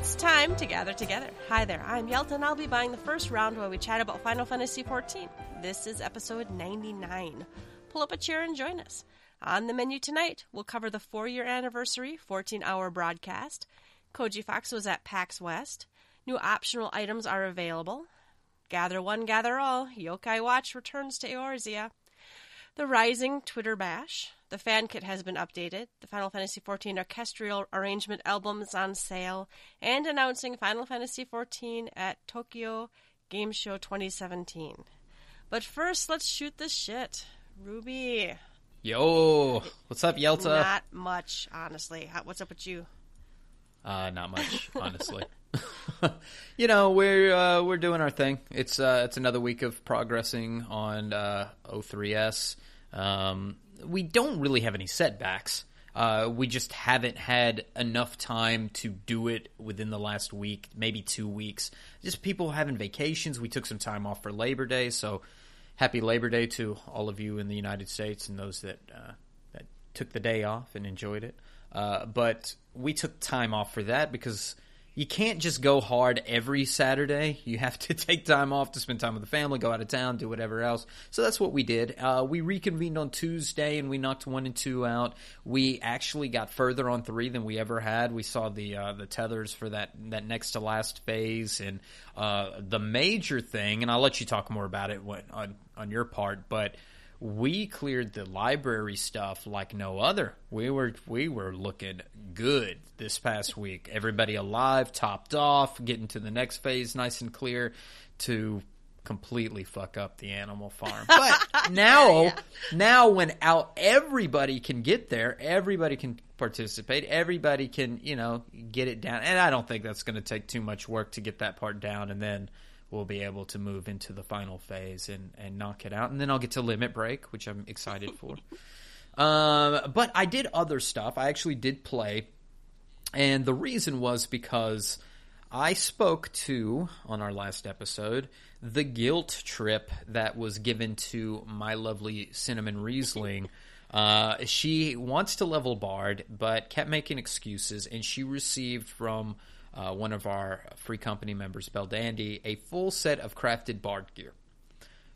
It's time to gather together. Hi there, I'm Yelta, and I'll be buying the first round while we chat about Final Fantasy XIV. This is episode 99. Pull up a chair and join us. On the menu tonight, we'll cover the four year anniversary 14 hour broadcast. Koji Fox was at PAX West. New optional items are available. Gather one, gather all. Yokai Watch returns to Eorzea. The Rising Twitter Bash. The fan kit has been updated. The Final Fantasy XIV orchestral arrangement album is on sale. And announcing Final Fantasy XIV at Tokyo Game Show 2017. But first, let's shoot the shit. Ruby. Yo, what's up, Yelta? Not much, honestly. How, what's up with you? Uh, not much, honestly. you know, we're uh, we're doing our thing. It's uh, it's another week of progressing on uh, O3S. Um, we don't really have any setbacks. Uh, we just haven't had enough time to do it within the last week, maybe two weeks. Just people having vacations. We took some time off for Labor Day, so happy Labor Day to all of you in the United States and those that uh, that took the day off and enjoyed it. Uh, but we took time off for that because you can't just go hard every Saturday. You have to take time off to spend time with the family, go out of town, do whatever else. So that's what we did. Uh, we reconvened on Tuesday and we knocked one and two out. We actually got further on three than we ever had. We saw the uh, the tethers for that that next to last phase and uh, the major thing. And I'll let you talk more about it when, on on your part, but we cleared the library stuff like no other. We were we were looking good this past week. Everybody alive, topped off, getting to the next phase nice and clear to completely fuck up the animal farm. But now yeah. now when out everybody can get there, everybody can participate, everybody can, you know, get it down. And I don't think that's going to take too much work to get that part down and then we'll be able to move into the final phase and, and knock it out. And then I'll get to Limit Break, which I'm excited for. um, but I did other stuff. I actually did play. And the reason was because I spoke to, on our last episode, the guilt trip that was given to my lovely Cinnamon Riesling. Uh, she wants to level Bard, but kept making excuses, and she received from uh, one of our free company members, Dandy, a full set of crafted Bard gear.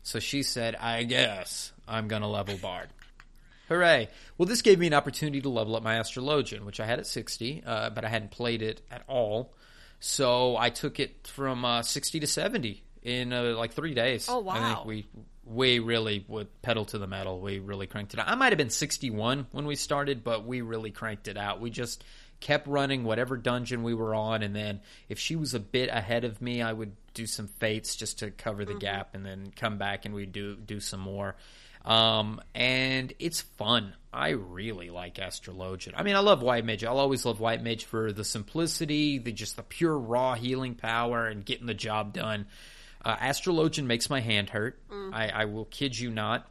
So she said, I guess I'm going to level Bard. Hooray. Well, this gave me an opportunity to level up my Astrologian, which I had at 60, uh, but I hadn't played it at all. So I took it from uh, 60 to 70 in uh, like three days. Oh, wow. I think we, we really would pedal to the metal. We really cranked it out. I might have been 61 when we started, but we really cranked it out. We just kept running whatever dungeon we were on, and then if she was a bit ahead of me, I would do some fates just to cover the mm-hmm. gap, and then come back and we do do some more. Um, and it's fun. I really like Astrologian. I mean, I love White Mage. I'll always love White Mage for the simplicity, the just the pure raw healing power, and getting the job done. Uh, Astrologian makes my hand hurt. Mm. I, I will kid you not.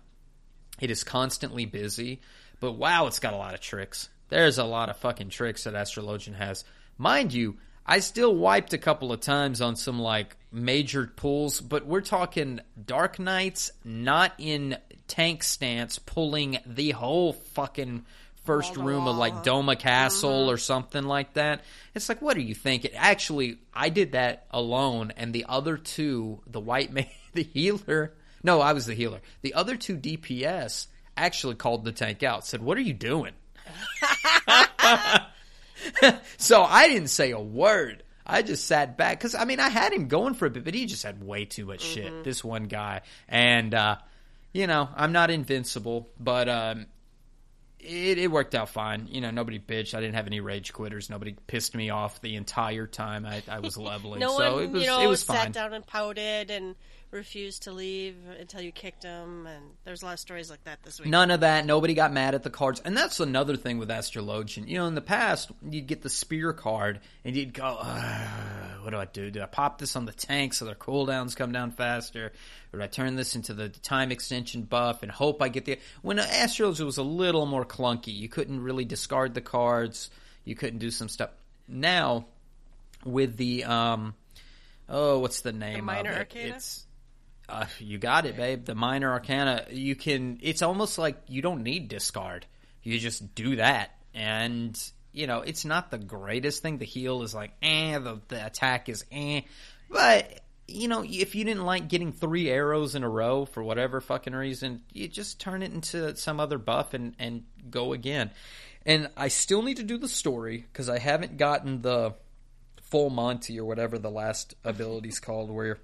It is constantly busy, but wow, it's got a lot of tricks. There's a lot of fucking tricks that Astrologian has. Mind you, I still wiped a couple of times on some like major pulls, but we're talking Dark Knights, not in tank stance, pulling the whole fucking first room of like Doma Castle mm-hmm. or something like that. It's like, what are you thinking? Actually, I did that alone, and the other two, the white man, the healer. No, I was the healer. The other two DPS actually called the tank out, said, "What are you doing?" so I didn't say a word. I just sat back because I mean I had him going for a bit, but he just had way too much mm-hmm. shit. This one guy, and uh, you know I'm not invincible, but um, it, it, worked out fine. You know, nobody bitched. I didn't have any rage quitters. Nobody pissed me off the entire time I, I was leveling. no so one, it was, you know, it was sat fine. down and pouted and refused to leave until you kicked him. And there's a lot of stories like that this week. None of that. Nobody got mad at the cards. And that's another thing with Astrologian. You know, in the past, you'd get the spear card and you'd go, what do I do? Do I pop this on the tank so their cooldowns come down faster? Or do I turn this into the time extension buff and hope I get the. When Astrologian was a little more clunky, you couldn't really discard the cards. You couldn't do some stuff. Now, with the. um Oh, what's the name the minor of it? Arcana? It's uh, you got it, babe. The minor arcana, you can. It's almost like you don't need discard. You just do that, and you know, it's not the greatest thing. The heal is like, eh, the, the attack is eh. But, you know, if you didn't like getting three arrows in a row for whatever fucking reason, you just turn it into some other buff and, and go again. And I still need to do the story because I haven't gotten the full Monty or whatever the last ability's called, where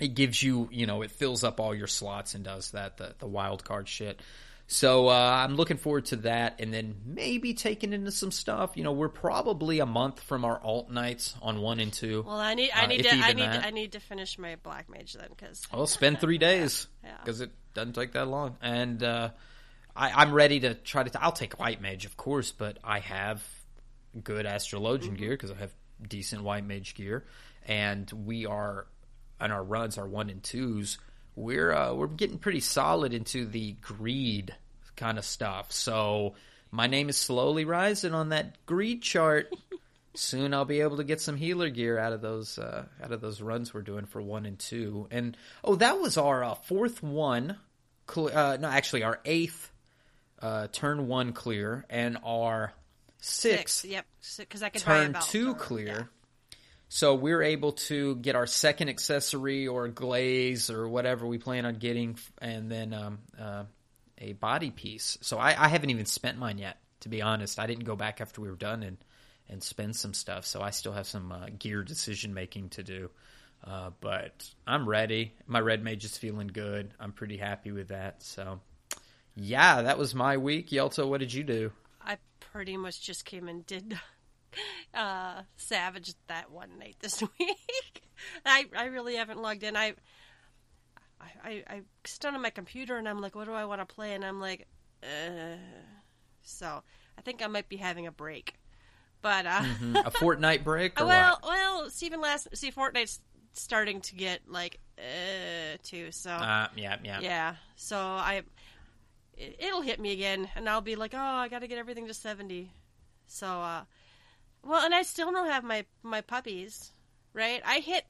it gives you, you know, it fills up all your slots and does that, the, the wild card shit. So uh, I'm looking forward to that, and then maybe taking into some stuff. You know, we're probably a month from our alt nights on one and two. Well, I need, I Uh, need if to, I need, that. I need to finish my black mage then because I'll spend three days Yeah. because it doesn't take that long, and uh, I, I'm ready to try to. T- I'll take white mage, of course, but I have good astrologian gear because I have decent white mage gear, and we are on our runs, our one and twos. We're uh, we're getting pretty solid into the greed kind of stuff. So my name is slowly rising on that greed chart. Soon I'll be able to get some healer gear out of those uh, out of those runs we're doing for one and two. And oh, that was our uh, fourth one. Cle- uh, no, actually our eighth uh, turn one clear, and our sixth six. Yep, because I could buy turn two clear. yeah. So we're able to get our second accessory or glaze or whatever we plan on getting, and then um, uh, a body piece. So I, I haven't even spent mine yet, to be honest. I didn't go back after we were done and and spend some stuff. So I still have some uh, gear decision making to do. Uh, but I'm ready. My red mage is feeling good. I'm pretty happy with that. So yeah, that was my week. Yelta, what did you do? I pretty much just came and did uh Savage that one night this week. I I really haven't logged in. I I I, sit on my computer and I'm like, what do I want to play? And I'm like, uh. So I think I might be having a break. But uh, a fortnight break or well, what? well, Stephen last see Fortnite's starting to get like uh too. So Uh, yeah, yeah. yeah. So I, it, it'll hit me again, and I'll be like, oh, I got to get everything to seventy. So, uh, well, and I still don't have my my puppies, right? I hit.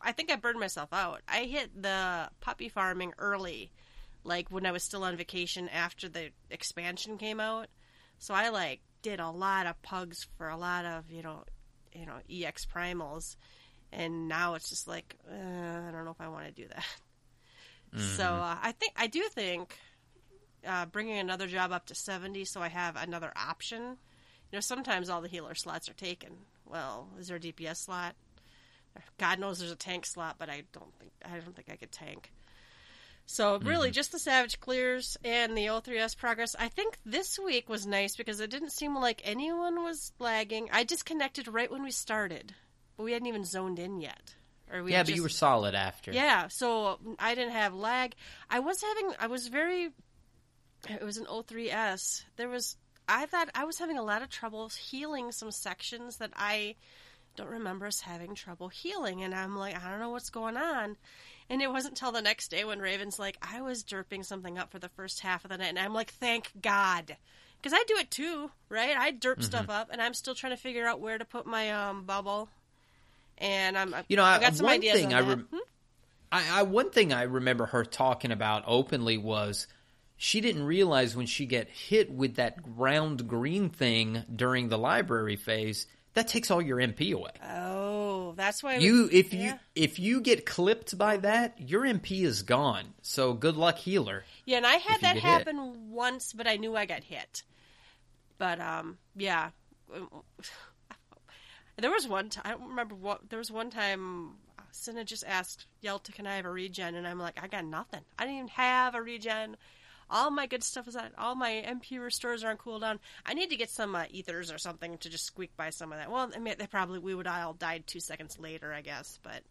I think I burned myself out. I hit the puppy farming early, like when I was still on vacation after the expansion came out. So I like did a lot of pugs for a lot of you know, you know ex primals, and now it's just like uh, I don't know if I want to do that. So uh, I think I do think uh, bringing another job up to seventy, so I have another option. You know, sometimes all the healer slots are taken. Well, is there a DPS slot? God knows there's a tank slot, but I don't think I don't think I could tank. So really, mm-hmm. just the Savage clears and the O3S progress. I think this week was nice because it didn't seem like anyone was lagging. I disconnected right when we started, but we hadn't even zoned in yet. Or we Yeah, but you were solid after. yeah, so I didn't have lag. I was having, I was very, it was an O3S. There was, I thought I was having a lot of trouble healing some sections that I don't remember us having trouble healing. And I'm like, I don't know what's going on. And it wasn't until the next day when Raven's like, I was derping something up for the first half of the night. And I'm like, thank God. Because I do it too, right? I derp Mm-hmm. stuff up, and I'm still trying to figure out where to put my um, bubble. And I'm, You know, I I, got some one ideas thing on I, rem- I, I one thing I remember her talking about openly was she didn't realize when she get hit with that round green thing during the library phase that takes all your MP away. Oh, that's why You if you if you get clipped by that, your MP is gone. So good luck, healer. Yeah, and I had that get hit. happen once, but I knew I got hit. But um, yeah, there was one time I don't remember what. There was one time Cinna just asked Yelta, "Can I have a regen?" And I'm like, "I got nothing. I didn't even have a regen. All my good stuff is on. All my MP restores are on cooldown. I need to get some uh, ethers or something to just squeak by some of that. Well, I mean, they probably we would all died two seconds later, I guess, but."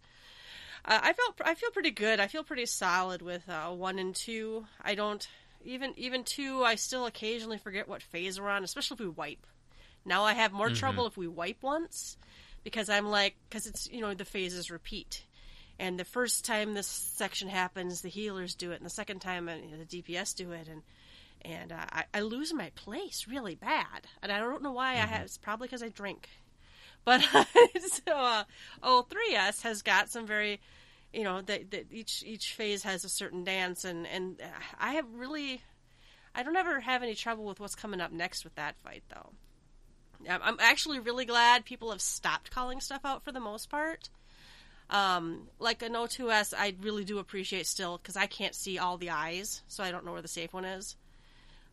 Uh, I felt I feel pretty good. I feel pretty solid with uh, one and two. I don't even even two. I still occasionally forget what phase we're on, especially if we wipe. Now I have more trouble if we wipe once because I'm like because it's you know the phases repeat. And the first time this section happens, the healers do it, and the second time uh, the DPS do it, and and uh, I, I lose my place really bad, and I don't know why. I have it's probably because I drink. But so uh, O3S has got some very, you know, that each each phase has a certain dance, and and I have really, I don't ever have any trouble with what's coming up next with that fight though. I'm actually really glad people have stopped calling stuff out for the most part. Um, like an O2S, I really do appreciate still because I can't see all the eyes, so I don't know where the safe one is.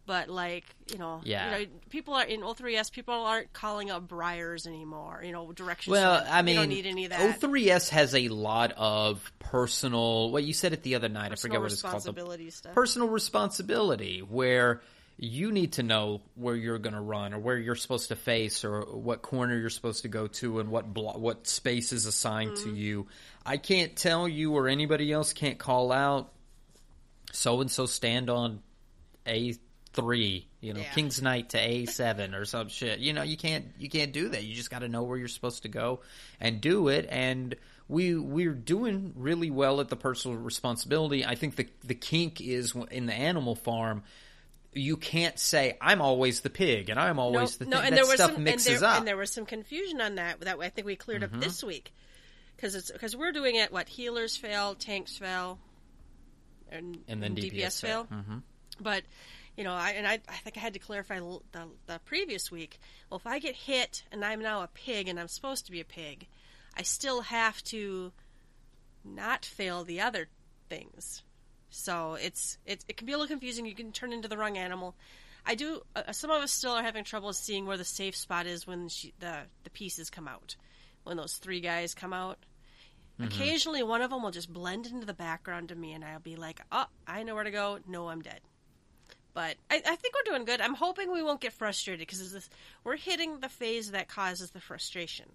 But like you know, Yeah. you know, people are in O3S. People aren't calling up briars anymore. You know, directions. Well, I mean, don't need any of that. O3S has a lot of personal. What you said it the other night, I forget what it's called. The stuff. personal responsibility, where you need to know where you're going to run, or where you're supposed to face, or what corner you're supposed to go to, and what blo- what space is assigned Mm-hmm. to you. I can't tell you, or anybody else can't call out. So and so stand on a three, you know, Yeah. King's Knight to a seven or some shit. You know, you can't you can't do that. You just got to know where you're supposed to go and do it. And we we're doing really well at the personal responsibility. I think the the kink is in the animal farm. You can't say I'm always the pig and I'm always the thing. and that there was some, mixes and there, up. and there was some confusion on that that way I think we cleared Mm-hmm. up this week because it's because we're doing it. What healers fail, tanks fail, and, And then DPS fail. fail. But you know, I and I, I think I had to clarify the, the previous week. Well, if I get hit and I'm now a pig and I'm supposed to be a pig, I still have to not fail the other things. So it's it's it can be a little confusing. You can turn into the wrong animal. I do. Uh, some of us still are having trouble seeing where the safe spot is when she, the the pieces come out. When those three guys come out, occasionally one of them will just blend into the background to me, and I'll be like, "Oh, I know where to go. No, I'm dead." But I, I think we're doing good. I'm hoping we won't get frustrated because we're hitting the phase that causes the frustration.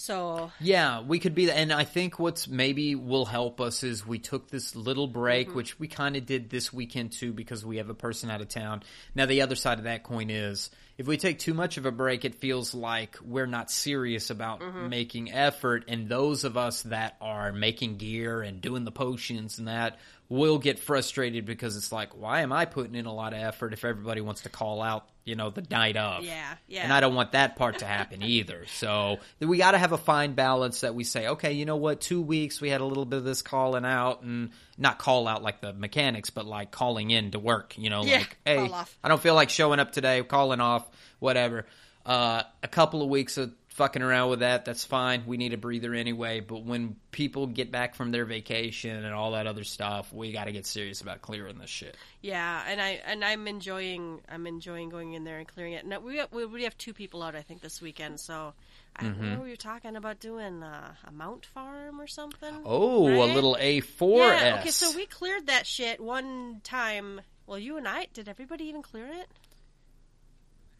So Yeah, we could be that. And I think what's maybe will help us is we took this little break, Mm-hmm. which we kind of did this weekend too, because we have a person out of town. Now, the other side of that coin is if we take too much of a break, it feels like we're not serious about Mm-hmm. making effort. And those of us that are making gear and doing the potions and that will get frustrated because it's like, why am I putting in a lot of effort if everybody wants to call out, you know, the night of? Yeah, yeah. And I don't want that part to happen either. So we got to have a fine balance that we say, okay, you know what? Two weeks we had a little bit of this calling out, and not call out like the mechanics, but like calling in to work. You know, Yeah, like, hey. I don't feel like showing up today, calling off, whatever. Uh, a couple of weeks of fucking around with that, that's fine. We need a breather anyway. But when people get back from their vacation and all that other stuff, we got to get serious about clearing this shit. Yeah, and I and I'm enjoying I'm enjoying going in there and clearing it. Now we we have two people out I think this weekend, so I Mm-hmm. what were you talking about doing uh, a mount farm or something? Oh, a little A4S. yeah. Okay, so we cleared that shit one time. Well, you and I did. Everybody even clear it?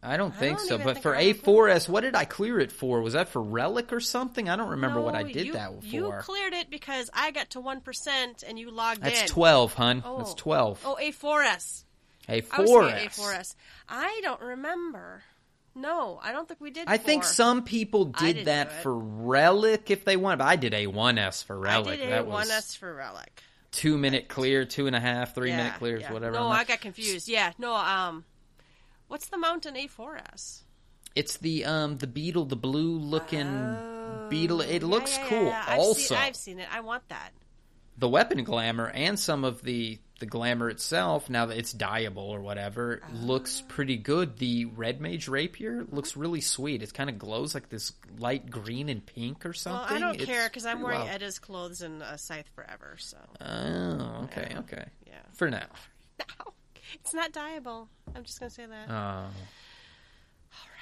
I don't I think don't so. But for A4S, what did I clear it for? Was that for Relic or something? I don't remember what I did you, that for. You cleared it because I got to one percent and you logged in. That's 12, hun. Oh. That's 12. Oh, A4S. I was A4S. thinking A4S. I don't remember. No, I don't think we did. I think some people did that for Relic if they want, but I did A1S for Relic. I did that a was one S for relic. two minute clear, two and a half, three Yeah, minute clears, yeah. whatever. No, I got confused. Yeah, no. Um, what's the mountain A4S? It's the um the beetle, the blue looking beetle. It Oh, Yeah, looks yeah, cool. yeah. I've also, seen, I've seen it. I want that. The weapon glamour and some of the the glamour itself now that it's dyeable or whatever Ah. looks pretty good the red mage rapier looks really sweet it kind of glows like this light green and pink or something. Well, I don't It's care because I'm wearing wild. Edda's clothes and a scythe forever. So oh okay okay yeah, for now no, it's not dyeable. I'm just gonna say that. oh All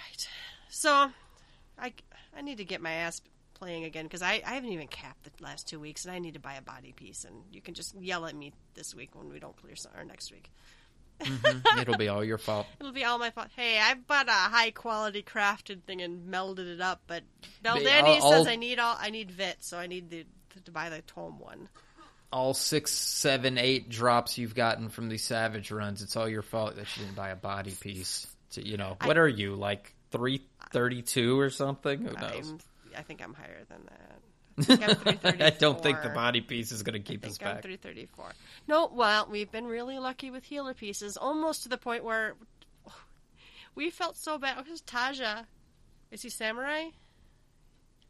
right. So, I I need to get my ass playing again because I, I haven't even capped the last two weeks and I need to buy a body piece and you can just yell at me this week when we don't clear some, or next week. Mm-hmm. it'll be all your fault It'll be all my fault. Hey, I bought a high quality crafted thing and melded it up, but Beldani says I need all I need Vit, so I need the, to buy the tome one. all six seven eight drops you've gotten from these savage runs it's all your fault that you didn't buy a body piece to, you know what are you like 332 or something who knows I'm, I think I'm higher than that. I, I'm 334. I don't think the body piece is going to keep us I'm back 334. No, well, we've been really lucky with healer pieces, almost to the point where we felt so bad. Oh, because Taja, is he samurai?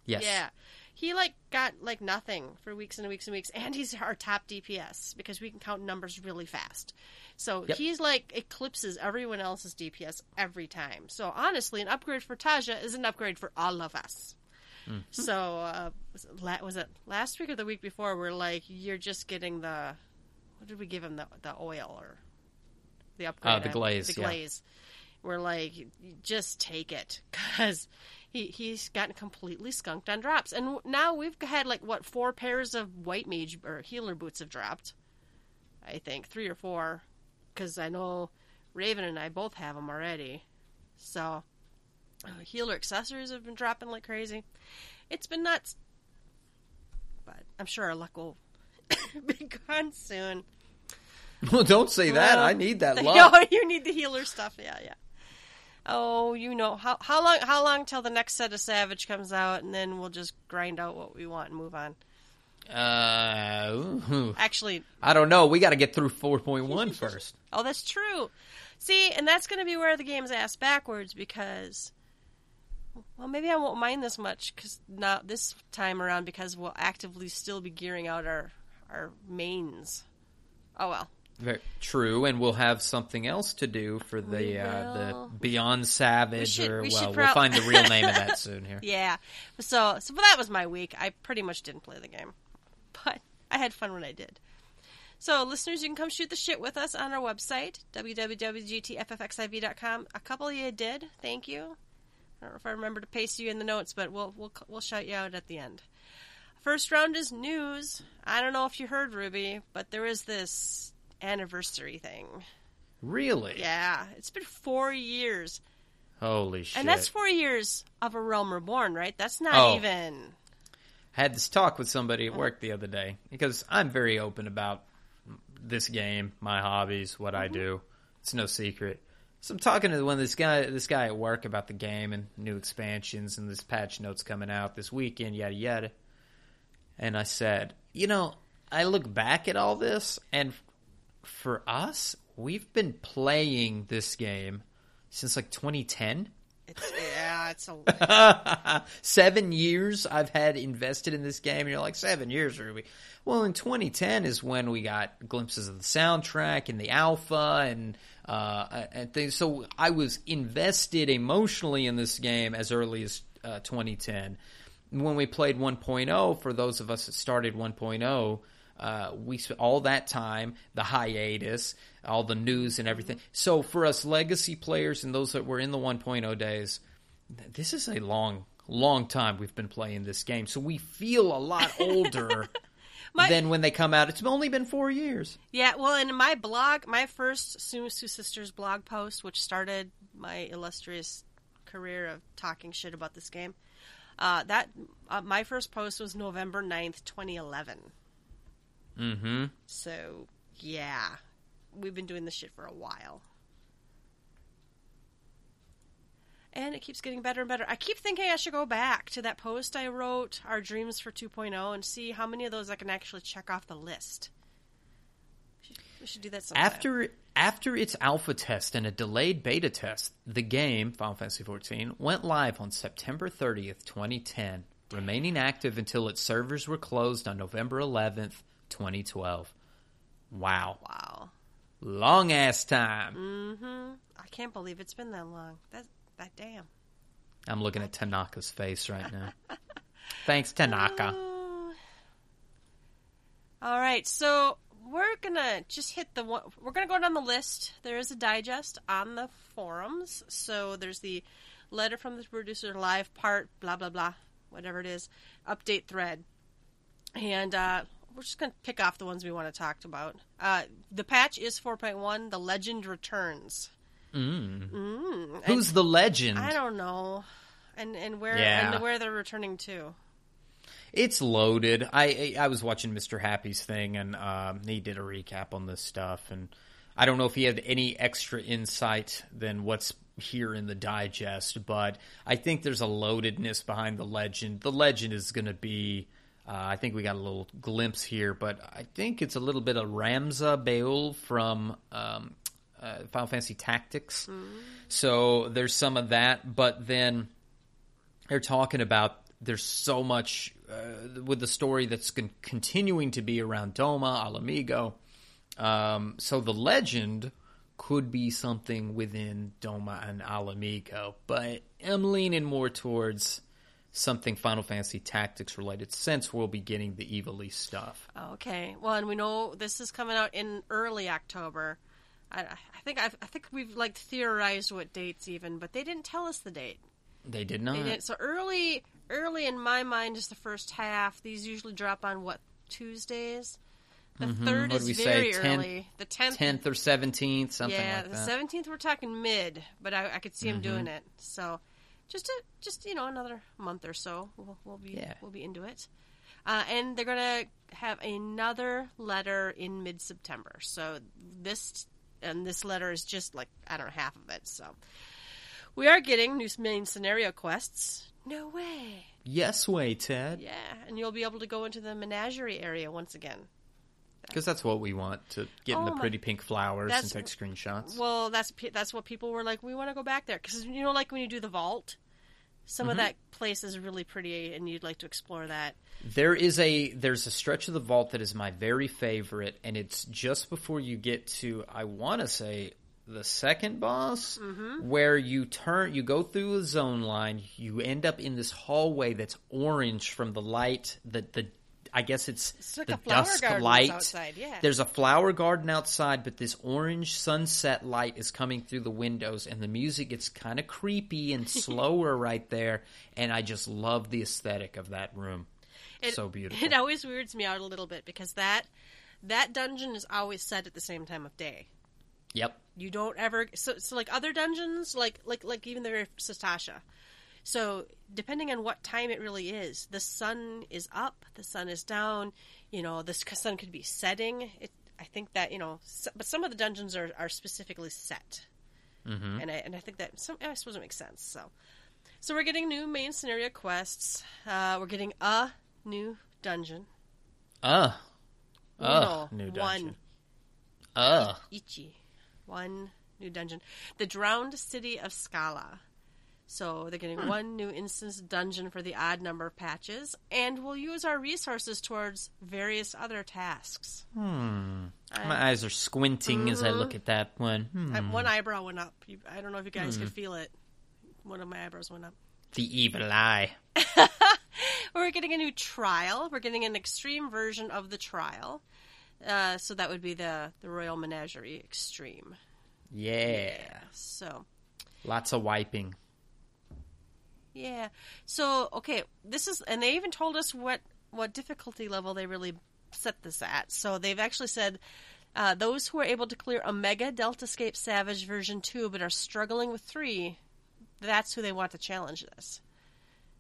yes Yeah. he like got like nothing for weeks and weeks and weeks, and he's our top DPS because we can count numbers really fast. So Yep. he's like eclipses everyone else's DPS every time. So honestly, an upgrade for Taja is an upgrade for all of us. So uh, was, it la- was it last week or the week before? We're like, you're just getting the what did we give him the the oil or the upgrade? Uh, the glaze, The yeah. glaze. We're like, "You- just take it because he he's gotten completely skunked on drops, and now we've had like what four pairs of white mage or healer boots have dropped. I think three or four, because I know Raven and I both have them already. So uh, healer accessories have been dropping like crazy. It's been nuts, but I'm sure our luck will be gone soon. Well, don't say that. I need that No, luck. you need the healer stuff. Yeah, yeah. Oh, you know how how long how long till the next set of Savage comes out, and then we'll just grind out what we want and move on. Uh, ooh. Actually, I don't know. We got to get through 4.1 first. oh, that's true. See, and that's going to be where the game's ass backwards because, well, maybe I won't mind this much because not this time around because we'll actively still be gearing out our our mains. Oh well. Very true, and we'll have something else to do for the uh, the. Beyond Savage, We should- or we well, should we'll find the real name of that soon here. Yeah. So, so but that was my week. I pretty much didn't play the game, but I had fun when I did. So, listeners, you can come shoot the shit with us on our website, www.gtffxiv.com. A couple of you did. Thank you. I don't know if I remember to paste you in the notes, but we'll we'll we'll shout you out at the end. First round is news. I don't know if you heard Ruby, but there is this anniversary thing. Really? Yeah, it's been four years, Holy shit! and that's four years of a Realm Reborn, right? That's not Oh. even. I had this talk with somebody at oh. work the other day because I'm very open about this game, my hobbies, what I mm-hmm. do. It's no secret. So I'm talking to one this guy, this guy at work about the game and new expansions and this patch notes coming out this weekend, yada yada. And I said, you know, I look back at all this, and for us, we've been playing this game since like 2010. It's, yeah, it's a. seven years I've had invested in this game. And you're like, seven years, Ruby. Well, in 2010 is when we got glimpses of the soundtrack and the alpha and uh, and things. So I was invested emotionally in this game as early as uh, 2010. When we played 1.0, for those of us that started 1.0, uh, we spent all that time, the hiatus, all the news and everything. So for us legacy players and those that were in the 1.0 days, this is a long, long time we've been playing this game. So we feel a lot older My- than when they come out. It's only been four years. Yeah, well, in my blog, my first Sumisu Sisters blog post, which started my illustrious career of talking shit about this game, uh, that uh, my first post was November 9th, 2011. Mm-hmm. So, yeah, we've been doing this shit for a while. And it keeps getting better and better. I keep thinking I should go back to that post I wrote, Our Dreams for 2.0, and see how many of those I can actually check off the list. We should, we should do that sometime. After after its alpha test and a delayed beta test, the game Final Fantasy XIV went live on September 30th, 2010, remaining active until its servers were closed on November 11th, 2012. Wow, Wow. long ass time. Mm-hmm. I can't believe it's been that long. That that damn. I'm looking at Tanaka's face right now. Thanks, Tanaka. Uh, all right, so we're gonna just hit the one. We're gonna go down the list. There is a digest on the forums. So there's the letter from the producer, live part, blah blah blah, whatever it is, update thread, and uh, we're just gonna pick off the ones we want to talk about. Uh, the patch is 4.1. The legend returns. Mm. Mm, and- Who's the legend? I don't know, and and where Yeah. and where they're returning to. It's loaded. I I was watching Mr. Happy's thing, and um, he did a recap on this stuff, and I don't know if he had any extra insight than what's here in the digest, but I think there's a loadedness behind the legend. The legend is going to be. Uh, I think we got a little glimpse here, but I think it's a little bit of Ramza Beoulve from um, uh, Final Fantasy Tactics. So there's some of that, but then they're talking about there's so much uh, with the story that's con- continuing to be around Doma, Ala Mhigo. Um, so the legend could be something within Doma and Ala Mhigo, but I'm leaning more towards something Final Fantasy Tactics related since we'll be getting the Ivalice stuff. Okay. Well, and we know this is coming out in early October. I, I think I've, I think we've like theorized what dates even, but they didn't tell us the date. They did not. They didn't. So early, early in my mind is the first half. These usually drop on what Tuesdays. The third Mm-hmm. What is we say, very 10th early. The tenth, 10th or 17th, something yeah, like the seventeenth we're talking mid, but I, I could see him Mm-hmm. doing it. So just a, just you know another month or so, we'll, we'll be Yeah. we'll be into it. Uh, and they're gonna have another letter in mid September. So this and this letter is just like I don't know half of it. So we are getting new main scenario quests. No way. Yes, way, Ted. Yeah, and you'll be able to go into the menagerie area once again. Because that's what we want to get in Oh the my- pretty pink flowers and take screenshots. Well, that's that's what people were like. We want to go back there because you know, like when you do the vault, some of Mm-hmm. that place is really pretty, and you'd like to explore that. There is a there's a stretch of the vault that is my very favorite, and it's just before you get to I want to say the second boss, Mm-hmm. where you turn you go through a zone line, you end up in this hallway that's orange from the light, the the I guess it's, It's like the a dusk light outside, yeah. There's a flower garden outside, but this orange sunset light is coming through the windows, and the music gets kind of creepy and slower right there. And I just love the aesthetic of that room. It, so beautiful. It always weirds me out a little bit because that that dungeon is always set at the same time of day. Yep. You don't ever so, so like other dungeons, like like like even the Sastasha. So depending on what time it really is, the sun is up, the sun is down. You know, the sun could be setting. It, I think that you know, s but some of the dungeons are, are specifically set, mm-hmm. and I and I think that some I suppose it makes sense. So, so we're getting new main scenario quests. Uh, we're getting a new dungeon. Uh. Uh. No, New one. dungeon. Uh. Ichi. One new dungeon. The Drowned City of Skalla. So they're getting one new instance dungeon for the odd number of patches, and we'll use our resources towards various other tasks. My eyes are squinting as I look at that one. Hmm. I- one eyebrow went up. I don't know if you guys could feel it. One of my eyebrows went up. The evil eye. We're getting a new trial. We're getting an extreme version of the trial. Uh, so that would be the the Royal Menagerie Extreme. Yeah. So Lots of wiping. Yeah. So okay, this is, and they even told us what what difficulty level they really set this at. So they've actually said uh, those who are able to clear Omega Delta Deltascape Savage version two, but are struggling with three, that's who they want to challenge this.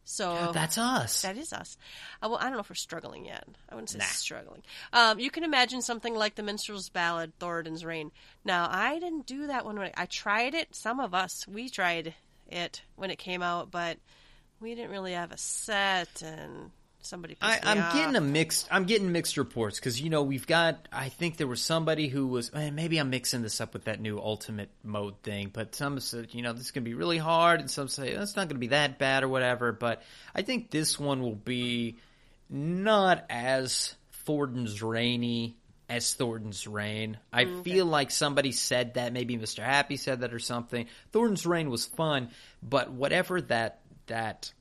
So That's us. that is us. Uh, well, I don't know if we're struggling yet. I wouldn't say Nah. struggling. Um, you can imagine something like the Minstrel's Ballad, Thordan's Reign. Now, I didn't do that one. I, I tried it. Some of us, we tried it when it came out, but we didn't really have a set, and somebody I, I'm off. getting a mixed. I'm getting mixed reports because you know we've got. I think there was somebody who was. maybe I'm mixing this up with that new ultimate mode thing, but some said you know this is going to be really hard, and some say "Oh, it's not going to be that bad or whatever. But I think this one will be not as Thordan's rainy as Thordan's Reign. I mm, feel like somebody said that. Maybe Mr. Happy said that or something. Thordan's Reign was fun, but whatever that that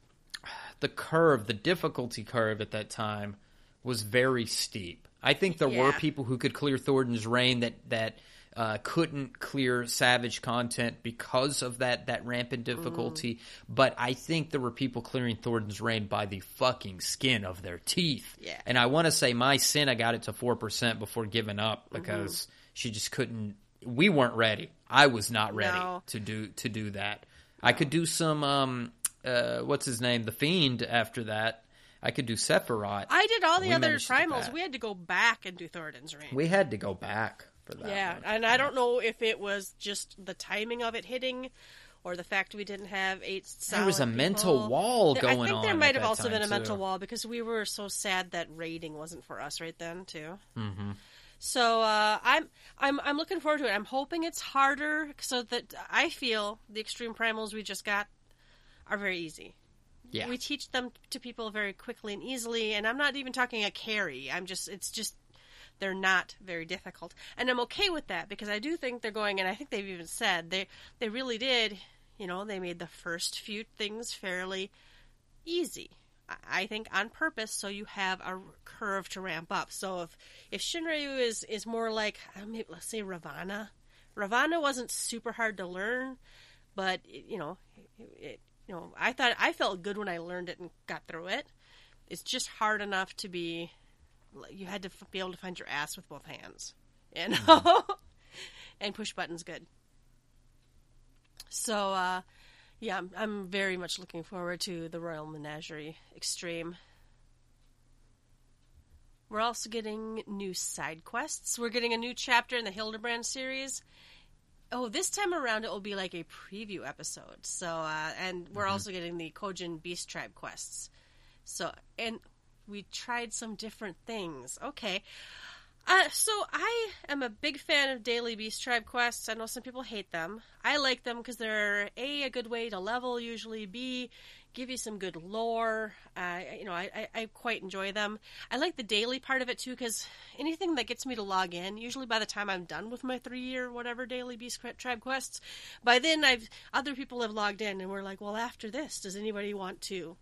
the curve, the difficulty curve at that time was very steep. I think there were people who could clear Thordan's Reign that that uh, couldn't clear Savage content because of that that rampant difficulty. But I think there were people clearing Thordan's reign by the fucking skin of their teeth. Yeah. And I want to say my sin, I got it to four percent before giving up Mm-hmm. because she just couldn't. We weren't ready. I was not ready No. to do to do that. I could do some um uh what's his name the fiend after that. I could do Sephiroth. I did all the We other managed to do primals. We had to go back and do Thordan's Reign. we had to go back for that. Yeah, one. and I don't know if it was just the timing of it hitting, or the fact we didn't have eight. There was solid a mental wall going I think on there might have also been a mental wall because we were so sad that raiding wasn't for us right then too. Mm-hmm. So uh, I'm I'm I'm looking forward to it. I'm hoping it's harder so that I feel the extreme primals we just got are very easy. Yeah. we teach them to people very quickly and easily. And I'm not even talking a carry. I'm just it's just they're not very difficult, and I'm okay with that because I do think they're going. And I think they've even said they they really did. You know, they made the first few things fairly easy. I- think on purpose, so you have a curve to ramp up. So if if Shinryu is is more like know, let's say Ravana, Ravana wasn't super hard to learn, but it, you know, it, you know, I thought I felt good when I learned it and got through it. It's just hard enough to be. You had to f- be able to find your ass with both hands, you know, and push buttons good. So, uh, yeah, I'm, I'm very much looking forward to the Royal Menagerie Extreme. We're also getting new side quests. We're getting a new chapter in the Hildebrand series. Oh, this time around it will be like a preview episode. So, uh, and we're also getting the Kojin Beast Tribe quests. So, and we tried some different things. Okay. Uh, so I am a big fan of daily Beast Tribe quests. I know some people hate them. I like them because they're a a good way to level. Usually, b give you some good lore. Uh, you know, I, I, I quite enjoy them. I like the daily part of it too because anything that gets me to log in. Usually, by the time I'm done with my three year whatever daily Beast Tribe quests, by then I've other people have logged in and we're like, well, after this, does anybody want to?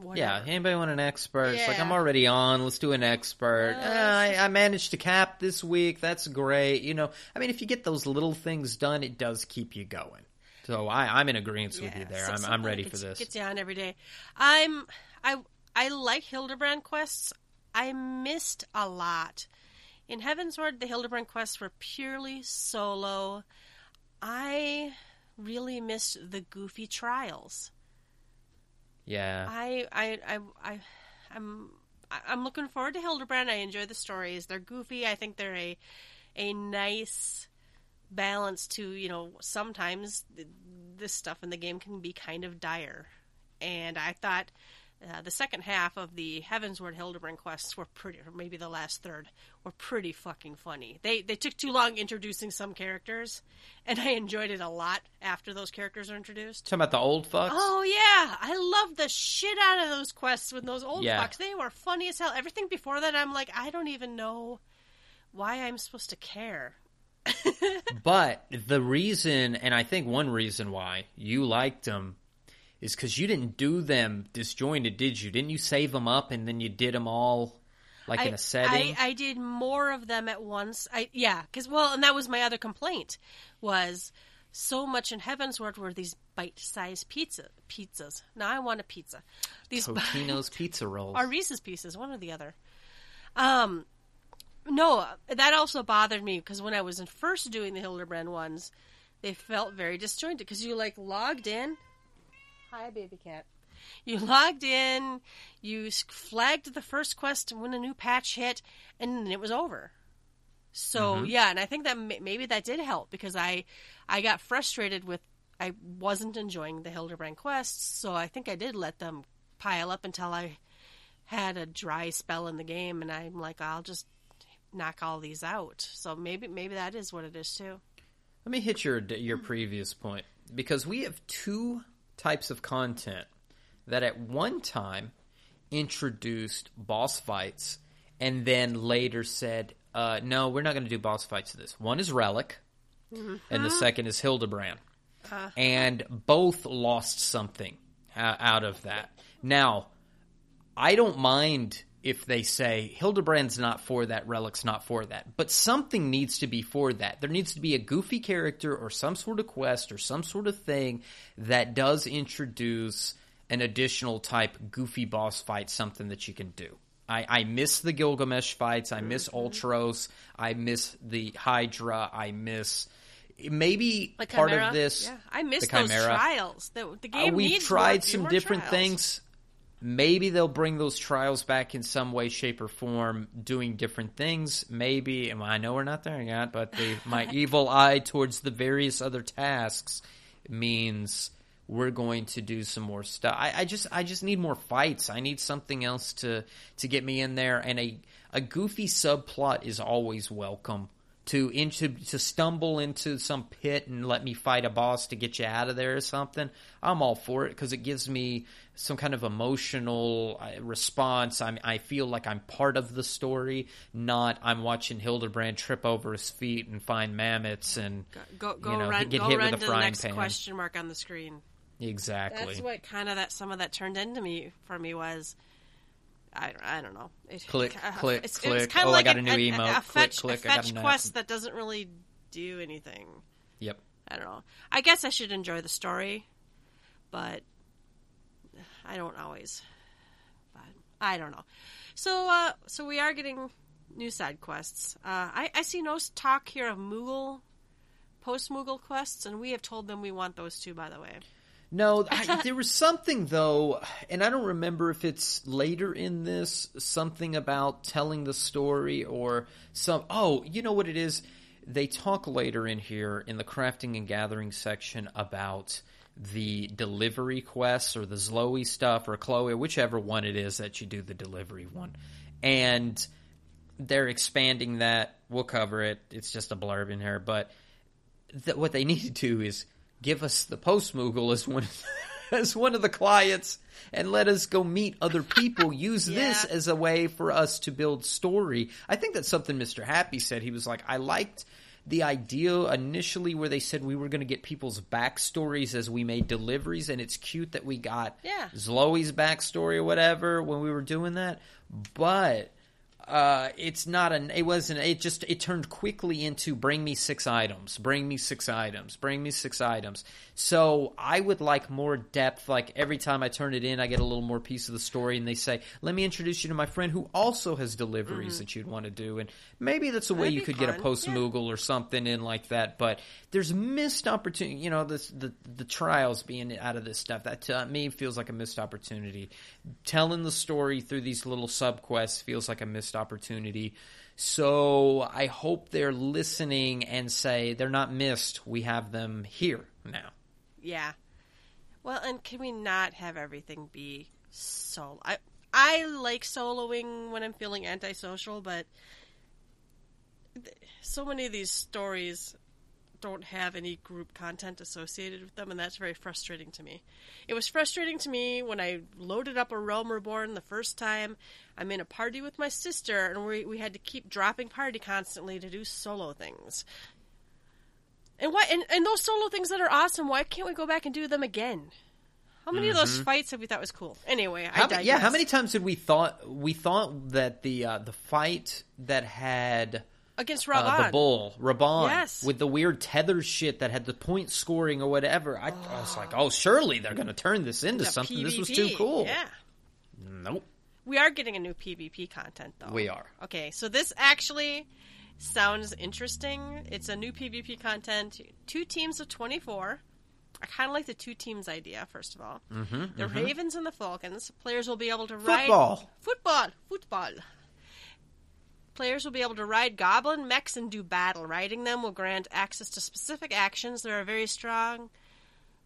Yeah, Whatever. anybody want an expert? It's like I'm already on. Let's do an expert. Uh, Uh, I, I managed to cap this week. That's great. You know, I mean, if you get those little things done, it does keep you going. So I, I'm in agreement with you there. I'm, I'm ready that for this. Gets you on every day. I'm I I like Hildebrand quests. I missed a lot. In Heavensward, the Hildebrand quests were purely solo. I really missed the goofy trials. Yeah. I I I, I I'm I'm looking forward to Hildebrand. I enjoy the stories. They're goofy. I think they're a a nice balance to you know sometimes th- this stuff in the game can be kind of dire, and I thought. Uh, the second half of the Heavensward Hildebrand quests were pretty, or maybe the last third, were pretty fucking funny. They they took too long introducing some characters, and I enjoyed it a lot after those characters are introduced. Talking about the old fucks. Oh yeah, I love the shit out of those quests with those old Yeah. fucks. They were funny as hell. Everything before that, I'm like, I don't even know why I'm supposed to care. But the reason, and I think one reason why you liked them, is because you didn't do them disjointed, did you? Didn't you save them up and then you did them all like in a setting? I, I did more of them at once. I yeah, because well, and that was my other complaint was so much in Heavensward were these bite-sized pizza pizzas. Now I want a pizza. These Totino's pizza rolls. or Reese's Pieces, one or the other. Um, no, that also bothered me because when I was in first doing the Hildebrand ones, they felt very disjointed because you like logged in. Hi, baby cat. You logged in, you flagged the first quest when a new patch hit, and then it was over. So mm-hmm. yeah, and I think that maybe that did help because I I got frustrated with I wasn't enjoying the Hildebrand quests, so I think I did let them pile up until I had a dry spell in the game, and I'm like, I'll just knock all these out. So maybe maybe that is what it is too. Let me hit your your previous point because we have two types of content that at one time introduced boss fights and then later said, uh, "No, we're not going to do boss fights. To this one is Relic, and the second is Hildebrand, and both lost something uh, out of that. Now, I don't mind if they say Hildebrand's not for that, Relic's not for that, but something needs to be for that. There needs to be a goofy character or some sort of quest or some sort of thing that does introduce an additional type goofy boss fight, something that you can do. I, I miss the Gilgamesh fights. I miss Ultros. I miss the Hydra. I miss maybe part of this. yeah, I miss the those Chimera. trials. The, the Uh, game we've needs tried some different trials. things. Maybe they'll bring those trials back in some way, shape, or form, doing different things. Maybe, and I know we're not there yet, but the, my evil eye towards the various other tasks means we're going to do some more stuff. I, I just, I just need more fights. I need something else to to get me in there, and a a goofy subplot is always welcome to into to stumble into some pit and let me fight a boss to get you out of there or something, I'm all for it because it gives me some kind of emotional uh, response. I'm, I feel like I'm part of the story, not I'm watching Hildebrand trip over his feet and find mammoths and Go go you know, run, get go hit run with to a the frying next pan. question mark on the screen. Exactly. That's what kind of that some of that turned into me for me was. I, I don't know. It, Click, uh, click, it's, click. It's kind of Oh, I like got a, a new a, emote. A, Click, fetch, click, a I got fetch quest that doesn't really do anything. Yep. I don't know. I guess I should enjoy the story, but I don't always. But I don't know. So, uh, so we are getting new side quests. Uh, I, I see no talk here of Moogle, post Moogle quests, and we have told them we want those too. By the way, No, I, there was something though, and I don't remember if it's later in this something about telling the story or some. Oh, you know what it is? They talk later in here in the crafting and gathering section about the delivery quests or the Zhloe stuff or Chloe, whichever one it is that you do the delivery one, and they're expanding that. We'll cover it. It's just a blurb in here, but th- what they need to do is give us the post Moogle as one as one of the clients and let us go meet other people. Use this as a way for us to build story. I think that's something Mr. Happy said. He was like, I liked the idea initially where they said we were going to get people's backstories as we made deliveries, and it's cute that we got Yeah. Zhloe's backstory or whatever when we were doing that. But uh, it's not an. It wasn't. It just it turned quickly into bring me six items, bring me six items, bring me six items. So I would like more depth. Like every time I turn it in, I get a little more piece of the story, and they say, "Let me introduce you to my friend who also has deliveries that you'd want to do." And maybe that's a way That'd you be could get a fun, post yeah. Moogle or something in like that. But there's missed opportunity. You know, this the the trials being out of this stuff that to me feels like a missed opportunity. Telling the story through these little sub quests feels like a missed opportunity. So I hope they're listening and say they're not missed. We have them here now. yeah. Well, and can we not have everything be solo? I I like soloing when I'm feeling antisocial, but th- so many of these stories don't have any group content associated with them, and that's very frustrating to me. It was frustrating to me when I loaded up a Realm Reborn the first time. I'm in a party with my sister, and we, we had to keep dropping party constantly to do solo things. And why? And, and those solo things that are awesome. Why can't we go back and do them again? How many of those fights have we thought was cool? Anyway, I Mm-hmm. How, ma- digress. yeah, how many times did we thought we thought that the uh, the fight that had against uh, Raban? the bull Raban Yes. with the weird tether shit that had the point scoring or whatever? I, I was like, oh, surely they're going to turn this into The something. This was too cool. Yeah, Nope. we are getting a new PvP content though. We are. Okay, so this actually sounds interesting. It's a new PvP content. Two teams of twenty four. I kind of like the two teams idea. First of all, mm-hmm, the Ravens and the Falcons. Players will be able to ride Football. football, football. Players will be able to ride goblin mechs and do battle. Riding them will grant access to specific actions. They are very strong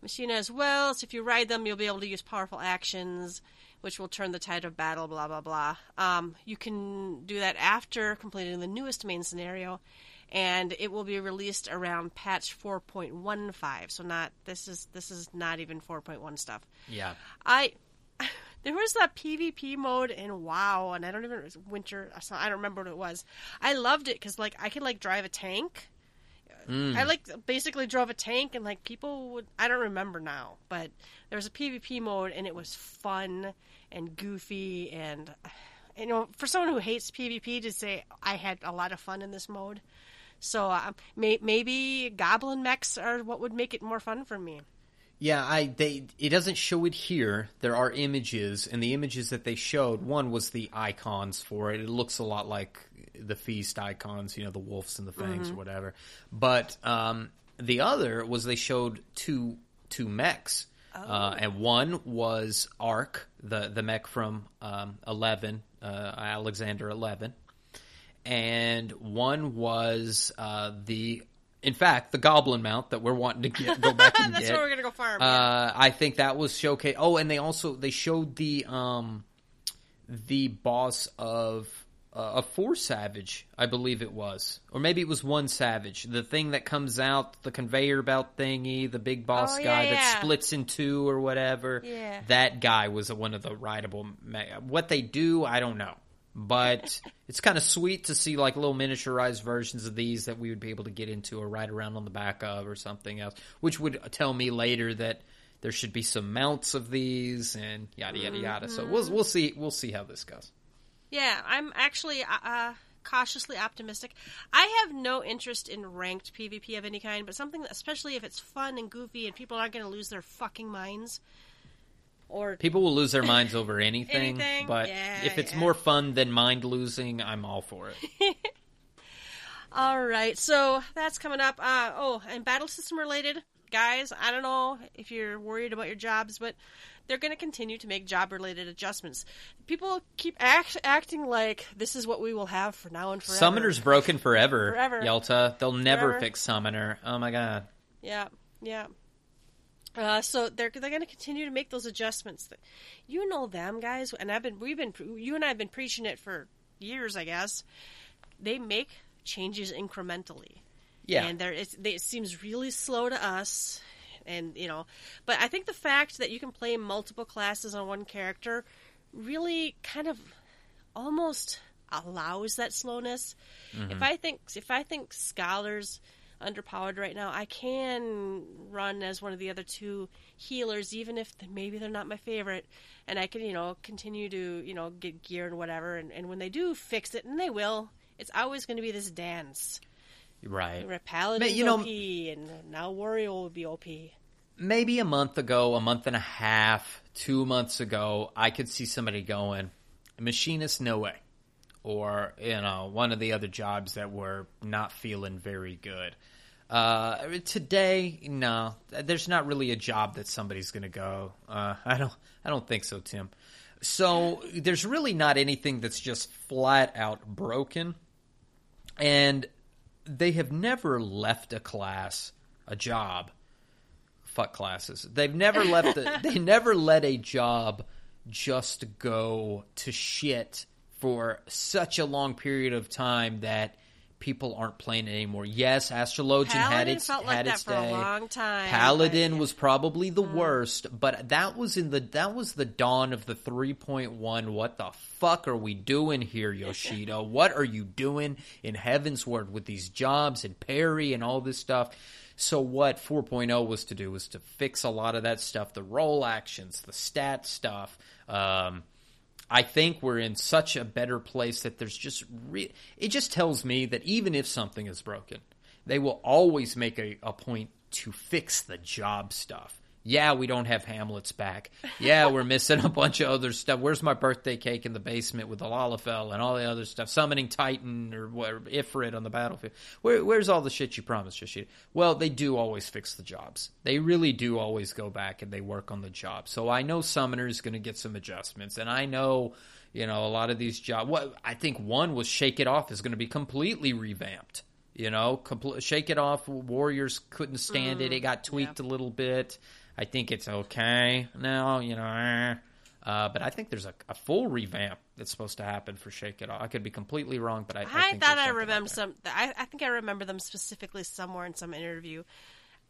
machine as well. So if you ride them, you'll be able to use powerful actions, which will turn the tide of battle. Blah blah blah. Um, you can do that after completing the newest main scenario, and it will be released around patch 4.15. So not this is this is not even 4.1 stuff. Yeah. I there was that PvP mode in WoW, and I don't even it was Winter. I don't remember what it was. I loved it because like I could like drive a tank. I like basically drove a tank, and like people would. I don't remember now, but there was a PvP mode, and it was fun and goofy, and you know, for someone who hates PvP, to say I had a lot of fun in this mode. So um, may, maybe goblin mechs are what would make it more fun for me. Yeah, I they it doesn't show it here. There are images, and the images that they showed, one was the icons for it. It looks a lot like the feast icons, you know, the wolves and the fangs or whatever. But um, the other was they showed two two mechs, uh, and one was Ark, the the mech from um, Eleven, uh, Alexander Eleven, and one was uh, the. In fact, the Goblin mount that we're wanting to get, go back and That's get. where we're gonna go farm. Uh, I think that was showcase. Oh, and they also they showed the um the boss of uh, a four savage, I believe it was, or maybe it was one savage. The thing that comes out, the conveyor belt thingy, the big boss Oh, yeah, guy that yeah. splits in two or whatever. Yeah. That guy was one of the rideable. What they do, I don't know, but it's kind of sweet to see like little miniaturized versions of these that we would be able to get into or ride around on the back of or something else, which would tell me later that. There should be some mounts of these and yada yada yada. So we'll we'll see we'll see how this goes. Yeah, I'm actually uh, uh, cautiously optimistic. I have no interest in ranked PvP of any kind, but something, especially if it's fun and goofy and people aren't going to lose their fucking minds. Or People will lose their minds over anything, Anything? but Yeah, if it's yeah. more fun than mind losing, I'm all for it. all right, so that's coming up. Uh, oh, and battle system related, guys. I don't know if you're worried about your jobs, but they're going to continue to make job related adjustments. People keep act, acting like this is what we will have for now and forever. Summoner's broken forever, Forever. Yelta. They'll never Forever. fix Summoner. Oh my god. Yeah, yeah. Uh, so they're they're going to continue to make those adjustments. That you know them guys, and I've been we've been you and I have been preaching it for years, I guess. They make changes incrementally, Yeah. and there it's, they, it seems really slow to us, and you know. But I think the fact that you can play multiple classes on one character really kind of almost allows that slowness. If I think if I think scholars underpowered right now, I can run as one of the other two healers, even if th- maybe they're not my favorite, and I can you know continue to you know get gear and whatever. And, and when they do fix it, and they will, it's always going to be this dance. right. Where Paladin's you know- OP, and now Wario will be OP. Maybe a month ago, a month and a half, two months ago, I could see somebody going, machinist, no way. Or, you know, one of the other jobs that were not feeling very good. Uh, today, no, there's not really a job that somebody's going to go. Uh, I don't, I don't think so, Tim. So there's really not anything that's just flat out broken, and they have never left a class, a job. Fuck classes. They've never left. A, they never let a job just go to shit for such a long period of time that people aren't playing it anymore. Yes, Astrologian had its felt like had that its for a day. long time, Paladin but- was probably the worst, but that was in the that was the dawn of the 3.1. What the fuck are we doing here, Yoshida? what are you doing in Heavensward with these jobs and parry and all this stuff? So what 4.0 was to do was to fix a lot of that stuff, the role actions, the stat stuff. Um, I think we're in such a better place that there's just re- it just tells me that even if something is broken, they will always make a, a point to fix the job stuff. Yeah, we don't have Hamlet's back. Yeah, we're missing a bunch of other stuff. Where's my birthday cake in the basement with the Lalafell and all the other stuff? Summoning Titan or Ifrit on the battlefield. Where, where's all the shit you promised, Yoshida? Well, they do always fix the jobs. They really do always go back and they work on the job. So I know Summoner is going to get some adjustments, and I know you know a lot of these jobs. What I think one was Shake It Off is going to be completely revamped. You know, compl- Shake It Off. Warriors couldn't stand it. Mm, it got tweaked a little bit. I think it's okay now. You know. eh. Uh, but I think there's a, a full revamp that's supposed to happen for Shake It Off. I could be completely wrong, but I, I, I, think thought I remember some. I, I think I remember them specifically somewhere in some interview,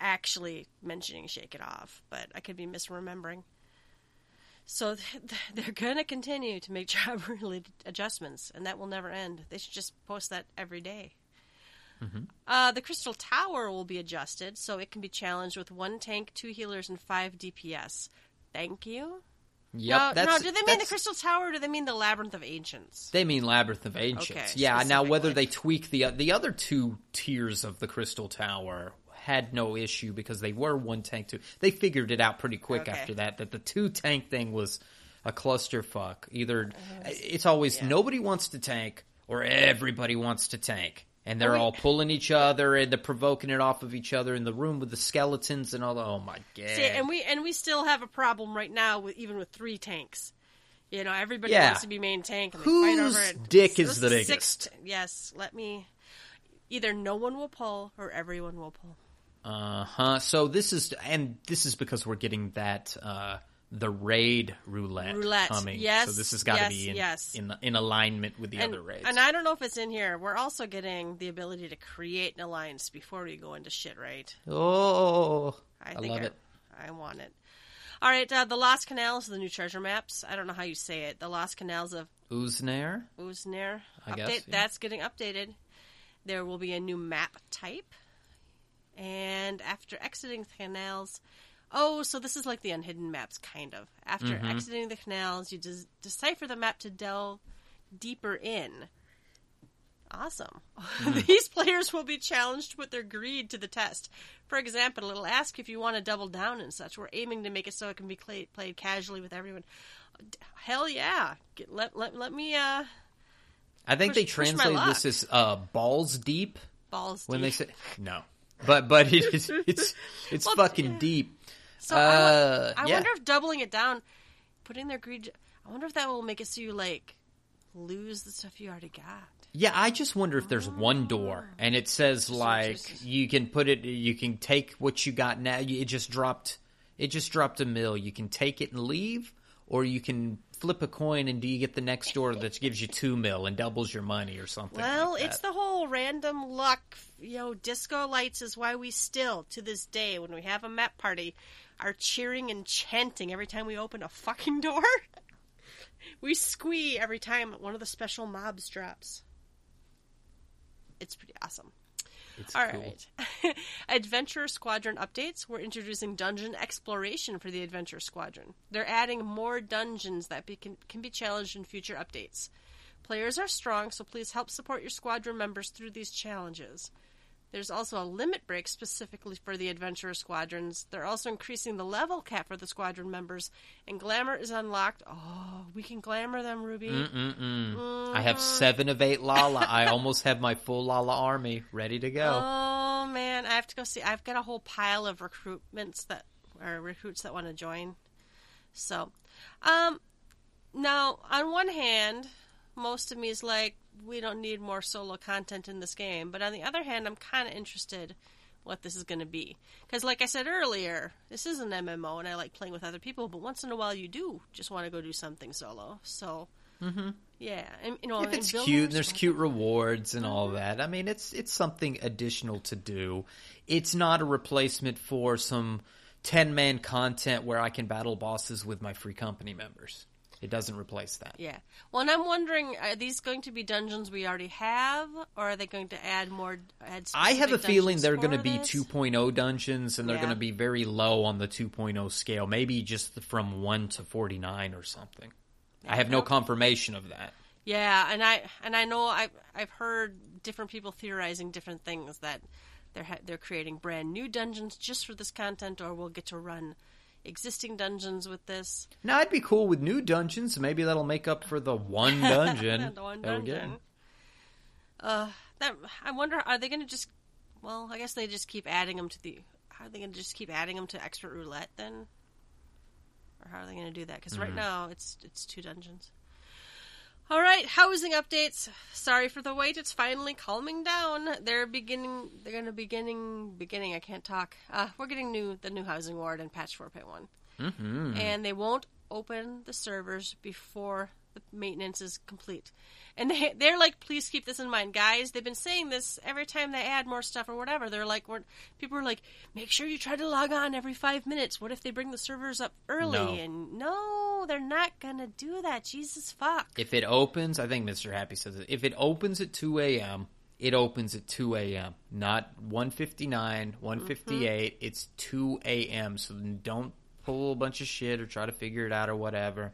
actually mentioning "Shake It Off," but I could be misremembering. So th- th- they're going to continue to make job-related adjustments, and that will never end. They should just post that every day. Mm-hmm. Uh, the Crystal Tower will be adjusted, so it can be challenged with one tank, two healers, and five DPS. Thank you. Yep, no, that's, no, do they mean the Crystal Tower or do they mean the Labyrinth of Ancients? They mean Labyrinth of Ancients. Okay, yeah. Now, whether they tweak the the other two tiers of the Crystal Tower had no issue because they were one tank two. They figured it out pretty quick Okay. after that that the two tank thing was a clusterfuck. Either it's always nobody wants to tank or everybody wants to tank. And they're we- all pulling each other and they're provoking it off of each other in the room with the skeletons and all. The, oh my god! See, and we and we still have a problem right now with even with three tanks. You know, everybody Yeah. wants to be main tank. And they fight Whose over it. dick is the biggest? yes, let me. Either no one will pull or everyone will pull. Uh huh. So this is, and this is because we're getting that uh, the raid roulette, Roulette. coming. Yes, so this has got to yes, be in, yes. in in alignment with the and, other raids. and I don't know if it's in here. We're also getting the ability to create an alliance before we go into shit, right? oh, I, think love I, it. I want it. All right, uh, the Lost Canals, the new treasure maps. I don't know how you say it. The Lost Canals of Uznair. Uznair. I Update. guess, yeah. That's getting updated. There will be a new map type. And after exiting the canals, oh, so this is like the unhidden maps, kind of. After Mm-hmm. exiting the canals, you des- decipher the map to delve deeper in. Awesome. Mm-hmm. These players will be challenged with their greed to the test. For example, it'll ask if you want to double down and such. We're aiming to make it so it can be play- played casually with everyone. Hell yeah! Get, let, let, let me uh, I think Push- they push my translate this as uh, balls deep balls. when deep. they say no, but but it is it's it's Well, fucking yeah. deep. So I, Uh, I yeah. wonder if doubling it down, putting their greed. I wonder if that will make it so you like lose the stuff you already got. Yeah, I just wonder if there's one door and it says like interesting. you can put it, you can take what you got now. It just dropped, it just dropped a mill. You can take it and leave, or you can flip a coin and do you get the next door that gives you two mil and doubles your money or something. Well, like it's the whole random luck. You know, disco lights is why we still, to this day, when we have a map party, are cheering and chanting every time we open a fucking door. we squee every time one of the special mobs drops. It's pretty awesome. It's All cool. right. Adventure Squadron updates. We're introducing dungeon exploration for the Adventure Squadron. They're adding more dungeons that be, can, can be challenged in future updates. Players are strong, so please help support your squadron members through these challenges. There's also a limit break specifically for the Adventurer squadrons. They're also increasing the level cap for the squadron members, and glamour is unlocked. Oh, we can glamour them, Ruby. Mm-mm-mm. I have seven of eight Lala. I almost have my full Lala army ready to go. Oh man, I have to go see. I've got a whole pile of recruitments that or recruits that want to join. So, um, now on one hand, most of me is like, we don't need more solo content in this game. But on the other hand, I'm kind of interested what this is going to be because, like I said earlier, this is an MMO, and I like playing with other people. But once in a while, you do just want to go do something solo. So. Mm-hmm. Yeah, and you know, if it's build cute and there's cute rewards and all mm-hmm. that i mean it's it's something additional to do it's not a replacement for some 10 man content where i can battle bosses with my free company members it doesn't replace that Yeah. Well, and I'm wondering, are these going to be dungeons we already have, or are they going to add more? Add I have a feeling they're going to be 2.0 dungeons and they're Yeah. going to be very low on the 2.0 scale, maybe just from 1 to 49 or something. I have no confirmation of that. Yeah, and I and I know I've I've heard different people theorizing different things that they're ha- they're creating brand new dungeons just for this content, or we'll get to run existing dungeons with this. Now, I'd be cool with new dungeons. Maybe that'll make up for the one dungeon. the one dungeon. Uh, that I wonder, are they going to just? Well, I guess they just keep adding them to the. Are they going to just keep adding them to expert roulette then? Or how are they going to do that? Because Mm-hmm. right now it's it's two dungeons. All right, housing updates. Sorry for the wait. It's finally calming down. They're beginning. They're going to beginning. Beginning. I can't talk. Uh, we're getting new the new housing ward in patch four point one Mm-hmm. and they won't open the servers before the maintenance is complete. And they they're like, please keep this in mind, guys. They've been saying this every time they add more stuff or whatever. They're like, we're, people are like, make sure you try to log on every five minutes. What if they bring the servers up early? No. And no, they're not gonna do that. Jesus fuck. If it opens, I think Mr. Happy says it. If it opens at 2 a.m., it opens at 2 a.m. Not 159, 158. Mm-hmm. It's 2 a.m. So don't pull a bunch of shit or try to figure it out or whatever.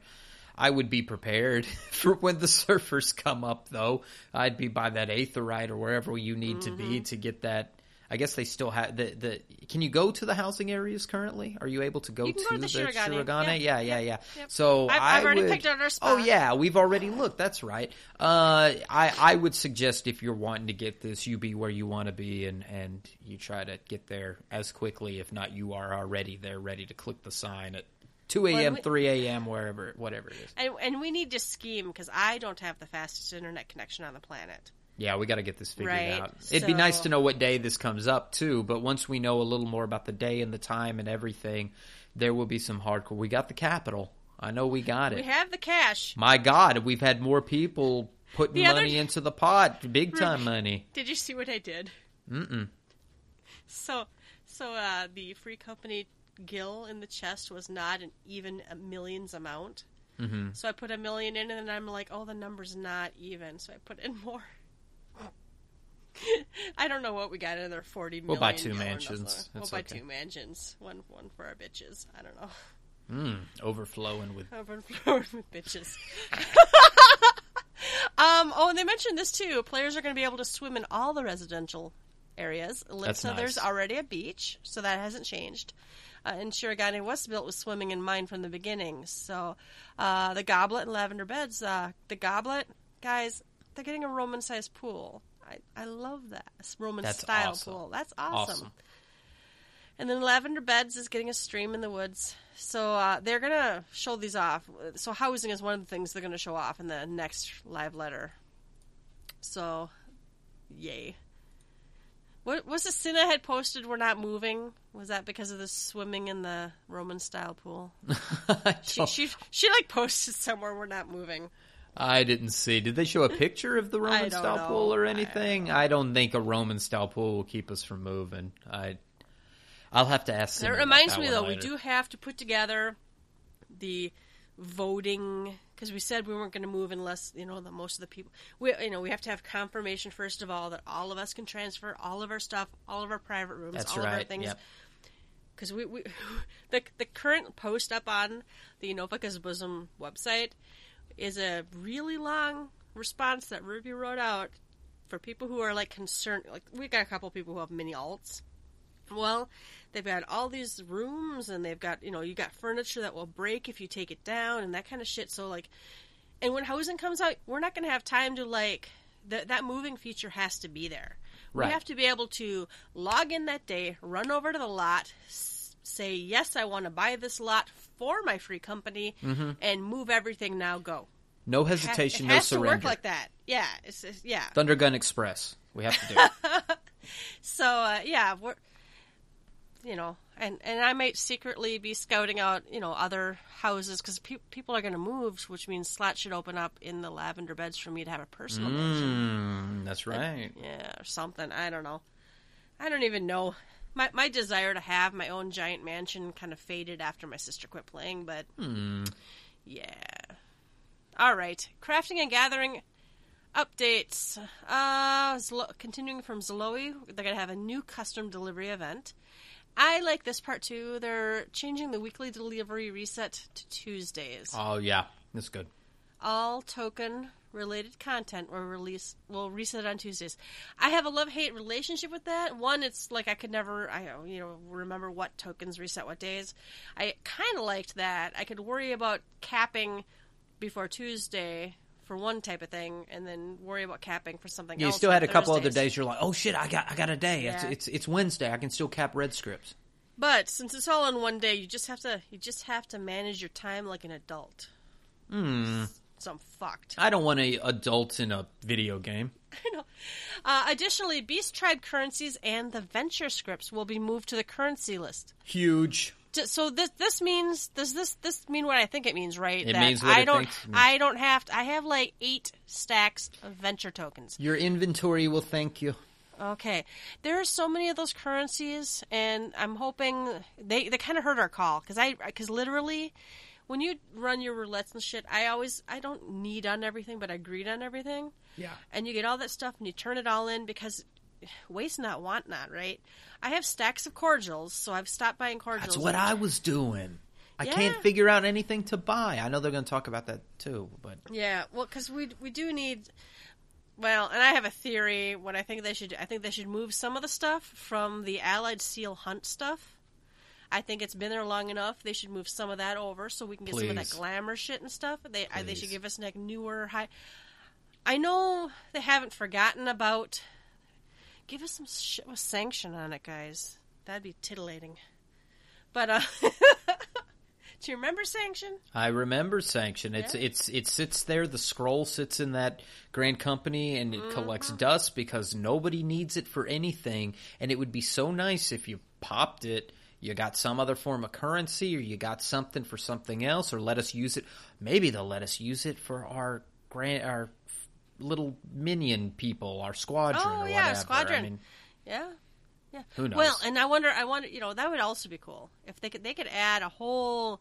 I would be prepared for when the surfers come up, though. I'd be by that Aetheryte or wherever you need to be to get that. I guess they still have the the. Can you go to the housing areas currently? Are you able to go to go to the Shirogane. Shirogane? Yeah. Yeah, yeah, Yep. yeah. Yep. So I've- I I've already would- picked out our spot. Oh yeah, we've already looked. That's right. Uh, I I would suggest if you're wanting to get this, you be where you want to be, and and you try to get there as quickly. If not, you are already there, ready to click the sign at two a.m., three a.m., wherever, whatever it is. And, and we need to scheme because I don't have the fastest internet connection on the planet. Yeah, we got to get this figured Right, out. It'd be nice to know what day this comes up too, but once we know a little more about the day and the time and everything, there will be some hardcore. We got the capital. I know we got it. We have the cash. My God, we've had more people putting other money into the pot, big time money. Did you see what I did? Mm-mm. So, so uh, the free company gill in the chest was not an even a millions amount. Mhm. So I put a million in, and then I'm like, oh, the number's not even. So I put in more. I don't know what we got in there. Forty million. We'll buy two mansions. We'll buy okay. two mansions. One, one for our bitches. I don't know. Mm, overflowing with. Overflowing with bitches. um. Oh, and they mentioned this too. Players are going to be able to swim in all the residential areas. That's so there's already a beach, so that hasn't changed. Uh, and Shirogane was built with swimming in mind from the beginning. So uh, the Goblet and Lavender Beds, uh, the Goblet guys, they're getting a Roman-sized pool. I, I love that Roman That's style awesome. pool. That's awesome. Awesome. And then Lavender Beds is getting a stream in the woods. So uh, they're going to show these off. So housing is one of the things they're going to show off in the next live letter. So, yay. What was the Cinna had posted? We're not moving. Was that because of the swimming in the Roman style pool? She, she she like posted somewhere. We're not moving. I didn't see. Did they show a picture of the Roman style know. pool or I don't anything? I don't, think a Roman style pool will keep us from moving. I, I'll have to ask. It reminds me though, we do have to put together the voting because we said we weren't going to move unless you know the most of the people. We you know we have to have confirmation first of all that all of us can transfer all of our stuff, all of our private rooms, That's all of our things. Yep. Because we, we the the current post up on the Unopika's Bosom website is a really long response that Ruby wrote out for people who are like concerned. Like we got a couple people who have mini alts. Well, they've got all these rooms and they've got, you know, you got furniture that will break if you take it down and that kind of shit. So, like, and when housing comes out, we're not going to have time to, like, that that moving feature has to be there. Right. We have to be able to log in that day, run over to the lot, say, yes, I want to buy this lot for my free company, and move everything now, go. No hesitation, it no has to surrender. work like that. Yeah. It's, it's, yeah. Thundergun Express. We have to do it. So uh, yeah, we're you know, and and I might secretly be scouting out you know other houses because pe- people are going to move, which means slots should open up in the lavender beds for me to have a personal mansion. Mm, that's right. Yeah, or something. I don't know. I don't even know. My my desire to have my own giant mansion kind of faded after my sister quit playing, but yeah. All right, crafting and gathering updates. Uh, Zlo- continuing from Zhloe, they're gonna have a new custom delivery event. I like this part too. They're changing the weekly delivery reset to Tuesdays. Oh yeah, that's good. All token related content will release will reset on Tuesdays. I have a love hate relationship with that. One, it's like I could never I don't, you know remember what tokens reset what days. I kind of liked that. I could worry about capping before Tuesday for one type of thing, and then worry about capping for something Yeah, you else. still had a couple other days. You're like, oh shit, I got I got a day. It's, Yeah. it's it's Wednesday. I can still cap red scripts. But since it's all in one day, you just have to you just have to manage your time like an adult. Hmm. So I'm fucked. I don't want a adult in a video game. I know. Uh, additionally, Beast Tribe currencies and the venture scripts will be moved to the currency list. Huge. So this this means does this this mean what I think it means, right? It that means what I it don't thinks. I don't have to, I have like eight stacks of venture tokens. Your inventory will thank you. Okay, there are so many of those currencies, and I'm hoping they they kind of heard our call because I because literally. When you run your roulettes and shit, I always I don't need on everything, but I greed on everything. Yeah. and you get all that stuff and you turn it all in because waste not want not right i have stacks of cordials so i've stopped buying cordials That's what I was doing. I Yeah. can't figure out anything to buy. I know they're going to talk about that too, but yeah well because we we do need well and i have a theory what i think they should i think they should move some of the stuff from the allied seal hunt stuff I think it's been there long enough. They should move some of that over so we can get some of that glamour shit and stuff. They I, they should give us like newer high. I know they haven't forgotten about. Give us some shit with sanction on it, guys. That'd be titillating. But uh, Do you remember Sanction? I remember Sanction. It's Yeah. it's it sits there. The scroll sits in that grand company, and it collects Mm-hmm. dust because nobody needs it for anything. And it would be so nice if you popped it. You got some other form of currency, or you got something for something else, or let us use it. Maybe they'll let us use it for our grand our little minion people, our squadron, Oh, or yeah, whatever. squadron. I mean, Yeah. Yeah. Who knows? Well, and I wonder, I wonder, you know, that would also be cool if they could, they could add a whole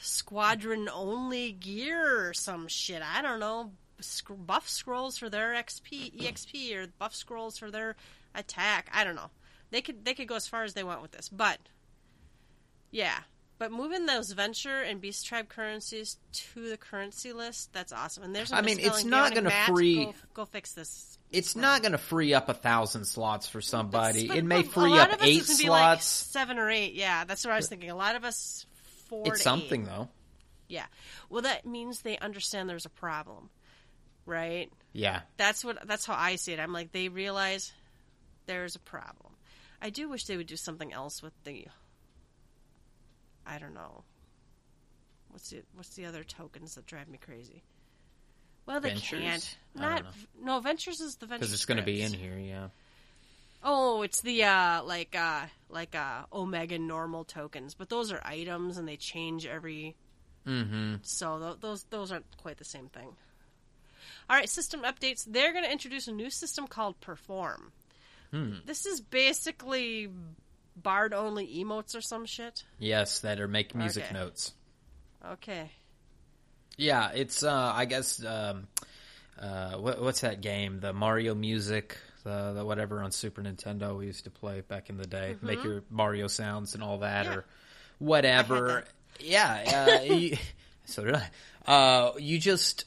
squadron only gear or some shit. I don't know, buff scrolls for their XP, EXP, or buff scrolls for their attack. I don't know. They could, they could go as far as they want with this, but yeah. But moving those venture and beast tribe currencies to the currency list, that's awesome. And there's a I mean, it's not gonna free- Go, go fix this. it's not going to free up a thousand slots for somebody. But- It may free up eight be like slots. seven or eight. Yeah, that's what I was thinking. A lot of us four. It's to something eight. though. Yeah. Well, that means they understand there's a problem, right? Yeah. That's what. That's how I see it. I'm like they realize there's a problem. I do wish they would do something else with the. I don't know. What's the What's the other tokens that drive me crazy? Well, they Ventures? can't. Not no ventures is the ventures Because it's going to be in here, yeah. Oh, it's the uh like uh like uh omega normal tokens, but those are items and they change every Mm-hmm. so th- those those aren't quite the same thing. All right, system updates. They're going to introduce a new system called Perform. Hmm. This is basically bard only emotes or some shit. Yes, that are make music Okay. notes. Okay. Yeah, it's uh I guess um uh what, what's that game? The Mario Music, the, the whatever on Super Nintendo we used to play back in the day. Make your Mario sounds and all that Mm-hmm. Yeah. or whatever. Yeah, uh, you, so did I. Uh you just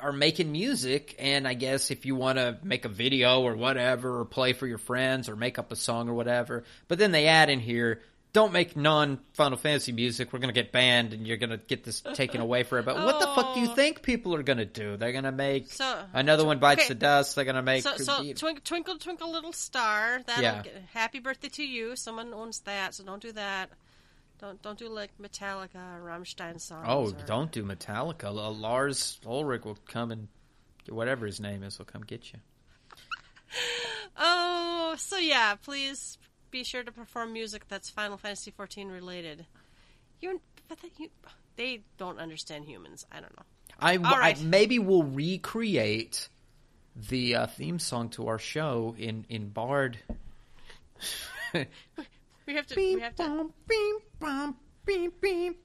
are making music and I guess if you want to make a video or whatever or play for your friends or make up a song or whatever, but then they add in here don't make non Final Fantasy music. We're gonna get banned, and you're gonna get this taken away forever. But what the fuck do you Oh. think people are gonna do? They're gonna make So another one bites okay. the dust. They're gonna make so, so twinkle, twinkle, twinkle, little star. That'll Yeah. happy birthday to you. Someone owns that, so don't do that. Don't don't do like Metallica or Rammstein songs. oh, or- don't do Metallica. L- Lars Ulrich will come and whatever his name is will come get you. Oh, so yeah, please be sure to perform music that's Final Fantasy XIV related. You, but that you, they don't understand humans. I don't know. I, right. I maybe we'll recreate the uh, theme song to our show in in Bard. We have to. We have to. Bum, beep, bum, beep, beep.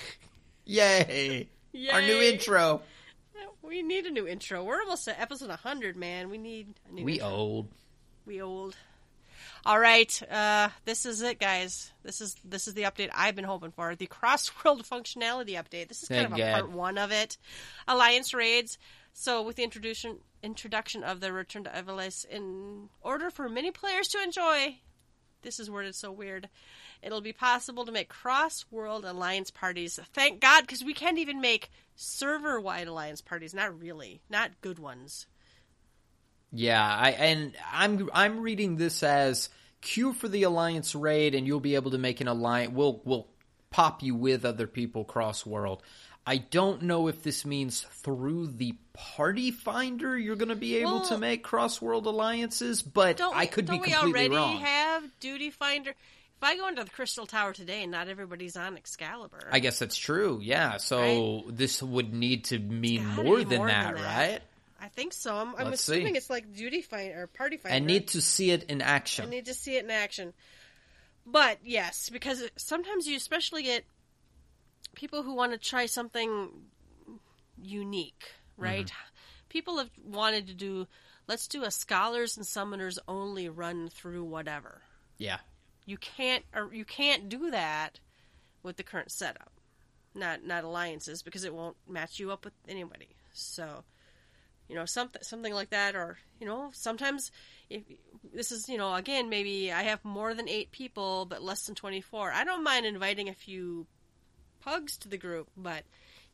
Yay! Our new intro. We need a new intro. We're almost at episode 100, man. We need a new. We intro. old. We old. All right, uh, this is it, guys. This is this is the update I've been hoping for. The cross-world functionality update. This is kind Thank of a God. part one of it. Alliance raids. So, with the introduction introduction of the Return to Ivalice, in order for many players to enjoy, this is worded so weird. It'll be possible to make cross-world alliance parties. Thank God, because we can't even make server-wide alliance parties. Not really, not good ones. Yeah, I and I'm I'm reading this as queue for the alliance raid, and you'll be able to make an alliance. We'll we'll pop you with other people cross world. I don't know if this means through the party finder you're going to be able Well- to make cross world alliances, but I could be don't we completely already wrong. have Duty Finder? If I go into the Crystal Tower today, and not everybody's on Excalibur. I guess that's true. Yeah, so this would need to mean more, be than, more that, than that. right? I think so. I'm, I'm assuming see. it's like Duty Finder or Party Finder. And need to see it in action. I need to see it in action. But yes, because sometimes you especially get people who want to try something unique, right? Mm-hmm. People have wanted to do. Let's do a scholars and summoners only run through whatever. yeah. you can't or you can't do that with the current setup not not alliances because it won't match you up with anybody so you know something something like that or you know sometimes if this is you know again maybe i have more than 8 people but less than 24 i don't mind inviting a few pugs to the group but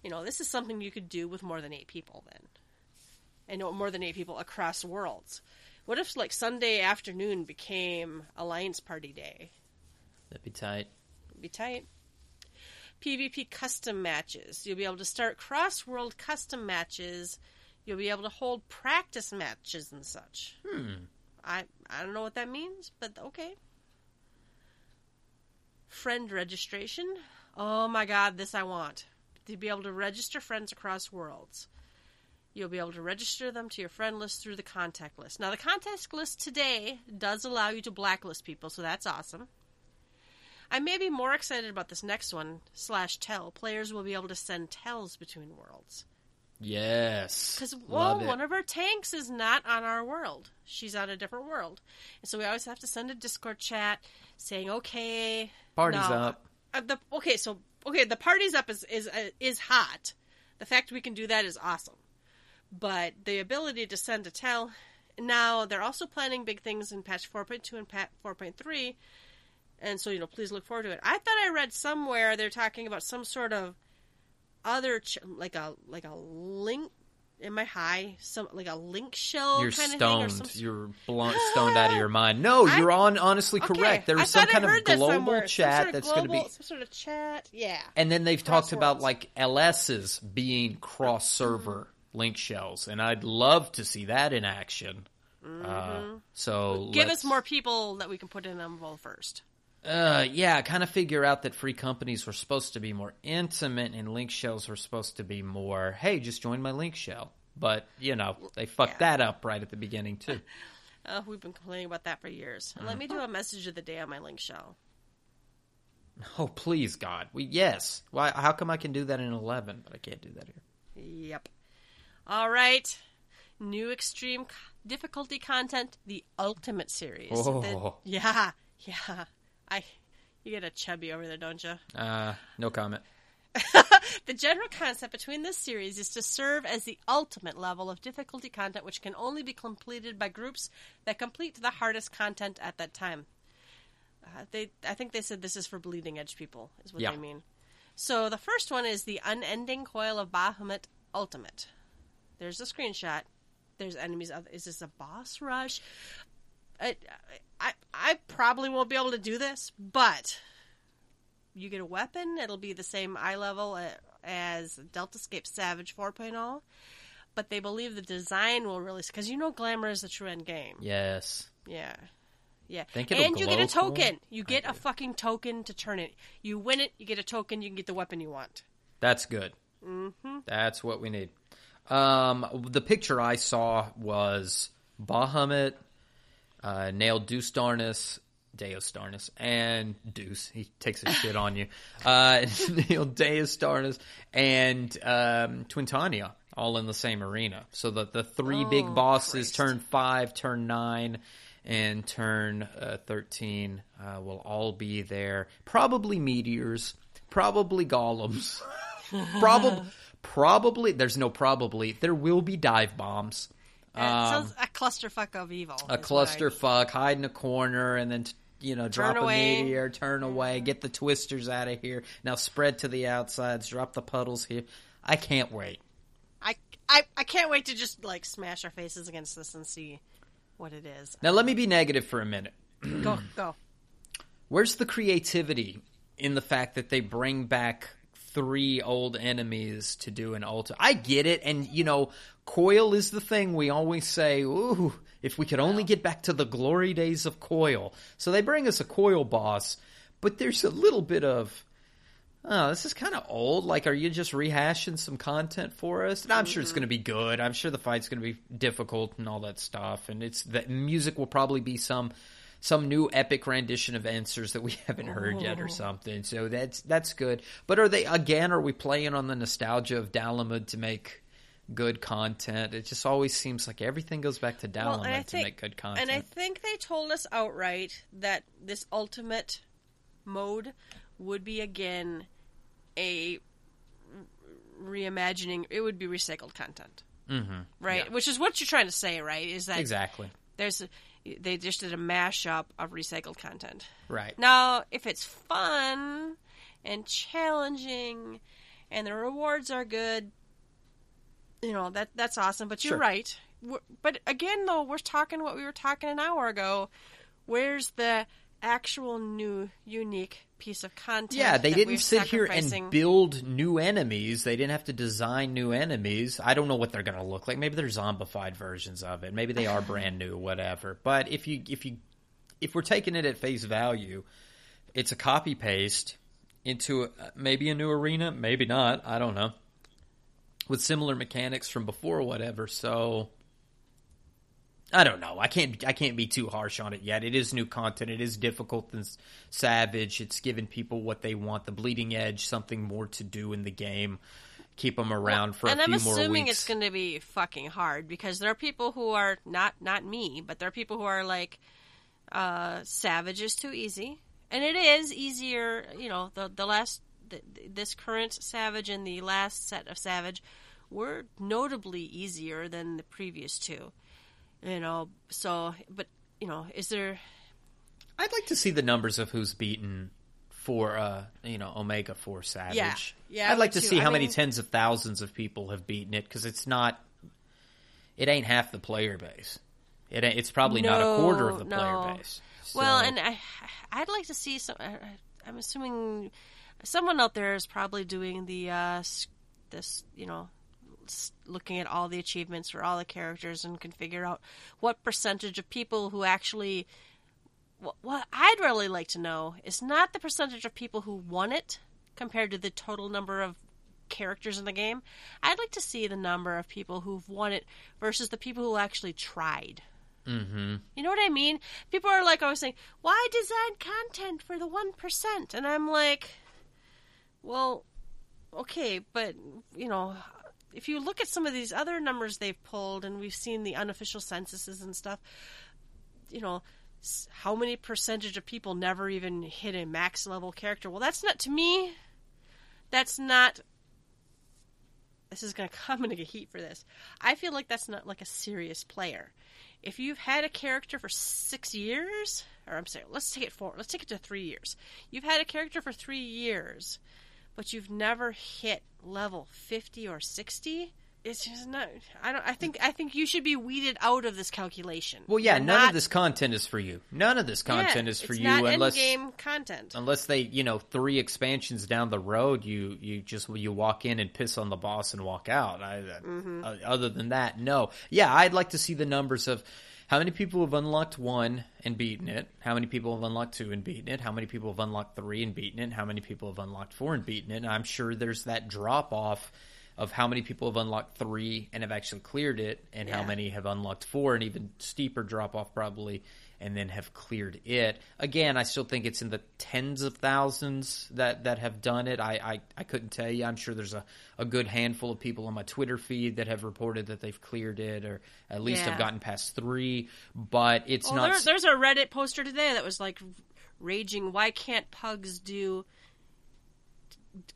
you know this is something you could do with more than 8 people then and more than 8 people across worlds what if like sunday afternoon became alliance party day That'd be tight. It'd be tight. PvP custom matches. You'll be able to start cross world custom matches. You'll be able to hold practice matches and such. Hmm. I I don't know what that means, but okay. Friend registration. Oh my god, this I want. To be able to register friends across worlds. You'll be able to register them to your friend list through the contact list. Now, the contact list today does allow you to blacklist people, so that's awesome. I may be more excited about this next one, slash tell. Players will be able to send tells between worlds. Yes. Because, it. one of our tanks is not on our world. She's on a different world. And so we always have to send a Discord chat saying, okay. Party's no, up. Uh, the, okay, so, okay, the party's up is, is, uh, is hot. The fact we can do that is awesome. But the ability to send a tell. Now, they're also planning big things in patch 4.2 and patch 4.3. And so, you know, please look forward to it. I thought I read somewhere they're talking about some sort of other ch- like a like a link am i high some like a link shell You're kind of thing or stoned. some You're blown, stoned out of your mind. No, I- you're on honestly Okay, correct. There was some kind of global chat sort of that's going to be. some sort of chat yeah And then they've talked about like LSs being cross server link shells, and I'd love to see that in action. Uh, so Mm-hmm. give let's- us more people that we can put in Umble first Uh, yeah, kind of figure out that free companies were supposed to be more intimate and link shells were supposed to be more, hey, just join my link shell. But, you know, they fucked Yeah. that up right at the beginning, too. uh, we've been complaining about that for years Mm-hmm. let me do a message of the day on my link shell Oh, please, God. We Yes. Why? How come I can do that in 11, but I can't do that here? Yep. All right. New extreme difficulty content, the Ultimate Series. Oh. The- yeah, yeah. I, you get a chubby over there, don't you? Uh, no comment. The general concept between this series is to serve as the ultimate level of difficulty content, which can only be completed by groups that complete the hardest content at that time. Uh, they, I think they said this is for bleeding edge people, is what Yeah. they mean. So the first one is the Unending Coil of Bahamut Ultimate. There's a screenshot. There's enemies. Of, is this a boss rush? I, I, I probably won't be able to do this, but you get a weapon. It'll be the same eye level as Delta Deltascape Savage 4.0, but they believe the design will really because you know glamour is the true end game. Yes. Yeah. Yeah. And you get a glow cool? token. You get a fucking token to turn it. You win it, you get a token, you can get the weapon you want. That's good. Mm-hmm. That's what we need. Um, the picture I saw was Bahamut, uh, Nael deus Darnus, Deus Darnus, and Deuce. He takes a shit on you. Uh, Nael Deus Darnus and um, Twintania all in the same arena. So the the three big Oh, bosses, Christ. turn five, turn nine, and turn uh, thirteen, uh, will all be there. Probably meteors, probably golems, probably probably. There's no probably. There will be dive bombs. Sounds a clusterfuck of evil. Um, a clusterfuck, what I- cluster hide in a corner, and then t- you know drop away. a meteor, turn away, get the twisters out of here. Now spread to the outsides, drop the puddles here. I can't wait. I, I, I can't wait to just like smash our faces against this and see what it is. Now let me be negative for a minute. go, go. Where's the creativity in the fact that they bring back three old enemies to do an ultimate? I get it, and you know, Coil is the thing we always say. Ooh, if we could only get back to the glory days of Coil. So they bring us a Coil boss, but there's a little bit of. Oh, this is kind of old. Like, are you just rehashing some content for us? And I'm sure it's mm-hmm. going to be good. I'm sure the fight's going to be difficult and all that stuff. And it's the music will probably be some some new epic rendition of answers that we haven't heard yet or something. So that's that's good. But are they again? Are we playing on the nostalgia of Dalamud to make good content? It just always seems like everything goes back to Dalamud Well, to make good content. and I think they told us outright that this ultimate mode would be again a reimagining. It would be recycled content, mm-hmm. right? Yeah. Which is what you're trying to say, right? Is that Exactly. there's they just did a mashup of recycled content. Right. Now, if it's fun and challenging, and the rewards are good, you know that that's awesome. But you're Sure. right. We're- But again, though, we're talking what we were talking an hour ago. Where's the actual new unique piece of content. Yeah, they didn't sit here and build new enemies. They didn't have to design new enemies. I don't know what they're going to look like. Maybe they're zombified versions of it. Maybe they are brand new, whatever. But if you if you if we're taking it at face value, it's a copy paste into a, maybe a new arena, maybe not. I don't know. With similar mechanics from before, whatever. So I don't know. I can't. I can't be too harsh on it yet. It is new content. It is difficult and savage. It's giving people what they want. The bleeding edge, something more to do in the game. Keep them around for and a I'm few more assuming weeks. it's going to be fucking hard because there are people who are not not me, but there are people who are like, uh, Savage is too easy, and it is easier. You know, the the last the, this current Savage and the last set of Savage were notably easier than the previous two. You know, so but you know, is there? I'd like to see the numbers of who's beaten for uh you know Omega Four Savage. Yeah. Yeah, I'd like to too. see I how many mean- tens of thousands of people have beaten it because it's not. It ain't half the player base. It ain't, it's probably not a quarter of the No, player no. base. Well, and I, I'd like to see some. I- I'm assuming someone out there is probably doing the uh, this, you know, looking at all the achievements for all the characters and can figure out what percentage of people who actually. What, what I'd really like to know is not the percentage of people who won it compared to the total number of characters in the game. I'd like to see the number of people who've won it versus the people who actually tried. Mhm. You know what I mean? People are like always saying, "Why design content for the one percent?" And I'm like, "Well, okay, but you know, if you look at some of these other numbers they've pulled, and we've seen the unofficial censuses and stuff, you know." How many percentage of people never even hit a max level character? Well, that's not to me. That's not. This is gonna come into get heat for this. I feel like that's not like a serious player if you've had a character for six years, or I'm sorry, let's take it for let's take it to three years. You've had a character for three years, but you've never hit level fifty or sixty. It's just not. I don't. I think. I think you should be weeded out of this calculation. well, yeah, none not- of this content is for you. None of this content yeah, is for you unless in-game content. unless they you know three expansions down the road you you just you walk in and piss on the boss and walk out I, Mm-hmm. uh, other than that no yeah i'd like to see the numbers of how many people have unlocked one and beaten it? How many people have unlocked two and beaten it? How many people have unlocked three and beaten it? How many people have unlocked four and beaten it? And i'm sure there's that drop off of how many people have unlocked three and have actually cleared it and how many have unlocked four and even steeper drop off probably and then have cleared it. Again, I still think it's in the tens of thousands that, that have done it. I, I, I couldn't tell you. I'm sure there's a, a good handful of people on my Twitter feed that have reported that they've cleared it or at least Yeah. have gotten past three, but it's Oh, not. there, there's a Reddit poster today that was like raging. Why can't pugs do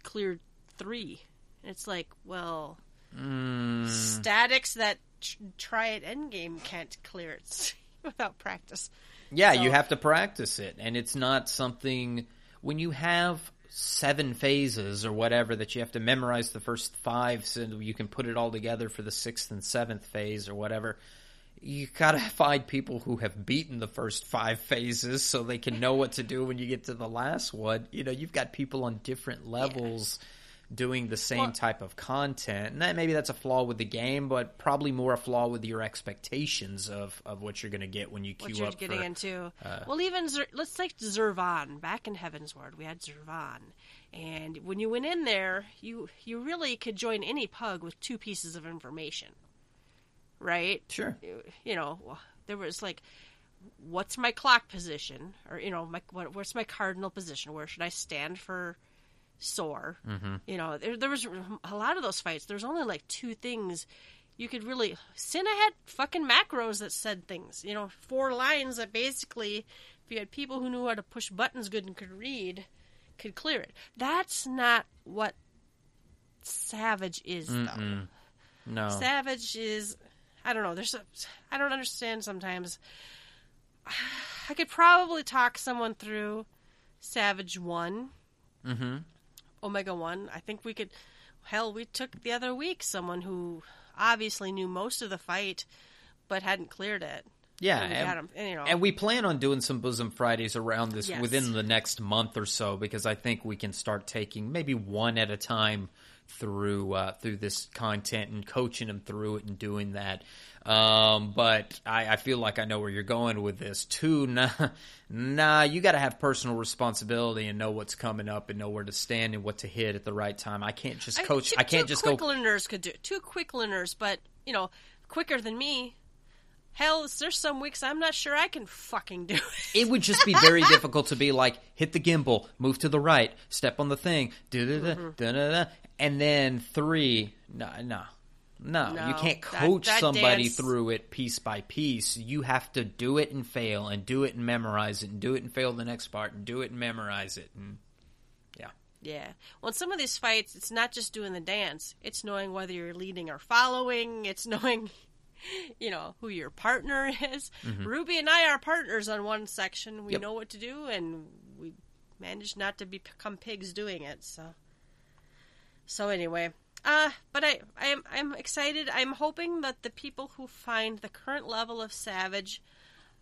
clear three? And it's like, well, Mm, statics that tr- try it endgame can't clear it without practice. Yeah, So- you have to practice it, and it's not something when you have seven phases or whatever that you have to memorize the first five so you can put it all together for the sixth and seventh phase or whatever. You gotta find people who have beaten the first five phases so they can know what to do when you get to the last one. You know, you've got people on different levels doing the same Well- type of content, and that maybe that's a flaw with the game, but probably more a flaw with your expectations of, of what you're going to get when you queue What you're up getting for, into. uh, well, even Zer- let's take Zurvan. Back in Heavensward, we had Zurvan, and when you went in there, you you really could join any pug with two pieces of information, right? Sure. you know, there was like, what's my clock position, or you know, my what, what's my cardinal position? Where should I stand for sore? Mm-hmm. You know, there, there was a lot of those fights. There's only like two things you could really. Cinna had fucking macros that said things. You know, four lines that basically, if you had people who knew how to push buttons good and could read, could clear it. That's not what Savage is, though. No. Savage is I don't know, there's a I don't understand sometimes. I could probably talk someone through Savage 1. mm-hmm. Omega 1. I think we could hell, we took the other week someone who obviously knew most of the fight but hadn't cleared it. Yeah, And we and, 'em, and, you know. and we plan on doing some bosom Fridays around this Yes. within the next month or so because I think we can start taking maybe one at a time through uh, through this content and coaching them through it and doing that. Um, but I, I feel like I know where you're going with this too. Nah, nah you got to have personal responsibility and know what's coming up and know where to stand and what to hit at the right time. I can't just coach. two, I can't two just go quick learners could do two quick learners, but you know, quicker than me. Hell, there's some weeks I'm not sure I can fucking do it. it would just be very difficult to be like hit the gimbal, move to the right, step on the thing, da da da mm-hmm. da da da, and then three. No, no, no. No, you can't that- coach that somebody dance- through it piece by piece. You have to do it and fail, and do it and memorize it, and do it and fail the next part, and do it and memorize it, and yeah. Yeah. Well, in some of these fights, it's not just doing the dance. It's knowing whether you're leading or following. It's knowing, you know, who your partner is. Ruby and I are partners on one section. We Yep. know what to do, and we managed not to become pigs doing it. So, so anyway, uh, but I, I am, I'm excited. I'm hoping that the people who find the current level of Savage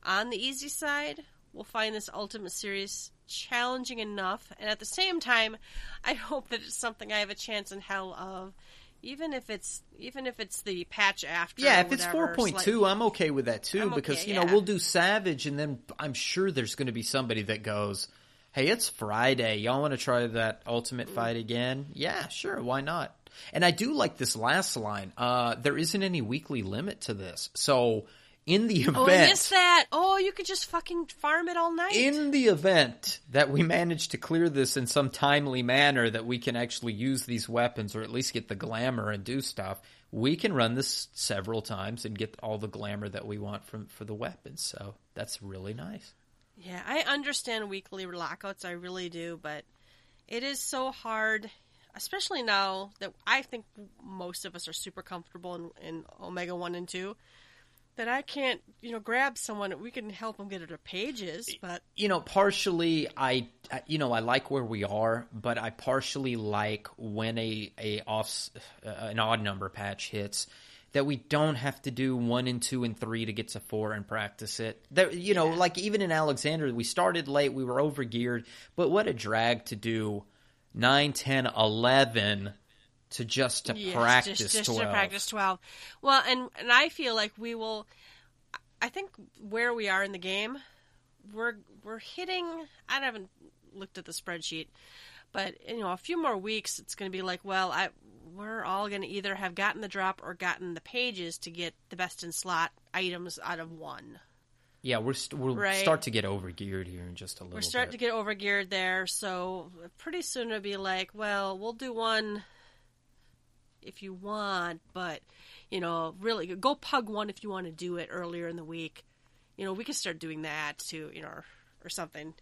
on the easy side will find this Ultimate Series challenging enough, and at the same time, I hope that it's something I have a chance in hell of, even if it's even if it's the patch after. Yeah, if it's four point two, slight- I'm okay with that too I'm because okay, you know yeah. we'll do Savage, and then I'm sure there's going to be somebody that goes, "Hey, it's Friday. Y'all want to try that Mm. Ultimate fight again?" Yeah, sure, why not? And I do like this last line. Uh, there isn't any weekly limit to this, so in the event. Oh, I missed that. Oh, you could just fucking farm it all night. in the event that we manage to clear this in some timely manner that we can actually use these weapons or at least get the glamour and do stuff we can run this several times and get all the glamour that we want from for the weapons so that's really nice Yeah, I understand weekly lockouts. I really do, but it is so hard, especially now that I think most of us are super comfortable in, in Omega One and Two. That I can't, you know, grab someone. We can help them get their pages, but you know partially i you know i like where we are but i partially like when a a off uh, an odd number patch hits that we don't have to do one and two and three to get to four and practice it there you know Yeah. like even in alexander we started late we were over geared but what a drag to do 9 10 11 to just to Yes, practice just, just 12 to practice 12 well and and i feel like we will i think where we are in the game we're we're hitting i haven't looked at the spreadsheet but you know a few more weeks it's going to be like well i we're all going to either have gotten the drop or gotten the pages to get the best in slot items out of one. Yeah we're st- we'll Right. start to get over geared here in just a little we're starting bit. to get overgeared there so pretty soon it'll be like well we'll do one if you want but you know really go pug one if you want to do it earlier in the week. You know we can start doing that too you know or, or something.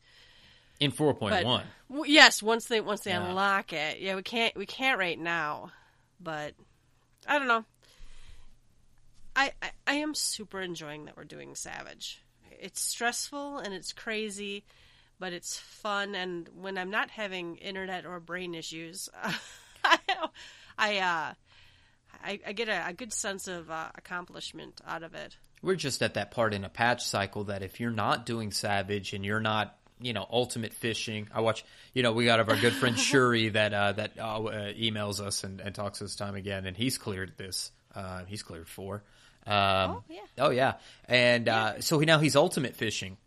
In 4.1 w- yes once they once they Yeah. unlock it. Yeah we can't we can't right now but i don't know. I, I i am super enjoying that we're doing savage. It's stressful and it's crazy but it's fun and when i'm not having internet or brain issues i i uh I, I get a, a good sense of uh, accomplishment out of it. We're just at that part in a patch cycle that if you're not doing Savage and you're not, you know, ultimate fishing, I watch, you know, we got our good friend Shuri that uh, that uh, emails us and, and talks to us time again, and he's cleared this. Uh, he's cleared four. Um, Oh, yeah. Oh yeah, and uh, so now he's ultimate fishing.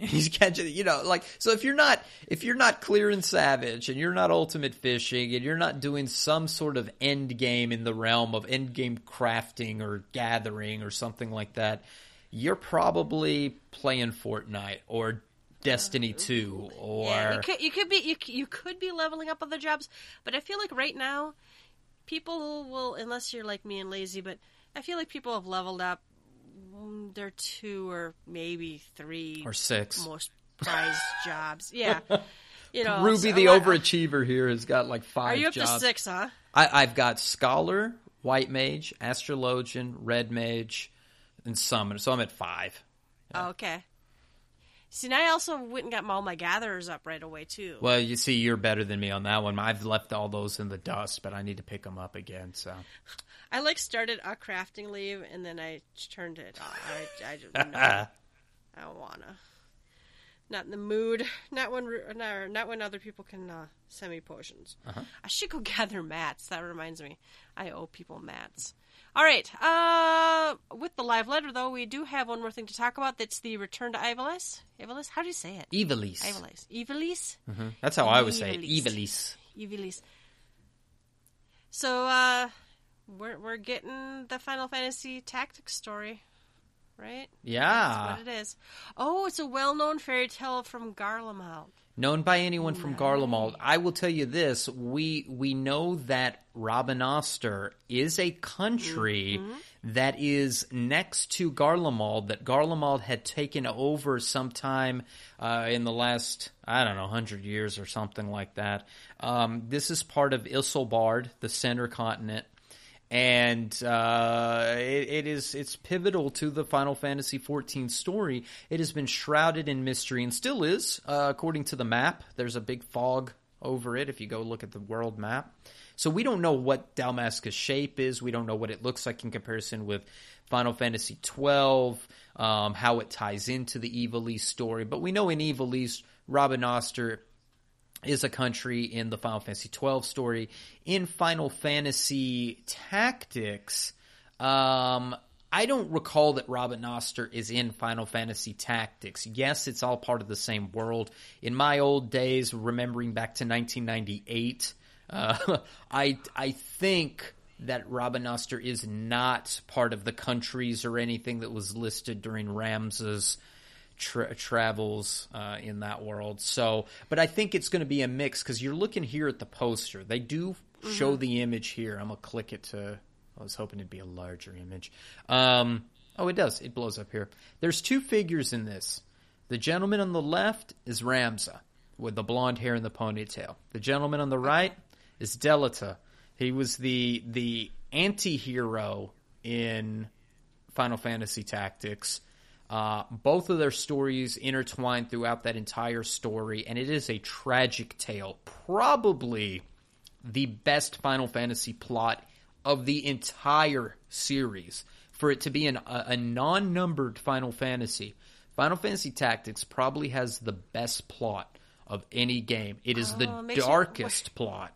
He's catching, you know, like so. If you're not, if you're not clear and savage, and you're not ultimate fishing, and you're not doing some sort of end game in the realm of end game crafting or gathering or something like that, you're probably playing Fortnite or Destiny Two or Yeah, you could you could be you, you could be leveling up other jobs, but I feel like right now, people will unless you're like me and lazy, but I feel like people have leveled up. Mm, They're two or maybe three or six. most prized jobs. Yeah, you know, Ruby, so the I'm overachiever here, has got like five. Are you up jobs. to six? Huh? I, I've got Scholar, White Mage, Astrologian, Red Mage, and Summoner. So I'm at five. Oh, okay. See, and I also went and got all my gatherers up right away too. Well, you see, you're better than me on that one. I've left all those in the dust, but I need to pick them up again. So I like started a crafting leave and then I turned it off. I, I just no, I don't wanna. Not in the mood. Not when not, not when other people can uh, send me potions. Uh-huh. I should go gather mats. That reminds me, I owe people mats. All right. Uh, with the live letter, though, we do have one more thing to talk about. That's the return to Ivalice. Ivalice? How do you say it? Ivalice. Ivalice. Ivalice? hmm That's how I would say it. Ivalice. Ivalice. So, uh, we're, we're getting the Final Fantasy Tactics story, right? Yeah. What it is. Oh, it's a well known fairy tale from Garlemald. Known by anyone from Garlemald. I will tell you this: we we know that Rabanastre is a country that is next to Garlemald. That Garlemald had taken over sometime uh, in the last I don't know hundred years or something like that. Um, this is part of Ilsabard, the center continent and uh, it, it is it's pivotal to the Final Fantasy XIV story. It has been shrouded in mystery and still is, uh, according to the map. There's a big fog over it if you go look at the world map. So we don't know what Dalmasca's shape is. We don't know what it looks like in comparison with Final Fantasy XII, um, how it ties into the Ivalice story. But we know in Ivalice, Robin Rabanastre is a country in the Final Fantasy twelve story. In Final Fantasy Tactics, um, I don't recall that Rabanastre is in Final Fantasy Tactics. Yes, it's all part of the same world. In my old days, remembering back to 1998, uh, I I think that Rabanastre is not part of the countries or anything that was listed during Ramza's tra- travels uh, in that world. So, but I think it's going to be a mix because you're looking here at the poster. They do show the image here. I'm gonna click it to. I was hoping it'd be a larger image. Um, oh, it does. It blows up here. There's two figures in this. The gentleman on the left is Ramza with the blonde hair and the ponytail. The gentleman on the right is Delita. He was the the anti-hero in Final Fantasy Tactics. Uh, both of their stories intertwine throughout that entire story, and it is a tragic tale. Probably the best Final Fantasy plot of the entire series. For it to be an, a, a non numbered Final Fantasy, Final Fantasy Tactics probably has the best plot of any game. It is Oh, the darkest plot.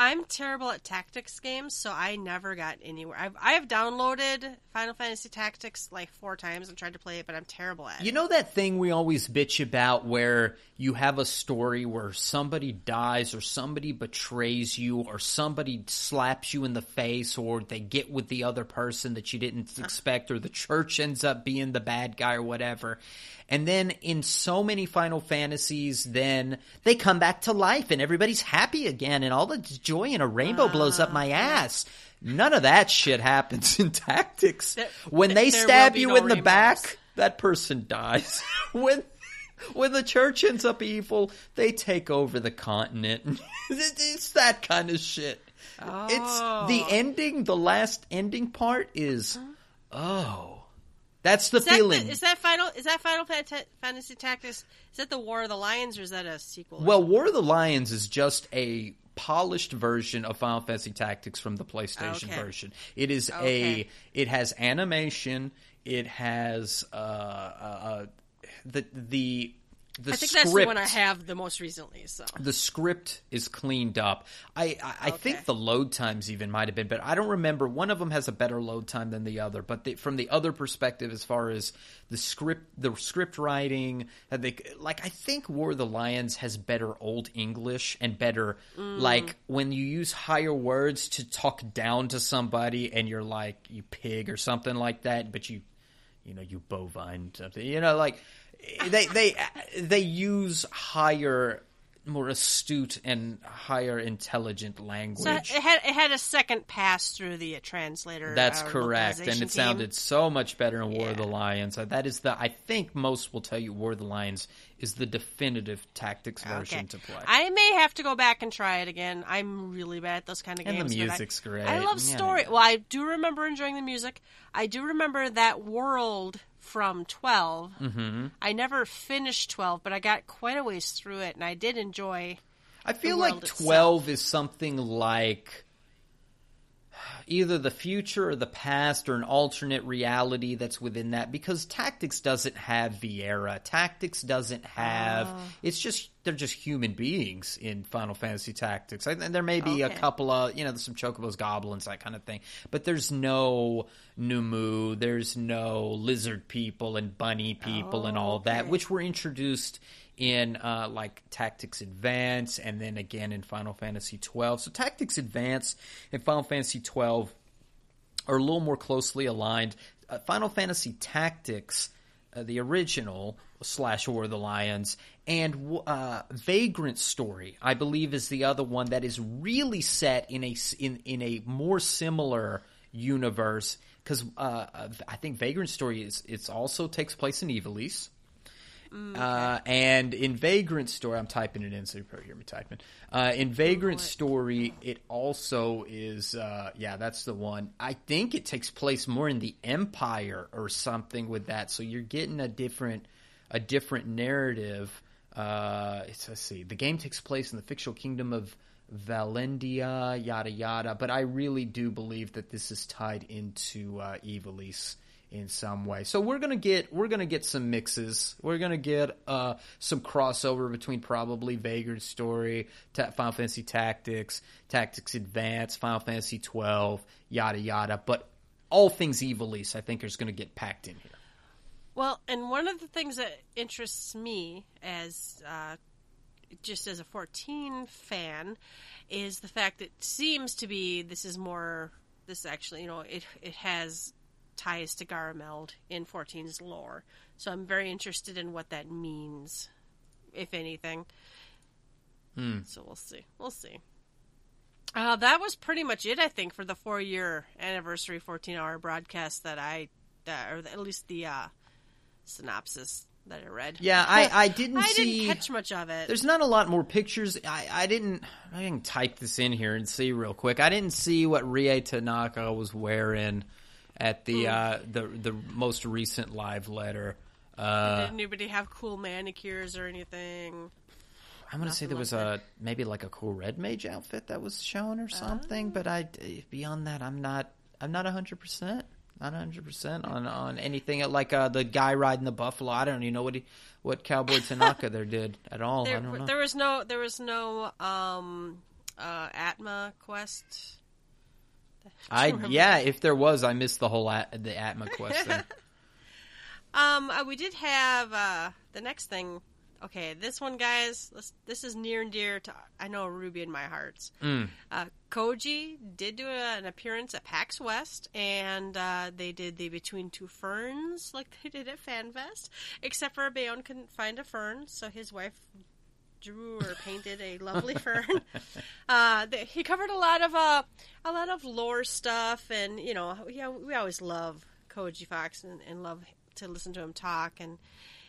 I'm terrible at tactics games, so I never got anywhere. I've I have downloaded Final Fantasy Tactics like four times and tried to play it, but I'm terrible at You it. know that thing we always bitch about where you have a story where somebody dies or somebody betrays you or somebody slaps you in the face or they get with the other person that you didn't expect or the church ends up being the bad guy or whatever. And then in so many Final Fantasies, then they come back to life and everybody's happy again and all the joy and a rainbow blows up my ass. None of that shit happens in tactics. There- when they stab you no in the back, that person dies. when when the church ends up evil, they take over the continent. it's that kind of shit. It's the ending. The last ending part is oh, that's the Is that, feeling. the, is that final? Is that Final Fant- Fantasy Tactics? Is that the War of the Lions, or is that a sequel? well, War of the Lions is just a polished version of Final Fantasy Tactics from the PlayStation Okay. version. It is Okay. a. It has animation. It has uh, uh, uh the the the I think script. that's the one I have the most recently. So the script is cleaned up. I I, I think the load times even might have been, but I don't remember. One of them has a better load time than the other. But the, from the other perspective, as far as the script, the script writing, they, like I think War of the Lions has better Old English and better mm. like when you use higher words to talk down to somebody, and you're like you pig or something like that, but you you know, you bovine something. You know, like they they they use higher, more astute and higher intelligent language. So it had it had a second pass through the uh, translator. That's uh, correct, and it team. sounded so much better in War of the Lions. Uh, That is the I think most will tell you War of the Lions is the definitive tactics version Okay. to play. I may have to go back and try it again. I'm really bad at those kind of And the games. but I- music's great. I love Yeah. story. Well, I do remember enjoying the music. I do remember that world from 12. Mm-hmm. I never finished 12, but I got quite a ways through it, and I did enjoy. I feel like world 12 is something like either the future or the past or an alternate reality that's within that because Tactics doesn't have Viera. Tactics doesn't have Oh. it's just they're just human beings in Final Fantasy Tactics. And there may be a couple of, you know, some chocobos, goblins, that kind of thing. But there's no Nu Mou, there's no lizard people and bunny people and all that, which were introduced in uh, like Tactics Advance and then again in Final Fantasy 12. So Tactics Advance and Final Fantasy 12 are a little more closely aligned. Uh, Final Fantasy Tactics, uh, the original slash War of the Lions, and uh, Vagrant Story, I believe, is the other one that is really set in a in in a more similar universe. Because uh, I think Vagrant Story is it's also takes place in Ivalice. Uh, and in Vagrant Story, I'm typing it in so you probably hear me typing. Uh, in Vagrant. Story, it also is, uh, yeah, that's the one. I think it takes place more in the Empire or something with that. So you're getting a different, a different narrative. Uh, it's, let's see, the game takes place in the fictional kingdom of Valendia, yada yada. But I really do believe that this is tied into uh, Ivalice in some way. So we're gonna get we're gonna get some mixes. We're gonna get uh, some crossover between probably Vagrant Story, Ta- Final Fantasy Tactics, Tactics Advance, Final Fantasy twelve, yada yada. But all things Ivalice, I think, is gonna get packed in here. Well, and one of the things that interests me as uh, just as a 14 fan is the fact that it seems to be this is more this actually you know it it has ties to Garlemald in 14's lore. So I'm very interested in what that means, if anything. So we'll see. We'll see. Uh, that was pretty much it, I think, for the four year anniversary 14 hour broadcast that I, that, or at least the uh, synopsis that I read. Yeah, I I didn't I see. didn't catch much of it. There's not a lot more pictures. I, I didn't. I can type this in here and see real quick. I didn't see what Rie Tanaka was wearing at the Hmm. uh, the the most recent live letter. Uh, Did anybody have cool manicures or anything? I'm gonna say there was a maybe like a cool red mage outfit that was shown or something, but I beyond that I'm not I'm not hundred percent not hundred percent on on anything like uh, the guy riding the buffalo. I don't even know what he what Cowboy Tanaka there did at all. I There, don't know. there was no, there was no um, uh, Atma quest. I yeah, if there was, I missed the whole at, the Atma quest. There. Um, uh, we did have uh, the next thing. Okay, this one, guys. This, this is near and dear to I know Ruby in my hearts. Mm. Uh, Koji did do a, an appearance at PAX West, and uh, they did the Between Two Ferns like they did at FanFest. Except for Bayon couldn't find a fern, so his wife drew or painted a lovely fern. Uh, he covered a lot of uh, a lot of lore stuff, and you know, yeah, we always love Koji Fox and, and love to listen to him talk and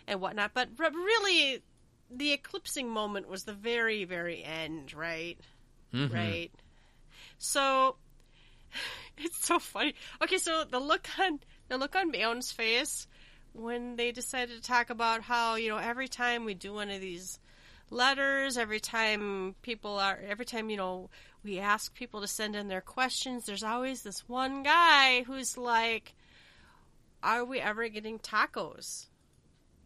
and whatnot. But, but really, the eclipsing moment was the very very end, right? Right. So it's so funny. Okay, so the look on the look on Bayon's face when they decided to talk about how you know every time we do one of these letters, every time people are, every time you know we ask people to send in their questions, there's always this one guy who's like, "Are we ever getting tacos?"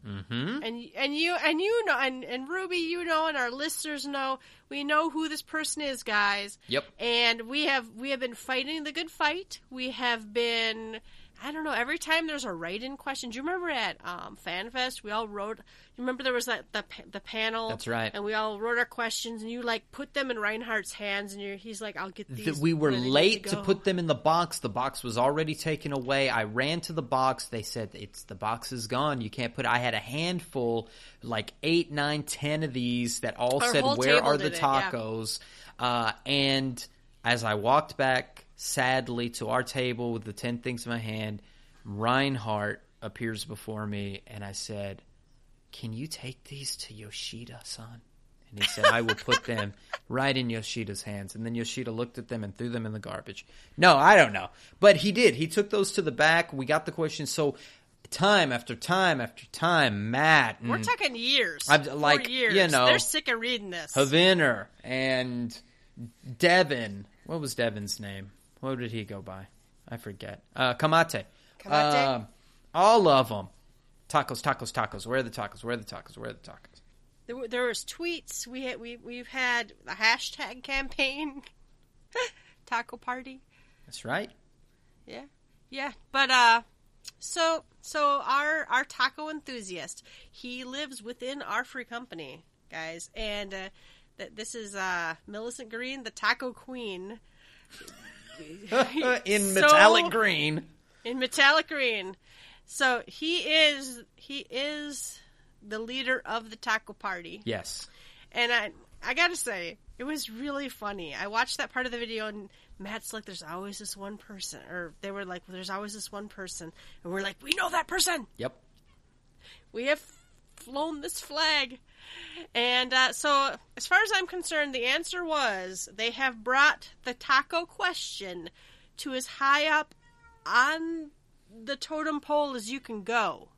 hmm and and you and you know and and Ruby, you know, and our listeners know, we know who this person is, guys. Yep. And we have we have been fighting the good fight. We have been. I don't know. Every time there's a write-in question, do you remember at um, FanFest we all wrote? You remember there was that the the panel? That's right. And we all wrote our questions, and you like put them in Reinhardt's hands, and you're, he's like, "I'll get these." Th- we were where they need late to, go." put them in the box. The box was already taken away. I ran to the box. They said it's the box is gone. You can't put. I had a handful, like eight, nine, ten of these that all Our said, "Where are the did it, yeah. tacos?" Uh, and as I walked back sadly to our table with the ten things in my hand, Reinhardt appears before me, and I said, "Can you take these to Yoshida, son? And he said, I will put them right in Yoshida's hands. And then Yoshida looked at them and threw them in the garbage. No, I don't know. But he did. He took those to the back. We got the question. So time after time after time, Matt We're talking years. I've- like, years. you know, they're sick of reading this. Haviner and Devin. What was Devin's name? What did he go by? I forget. Uh, Kamate. Kamate? Um, all of them. Tacos, tacos, tacos. Where are the tacos? Where are the tacos? Where are the tacos? There, were- there was tweets. We had, we we've had a hashtag campaign, taco party. That's right. Yeah, yeah. But uh, so so our our taco enthusiast, he lives within our free company, guys, and uh, that this is uh Millicent Green, the taco queen, In So- metallic green. in metallic green. So he is he is the leader of the taco party. Yes. And I I gotta say, it was really funny. I watched that part of the video and Matt's like, there's always this one person. Or they were like, there's always this one person. And we're like, we know that person. Yep. We have flown this flag. And uh, so, as far as I'm concerned, the answer was they have brought the taco question to as high up on the totem pole as you can go.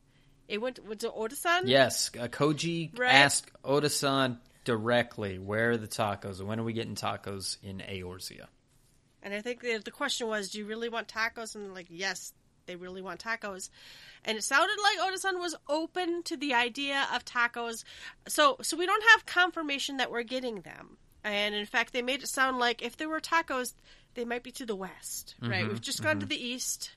It went, went to Odasan? Yes. Uh, Koji Right. asked Oda-san directly, where are the tacos? When are we getting tacos in Eorzea? And I think the, the question was, do you really want tacos? And they're like, yes, they really want tacos. And it sounded like Odasan was open to the idea of tacos. So, so we don't have confirmation that we're getting them. And in fact, they made it sound like if there were tacos, they might be to the west, right? We've just gone to the east.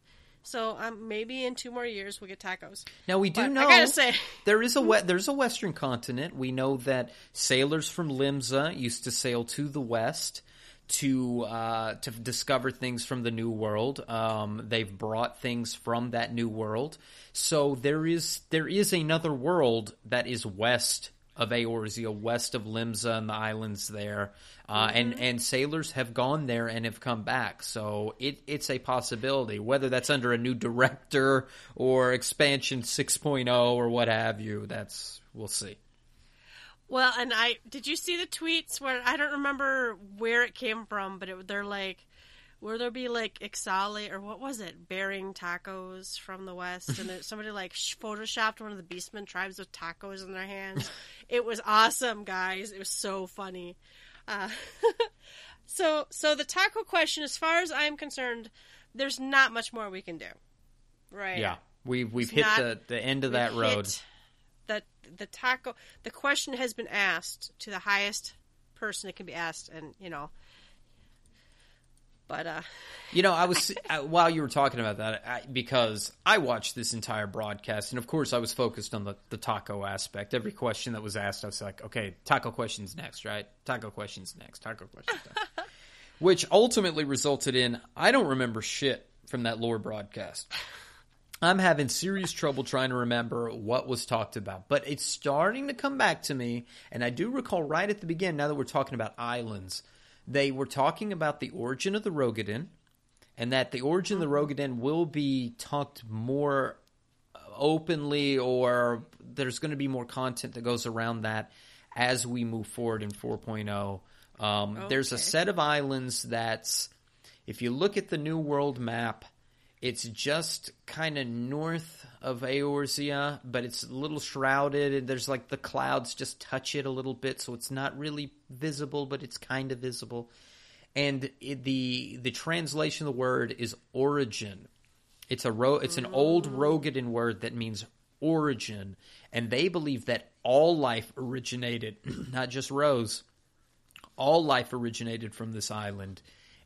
So um, maybe in two more years we'll get tacos. Now we do But I gotta say- there is a we- there's a western continent. We know that sailors from Limsa used to sail to the west to uh, to discover things from the new world. Um, they've brought things from that new world. So there is there is another world that is west of Eorzea, west of Limsa and the islands there, uh, and and sailors have gone there and have come back. So it it's a possibility. Whether that's under a new director or expansion 6.0 or what have you, that's we'll see. Well, and I did you see the tweets where I don't remember where it came from, but it, they're like, will there be like Ixali or what was it, bearing tacos from the west, and somebody like sh- photoshopped one of the Beastmen tribes with tacos in their hands. it was awesome, guys. It was so funny. Uh, so, so the taco question, as far as I'm concerned, there's not much more we can do, right? Yeah, we've we've It's hit not- the the end of that road. The the taco the question has been asked to the highest person it can be asked, and you know. But uh, You know, I was I, while you were talking about that I, because I watched this entire broadcast, and of course, I was focused on the, the taco aspect. Every question that was asked, I was like, "Okay, taco questions next, right? Taco questions next. Taco questions." next. Which ultimately resulted in I don't remember shit from that lore broadcast. I'm having serious trouble trying to remember what was talked about, but it's starting to come back to me. And I do recall right at the beginning, now that we're talking about islands, they were talking about the origin of the Roegadyn, and that the origin of the Roegadyn will be talked more openly, or there's going to be more content that goes around that as we move forward in 4.0. Um, There's a set of islands that's, if you look at the New World map, it's just kind of north of Eorzea, but it's a little shrouded. and There's like the clouds just touch it a little bit, so it's not really visible, but it's kind of visible. And it, the the translation of the word is origin. It's a ro- it's an old mm. Roegadyn word that means origin, and they believe that all life originated, not just Rose, all life originated from this island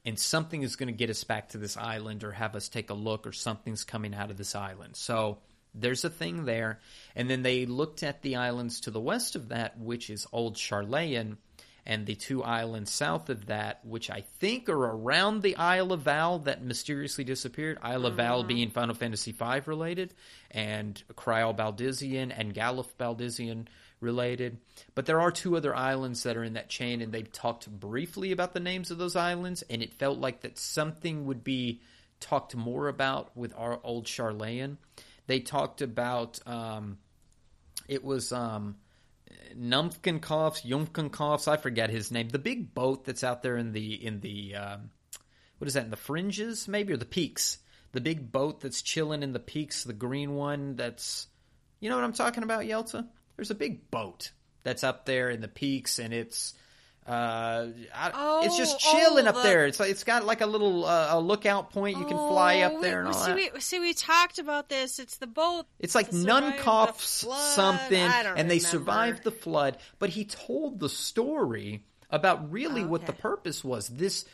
and something is going to get us back to this island or have us take a look or something's coming out of this island. So there's a thing there. And then they looked at the islands to the west of that which is old Sharlayan and the two islands south of that which i think are around the isle of val that mysteriously disappeared. Isle of val mm-hmm. being final fantasy v related and Krile Baldesion and Galuf Baldesion related. But there are two other islands that are in that chain, and they talked briefly about the names of those islands, and it felt like that something would be talked more about with our old Sharlayan. They talked about um, it was um, Numpkinkoffs, Yumkinkoffs, I forget his name. The big boat that's out there in the in the um, what is that in the fringes maybe or the peaks the big boat that's chilling in the peaks, the green one. That's you know what I'm talking about, Yelta. There's a big boat that's up there in the peaks, and it's uh, I, Oh, it's just chilling oh, up the- there. It's like it's got like a little uh, a lookout point you can fly Oh, up there and all see, that. We, see, we talked about this. It's the boat. It's like to survive the Nunkoff's flood. something, and they survived the flood. But he told the story about really what the purpose was. This,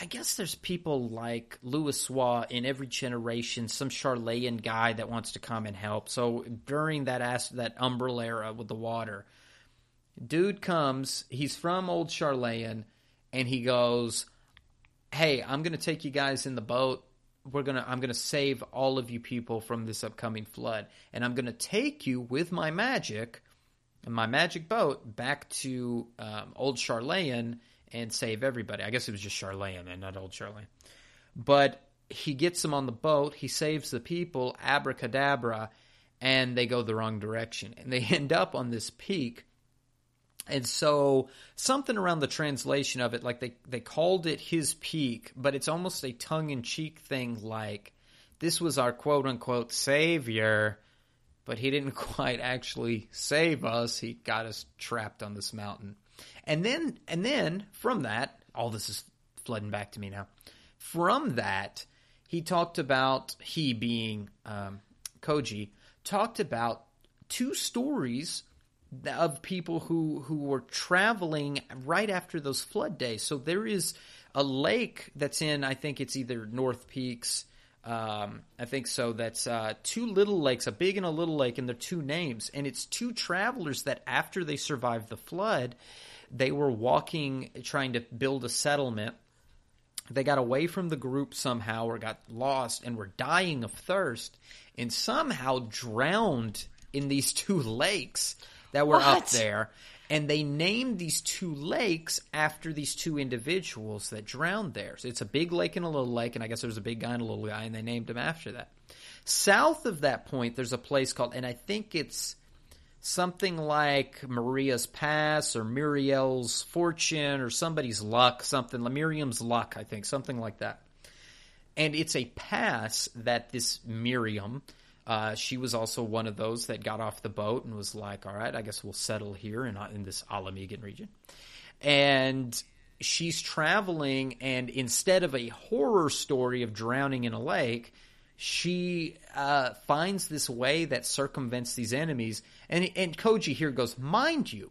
I guess, there's people like Louisoix in every generation, some Sharlayan guy that wants to come and help. So during that as- that Umbral era with the water, dude comes. He's from Old Sharlayan, and he goes, "Hey, I'm to take you guys in the boat. We're gonna. I'm to save all of you people from this upcoming flood, and I'm to take you with my magic, and my magic boat back to um, Old Sharlayan and save everybody. I guess it was just Sharlayan and not Old Sharlayan, but." He gets them on the boat. He saves the people. Abracadabra, and they go the wrong direction, and they end up on this peak and so something around the translation of it, like they, they called it his peak, but it's almost a tongue in cheek thing like this was our quote unquote savior, but he didn't quite actually save us. He got us trapped on this mountain. And then and then from that, all this is flooding back to me now. From that, he talked about he being um, Koji talked about two stories of people who who were traveling right after those flood days. So there is a lake that's in I think it's either North Peaks. Um, I think so. That's uh, two little lakes, a big and a little lake, and they're two names. And it's two travelers that after they survived the flood, they were walking, trying to build a settlement. They got away from the group somehow or got lost and were dying of thirst and somehow drowned in these two lakes that were up there. And they named these two lakes after these two individuals that drowned there. So it's a big lake and a little lake and i guess there was a big guy and a little guy and they named them after that. South of that point there's a place called and i think it's something like Maria's Pass or Muriel's Fortune or somebody's luck, something Miriam's luck, I think, something like that. And it's a pass that this Miriam, uh, she was also one of those that got off the boat and was like, "All right, I guess we'll settle here in in this Ala Mhigan region." And she's traveling, and instead of a horror story of drowning in a lake, she uh, finds this way that circumvents these enemies. And and Koji here goes, mind you,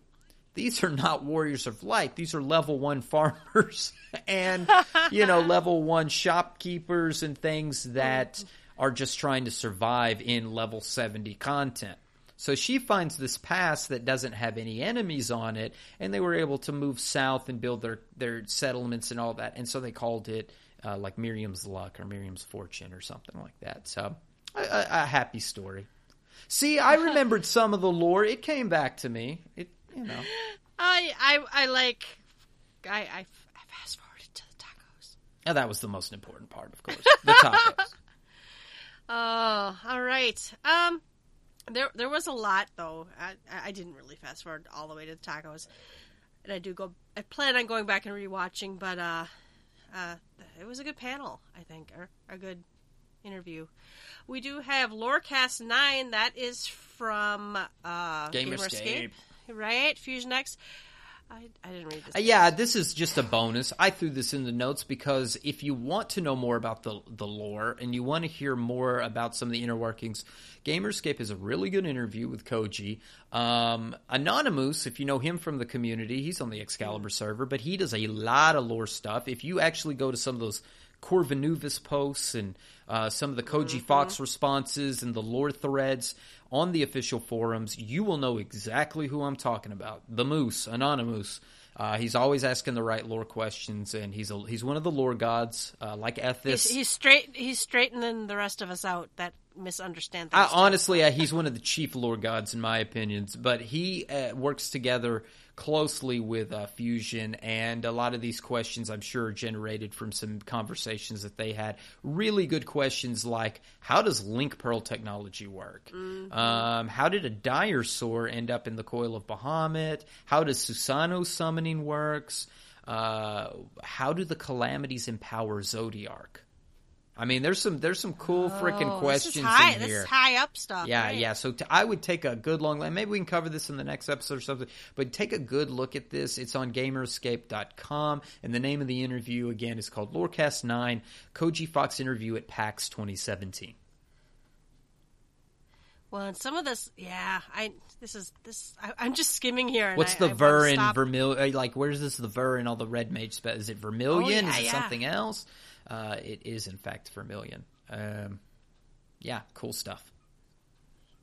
these are not warriors of light. These are level one farmers and you know level one shopkeepers and things that are just trying to survive in level seventy content. So she finds this pass that doesn't have any enemies on it, and they were able to move south and build their their settlements and all that. And so they called it uh, like Miriam's luck or Miriam's fortune or something like that. So a, a, a happy story. See, I remembered some of the lore. It came back to me. It you know. I, I, I like. I, I, I fast forwarded to the tacos. Oh, that was the most important part, of course. The tacos. Oh, all right. Um, there there was a lot though. I I didn't really fast forward all the way to the tacos, and I do go. I plan on going back and rewatching, but uh, uh, it was a good panel. I think, or a good interview. We do have Lorecast nine. That is from uh, Gamerscape. right? Fusion X. I, I didn't read this. Uh, yeah, this is just a bonus. I threw this in the notes because if you want to know more about the the lore and you want to hear more about some of the inner workings, Gamerscape is a really good interview with Koji. Um, Anonymous, if you know him from the community, he's on the Excalibur server, but he does a lot of lore stuff. If you actually go to some of those Corvinuvus posts and uh, some of the Koji Fox responses and the lore threads on the official forums, you will know exactly who I'm talking about. The Moose, Anonymous. Uh, he's always asking the right lore questions, and he's a, he's one of the lore gods, uh, like Ethis. He's, he's straight. He's straightening the rest of us out that misunderstand I, honestly, uh, he's one of the chief lore gods in my opinions, but he uh, works together closely with uh, Fusion, and a lot of these questions I'm sure are generated from some conversations that they had. Really good questions like, how does link pearl technology work? Um, how did a sword end up in the coil of Bahamut? How does Susano summoning works? Uh, how do the calamities empower Zodiark? I mean, there's some there's some cool freaking Oh, questions this is high, in This here. is high up stuff. Yeah, right? yeah. So t- I would take a good long. Maybe we can cover this in the next episode or something. But take a good look at this. It's on Gamerscape.com, and the name of the interview again is called Lorecast Nine Koji Fox interview at PAX 2017. Well, and some of this, yeah, I this is this. I, I'm just skimming here. And What's I, the I ver in vermilion? Uh, like, where's this the ver in all the red mage spell? Is it vermilion? Oh, yeah, is it yeah. something else? Uh, it is in fact vermilion. Um, yeah, cool stuff.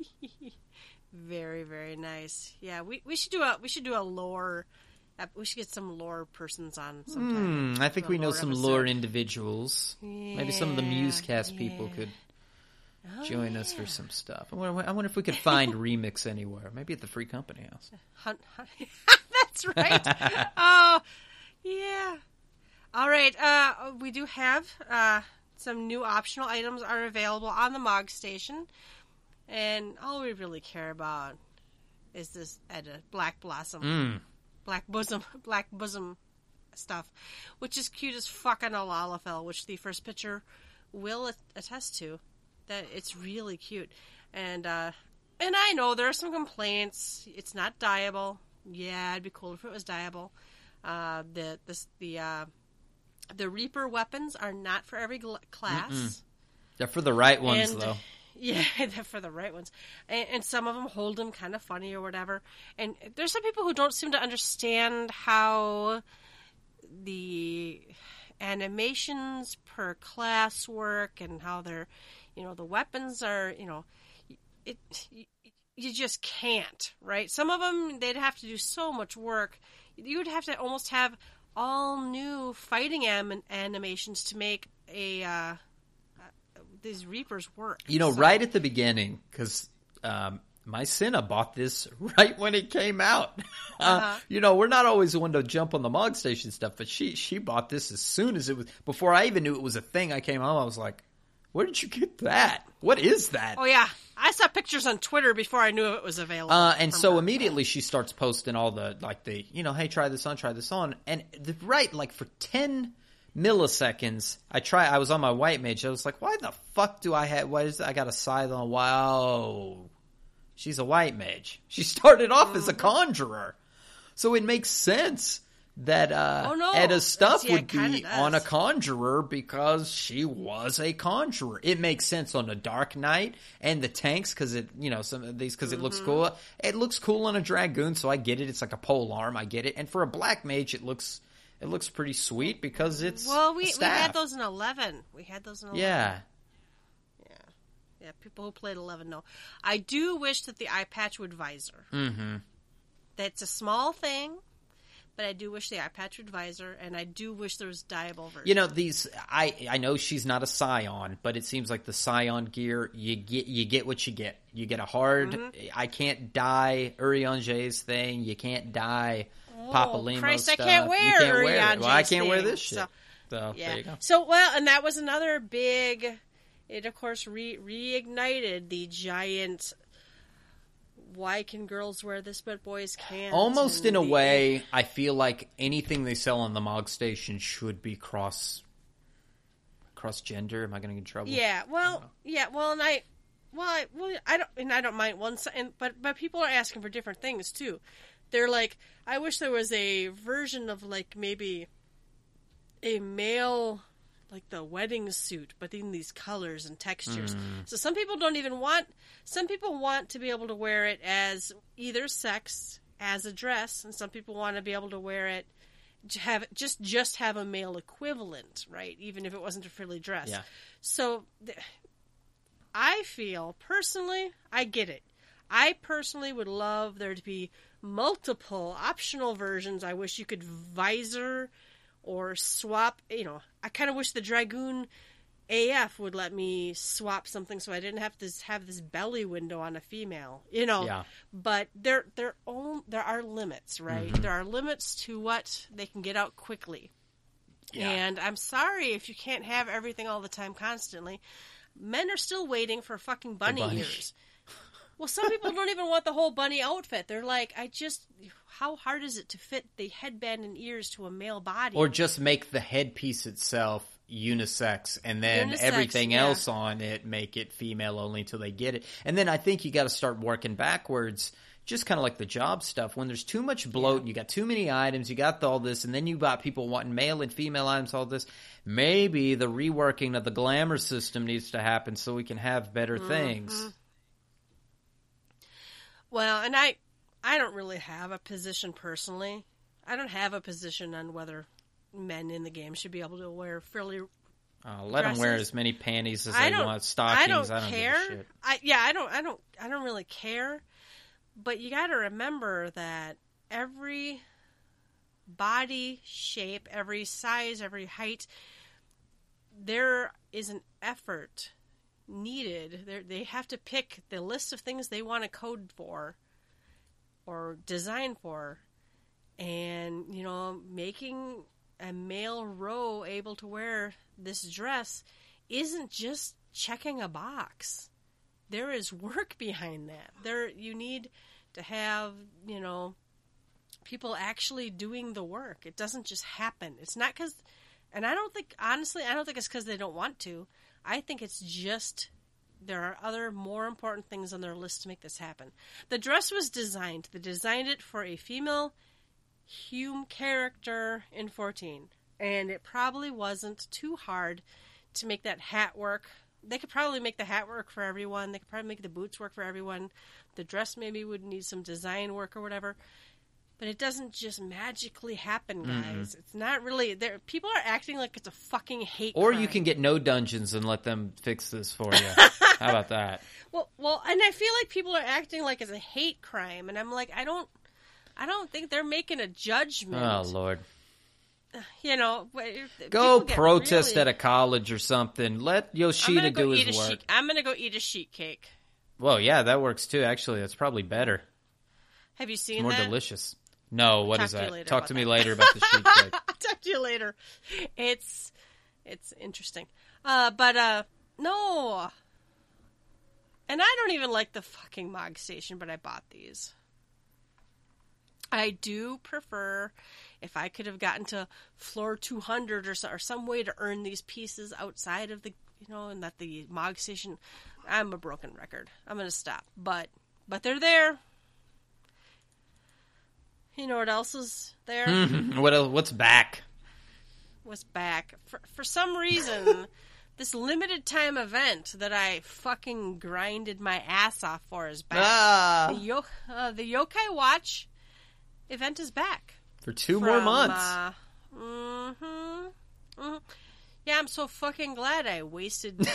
Very, very nice. Yeah, we, we should do a we should do a lore. We should get some lore persons on sometime. Hmm, I think we know some episode. lore individuals. Maybe some of the Yeah, Musecast people could Oh, join us for some stuff. I wonder, I wonder if we could find Remix anywhere. Maybe at the Free Company House. Hunt, hunt. That's right. oh, yeah. All right. Uh, we do have uh, some new optional items are available on the Mog Station, and all we really care about is this Edda Black Blossom, Mm. Black Bosom, Black Bosom stuff, which is cute as fuck on a Lalafell, which the first picture will attest to. That it's really cute, and uh, and I know there are some complaints. It's not dyeable. Yeah, it'd be cool if it was dyeable. Uh, the this the uh, the Reaper weapons are not for every gl- class. They're for the right ones, And- though. Yeah, they're for the right ones, and, and some of them hold them kind of funny or whatever. And there's some people who don't seem to understand how the animations per class work and how they're, you know, the weapons are, you know, it. You just can't, right? Some of them they'd have to do so much work. You would have to almost have all new fighting am- animations to make a uh, these reapers work. You know, So- right at the beginning, because um, my Senna bought this right when it came out. Uh-huh. Uh, you know, we're not always the one to jump on the Mog Station stuff, but she she bought this as soon as it was before I even knew it was a thing. I came home, I was like, "Where did you get that? What is that?" Oh yeah, I saw pictures on Twitter before I knew it was available. Uh, and so her. immediately she starts posting all the like the you know hey try this on try this on and the right like for ten milliseconds I try I was on my white mage I was like why the fuck do I have why is I got a scythe on wow she's a white mage she started off as a Mm-hmm. conjurer so it makes sense that uh Oh, no. Edda's stuff would be on a conjurer because she was a conjurer. It makes sense on a Dark Knight and the tanks because it, you know, some of these because it looks Mm-hmm. cool. It looks cool on a dragoon, so I get it. It's like a pole arm, I get it. And for a black mage, it looks it looks pretty sweet because it's well, we we had those in eleven. We had those in eleven. Yeah, yeah, yeah. People who played eleven know. I do wish that the eye patch would visor. mm-hmm. That's a small thing, but I do wish the eye patch would visor, and I do wish there was dyeable version. You know these. I I know she's not a scion, but it seems like the scion gear. You get you get what you get. You get a hard. Mm-hmm. I can't die Urianger's thing. You can't die Oh, Christ, I can't wear you can't wear it. Well, I can't wear this shit. so- So, Yeah. there you go. So well, and that was another big. It of course re- reignited the giant. Why can girls wear this but boys can't? Almost in a way, I feel like anything they sell on the Mog Station should be cross cross gender. Am I going to get in trouble? Yeah. Well. Yeah. Well, and I. Well, I, well, I don't, and I don't mind one side, and, but but people are asking for different things too. They're like, I wish there was a version of like maybe a male, like the wedding suit, but in these colors and textures. Mm. So some people don't even want. Some people want to be able to wear it as either sex as a dress, and some people want to be able to wear it to have just just have a male equivalent, right? Even if it wasn't a frilly dress. Yeah. So th- I feel personally, I get it. I personally would love there to be multiple optional versions. I wish you could visor or swap. You know, I kind of wish the Dragoon AF would let me swap something so I didn't have to have this belly window on a female. You know, Yeah. but there there own there are limits, right? Mm-hmm. There are limits to what they can get out quickly. Yeah. And I'm sorry if you can't have everything all the time constantly. Men are still waiting for fucking bunny, bunny. ears. Well, some people don't even want the whole bunny outfit. They're like, I just, how hard is it to fit the headband and ears to a male body? or just make the headpiece itself unisex and then Unisex, everything yeah. else on it make it female only until they get it. And then I think you got to start working backwards. Just kind of like the job stuff. When there's too much bloat, you got too many items, you got all this, and then you got people wanting male and female items, all this. Maybe the reworking of the glamour system needs to happen so we can have better Mm-hmm. things. Well, and I, I don't really have a position personally. I don't have a position on whether men in the game should be able to wear fairly Uh, let them wear as many panties as I they don't. want, stockings. I don't give a care. shit. I yeah. I don't. I don't. I don't really care. But you got to remember that every body shape, every size, every height, there is an effort needed. They're, they have to pick the list of things they want to code for or design for, and you know, making a male row able to wear this dress isn't just checking a box. There is work behind that. There you need to have, you know, people actually doing the work. It doesn't just happen. It's not cuz and I don't think honestly, I don't think it's cuz they don't want to. I think it's just there are other more important things on their list to make this happen. The dress was designed. They designed it for a female Hume character in 14. And it probably wasn't too hard to make that hat work. They could probably make the hat work for everyone. They could probably make the boots work for everyone. The dress maybe would need some design work or whatever. But it doesn't just magically happen, mm-hmm. guys. It's not really there. People are acting like it's a fucking hate. Crime. Or crime. you can get no dungeons and let them fix this for you. How about that? Well, well, and I feel like people are acting like it's a hate crime, and I'm like, I don't, I don't think they're making a judgment. Oh Lord. You know, Go protest really- at a college or something. Let Yoshida go do his work. sheet. I'm gonna go eat a sheet cake. Well, yeah, that works too. Actually, that's probably better. Have you seen More that? delicious. No, what is that? Talk to me that. later about the sheet cake. Talk to you later. It's it's interesting. Uh, but uh, no. And I don't even like the fucking Mog Station, but I bought these. I do prefer if I could have gotten to floor 200 or, so, or some way to earn these pieces outside of the, you know, and that the Mog Station. I'm a broken record. I'm going to stop. But but they're there. You know what else is there? Mhm. What else, what's back? What's back for for some reason. this limited time event that I fucking grinded my ass off for is back. Ah, The, Yo- uh, the Yokai Watch event is back. for two more months. Uh, hmm hmm Yeah, I'm so fucking glad I wasted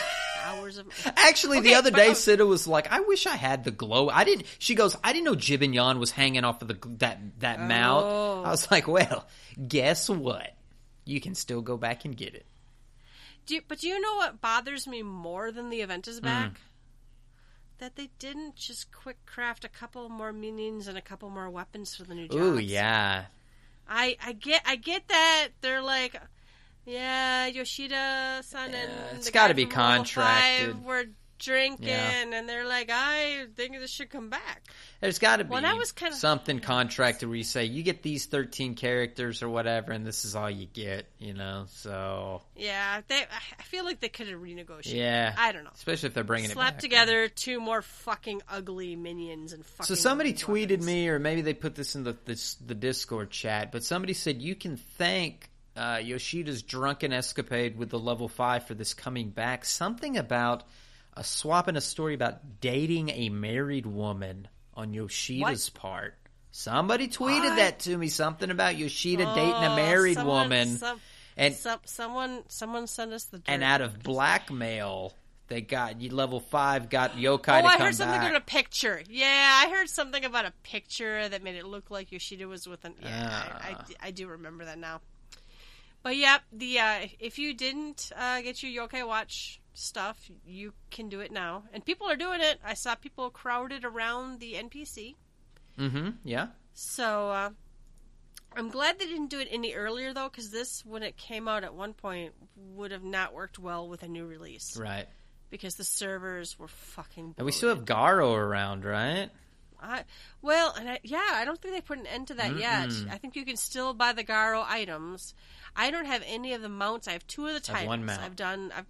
hours of. Actually, the other day, uh, Sita was like, "I wish I had the glow." I didn't. She goes, "I didn't know Jibanyan was hanging off of the that that mount." Oh. I was like, "Well, guess what? You can still go back and get it." Do you, but do you know what bothers me more than the event is back? That they didn't just quick craft a couple more minions and a couple more weapons for the new jobs. Ooh, yeah. I I get I get that they're like, yeah, Yoshida San Yeah, and it's the gotta be contracted. Five were drinking, Yeah. and they're like, I think this should come back. There's got to be Well, that was kinda- something contracted where you say you get these 13 characters or whatever, and this is all you get. You know, so Yeah, they. I feel like they could have renegotiated. yeah. I don't know. Especially if they're bringing it back. together two more fucking ugly minions and fucking. So somebody tweeted weapons. me, or maybe they put this in the this, the Discord chat, but somebody said you can thank uh, Yoshida's drunken escapade with the level five for this coming back. Something about a swap in a story about dating a married woman on Yoshida's part. Somebody tweeted What? that to me. Something about Yoshida dating a Oh, married someone- woman, some- and some, someone someone sent us the dirt. and out of blackmail, they got you level five got Yokai Oh, to I heard something back. about a picture. Yeah, I heard something about a picture that made it look like Yoshida was with an. Yeah, I, Ah. I, I do remember that now. But yep, the uh, if you didn't uh, get your Yokai Watch stuff, you can do it now, and people are doing it. I saw people crowded around the NPC, mm-hmm. Yeah. so uh, I'm glad they didn't do it any earlier though, because this, when it came out at one point, would have not worked well with a new release Right. because the servers were fucking. And we still have Garo around, right? I, well, and I, yeah, I don't think they put an end to that yet. I think you can still buy the Garo items. I don't have any of the mounts. I have two of the I have one mount. I've done. I've,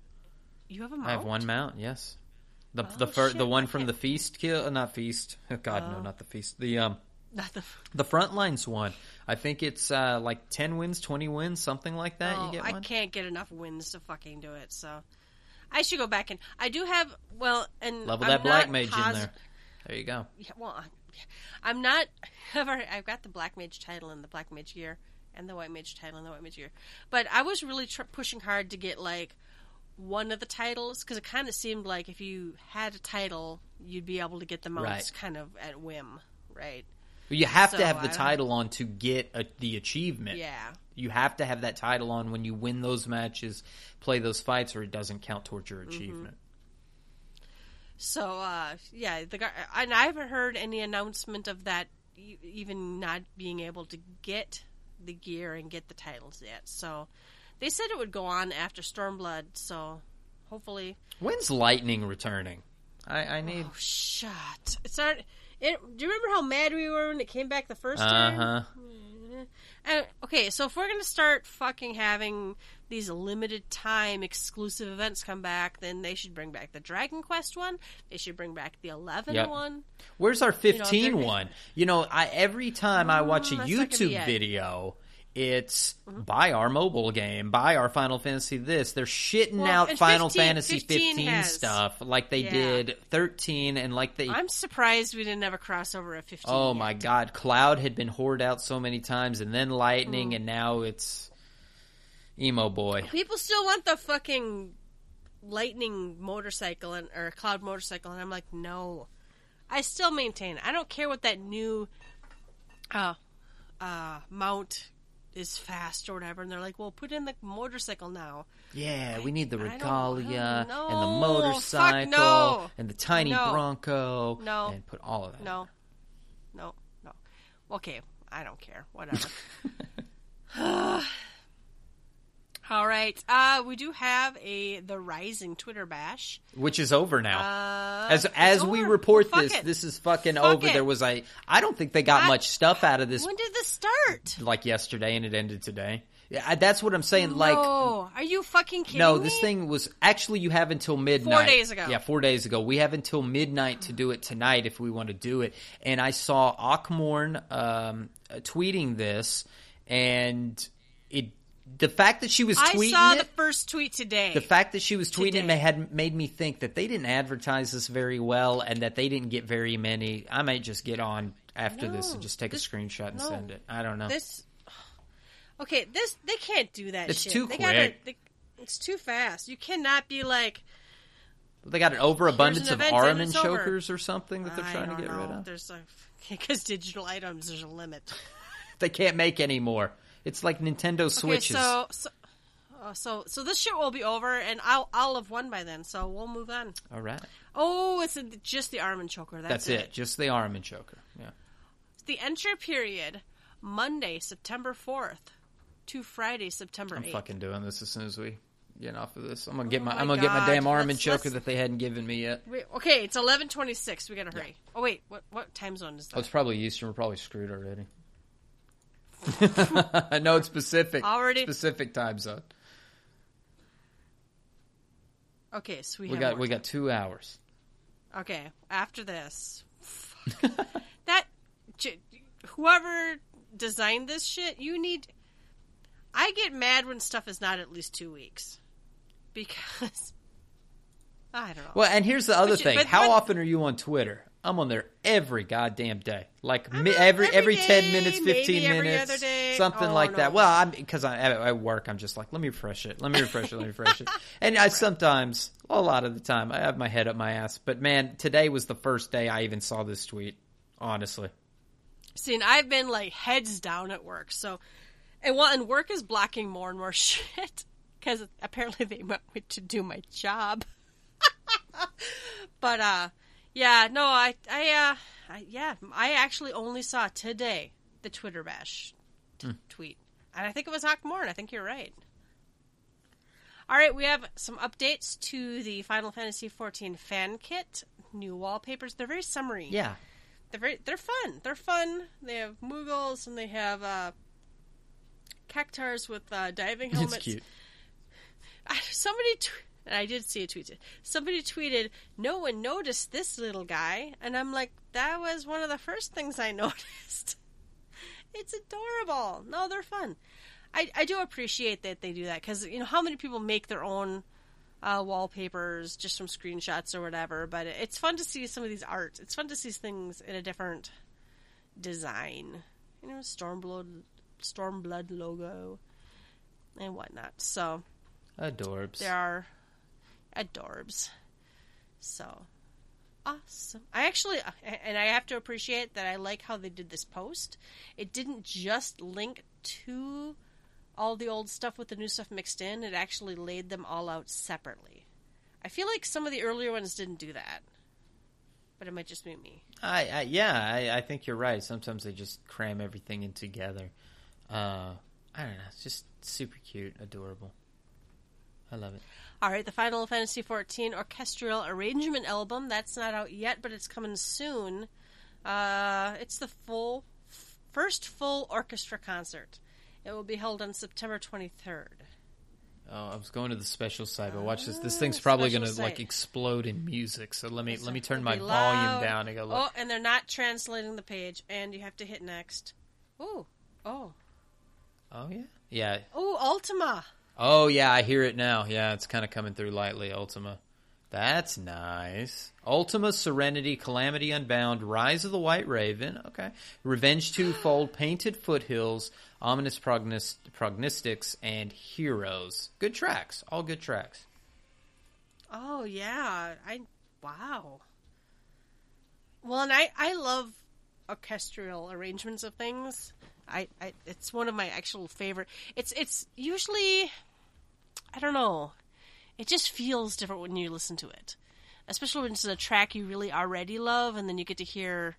you have a mount. I have one mount. Yes, the Oh, the fir- shit, the one from the feast kill, uh, not feast. Oh, God, Oh. no, not the feast. The um Not the. the front lines one. I think it's uh like ten wins, twenty wins, something like that. Oh, you get one? I can't get enough wins to fucking do it. So I should go back and I do have. Well, and Level I'm that black mage in there. There you go. Yeah, well, I'm not. I've, already, I've got the black mage title and the black mage gear, and the white mage title and the white mage gear. But I was really tr- pushing hard to get like one of the titles because it kind of seemed like if you had a title, you'd be able to get the mounts Right. kind of at whim, right? You have So, to have the title on to get a, the achievement. Yeah. You have to have that title on when you win those matches, play those fights, or it doesn't count towards Mm-hmm. your achievement. So uh, yeah, the gar- and I haven't heard any announcement of that e- even not being able to get the gear and get the titles yet. So they said it would go on after Stormblood. So hopefully, When's Lightning returning? I, I need. oh shut! It's not. It, do you remember how mad we were when it came back the first Uh time? huh. Uh, okay, so if we're gonna start fucking having these limited time exclusive events come back, then they should bring back the Dragon Quest one. They should bring back the Eleven Yep. one. Where's our 15 they're- one? You know, I every time I watch a Mm, YouTube. Mm-hmm. video, it's buy our mobile game, buy our Final Fantasy this. They're shitting Well, out Final 15 Fantasy 15 15 has- stuff like they Yeah. did 13 and like they I'm surprised we didn't have a crossover at 15. Oh yet. my god, Cloud had been hoarded out so many times and then Mm. Lightning and now it's Emo Boy. People still want the fucking lightning motorcycle and or cloud motorcycle, and I'm like, no. I still maintain. I don't care what that new uh uh mount is fast or whatever, and they're like, well, put in the motorcycle now. Yeah, we need the regalia and the motorcycle no. and the tiny No. Bronco No. and put all of that. No, no, no. Okay, I don't care. Whatever. All right. Uh, we do have a the Rising Twitter bash. Which is over now. Uh, as as we report Fuck this, it. this is fucking Fuck over. it. There was a I don't think they got I- much stuff out of this When did this start? like yesterday and it ended today. Yeah, I- that's what I'm saying. Like no, are you fucking kidding me? No, me? this thing was actually you have until midnight. Four days ago. Yeah, four days ago. We have until midnight to do it tonight if we want to do it. And I saw Akmorn um, tweeting this, and it the fact that she was tweeting. I saw it, the first tweet today. the fact that she was tweeting Today. it had made me think that they didn't advertise this very well, and that they didn't get very many. I might just get on after this and just take this- a screenshot and no. send it. I don't know. this. Okay, this they can't do that. It's shit. too they quick. Gotta, they, it's too fast. You cannot be like. they got an overabundance an of and Araman over. chokers or something that they're I trying to get know. rid of. There's because digital items. There's a limit. They can't make any more. It's like Nintendo Switches. Okay, so so, uh, so so this shit will be over, and I'll I'll have won by then. So we'll move on. All right, Oh, it's a, just the arm and choker. That's, that's, it. Just the arm and choker. Yeah. The entry period, Monday, September fourth, to Friday, September I'm fucking doing this as soon as we get off of this. I'm gonna get Oh my, my I'm gonna get my damn arm and Let's- choker let's- that they hadn't given me yet. Wait, okay, it's eleven twenty six. We gotta hurry. Oh wait, what what time zone is that? Oh, it's probably Eastern. We're probably screwed already. I know it's Pacific. Already- specific time zone. okay, so we, We have got we time. got two hours. Okay, after this, fuck. that whoever designed this shit, you need. I get mad when stuff is not at least two weeks because I don't know. Well, and here's the other you- thing. but- How but- often are you on Twitter? I'm on there every goddamn day. Like mi- every every every ten day, minutes, maybe fifteen every minutes, other day. something Oh, like that. Well, I'm because I at work. I'm just like, let me refresh it. Let me refresh it. Let me refresh it. And I sometimes, a lot of the time, I have my head up my ass. But man, today was the first day I even saw this tweet. Honestly, See, and I've been like heads down at work, so and well, and work is blocking more and more shit because apparently they want me to do my job. but uh, yeah, no, I, I, uh, I, yeah, I actually only saw today the Twitter bash t- tweet, and I think it was Hawk Moore, and I think you're right. All right, we have some updates to the Final Fantasy XIV fan kit. New wallpapers. They're very summery. Yeah. They're very they're fun. They're fun. They have Moogles and they have uh, cactuars with uh, diving helmets. It's cute. Somebody, and I did see a tweet. Somebody tweeted, "No one noticed this little guy," and I'm like, "That was one of the first things I noticed." it's adorable. No, they're fun. I I do appreciate that they do that because you know how many people make their own uh, wallpapers just from screenshots or whatever. But it's fun to see some of these art. It's fun to see things in a different design. You know, Stormblood, Stormblood logo and whatnot. So Adorbs. there are adorbs. So awesome. I actually, and I have to appreciate that I like how they did this post. It didn't just link to all the old stuff with the new stuff mixed in, it actually laid them all out separately. I feel like some of the earlier ones didn't do that. But it might just be me. I, I yeah, I, I think you're right. Sometimes they just cram everything in together. Uh, I don't know. It's just super cute, adorable. I love it. All right, the Final Fantasy XIV orchestral arrangement album. That's not out yet, but it's coming soon. Uh, it's the full, first full orchestra concert. It will be held on September 23rd. Oh, I was going to the special side, but watch this. This thing's probably going to like explode in music. So let me let me turn my volume down and go look. Oh, and they're not translating the page, and you have to hit next. Ooh, oh, Oh yeah, yeah. oh, Ultima. Oh yeah, I hear it now. Yeah, it's kind of coming through lightly. Ultima, that's nice. Ultima, Serenity, Calamity Unbound, Rise of the White Raven. Okay, Revenge Twofold, Painted Foothills, Ominous Prognos- Prognostics, and Heroes. Good tracks. All good tracks. Oh yeah, I wow. Well, and I I love orchestral arrangements of things. I, I it's one of my actual favorite. It's it's usually I don't know. It just feels different when you listen to it, especially when it's a track you really already love, and then you get to hear,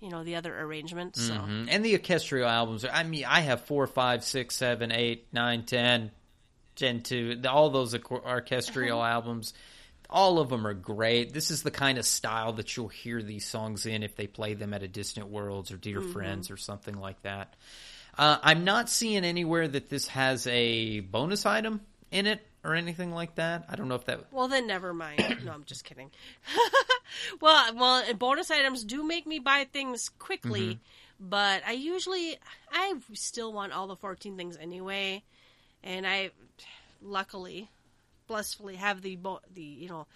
you know, the other arrangements. So Mhm. And the orchestral albums. I mean, I have four, five, six, seven, eight, nine, ten, ten two. All those orch- orchestral albums. All of them are great. This is the kind of style that you'll hear these songs in if they play them at a Distant Worlds or Dear Friends or something like that. Uh, I'm not seeing anywhere that this has a bonus item in it or anything like that. I don't know if that. Well, then never mind. No, I'm just kidding. well, well, bonus items do make me buy things quickly, mm-hmm. but I usually I still want all the 14 things anyway, and I luckily, blissfully have the bo- the you know.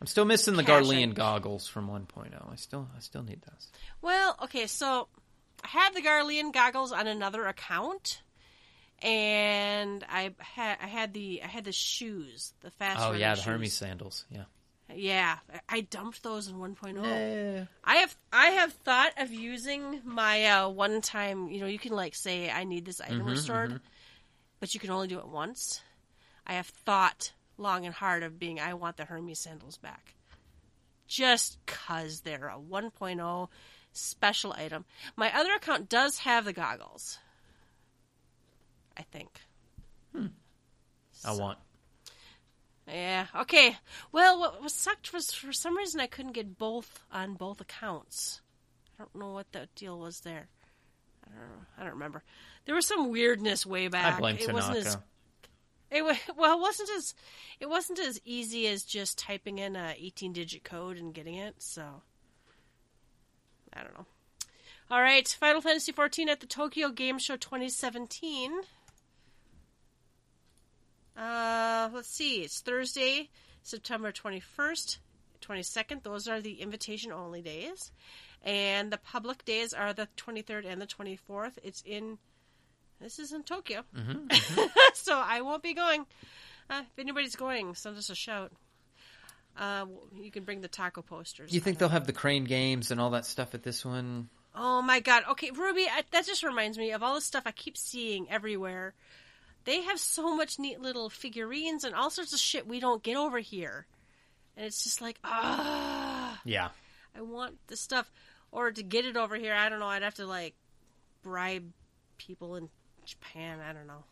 I'm still missing the Garlean goggles from 1.0. I still, I still need those. Well, okay, so I have the Garlean goggles on another account. And I had I had the I had the shoes, the fast. Oh yeah, the shoes. Hermes sandals. Yeah. Yeah, I dumped those in 1.0. Yeah. I have I have thought of using my uh, one time. You know, you can like say I need this item restored, but you can only do it once. I have thought long and hard of being. I want the Hermes sandals back, just cause they're a 1.0 special item. My other account does have the goggles. I think. Hmm. I want. Yeah. Okay. Well, what was sucked was for some reason I couldn't get both on both accounts. I don't know what the deal was there. I don't know. I don't remember. There was some weirdness way back. I blame it wasn't as it well, it wasn't as it wasn't as easy as just typing in a 18-digit code and getting it. So I don't know. All right, Final Fantasy XIV at the Tokyo Game Show 2017. Uh, let's see. It's Thursday, September 21st, 22nd. Those are the invitation only days. And the public days are the 23rd and the 24th. It's in, this is in Tokyo. so I won't be going. Uh, if anybody's going, send us a shout. Uh, you can bring the taco posters. You think they'll have the crane games and all that stuff at this one? Oh my god. Okay, Ruby, I, that just reminds me of all the stuff I keep seeing everywhere. They have so much neat little figurines and all sorts of shit we don't get over here. And it's just like, ah, Yeah. I want the stuff. Or to get it over here, I don't know, I'd have to like bribe people in Japan. I don't know.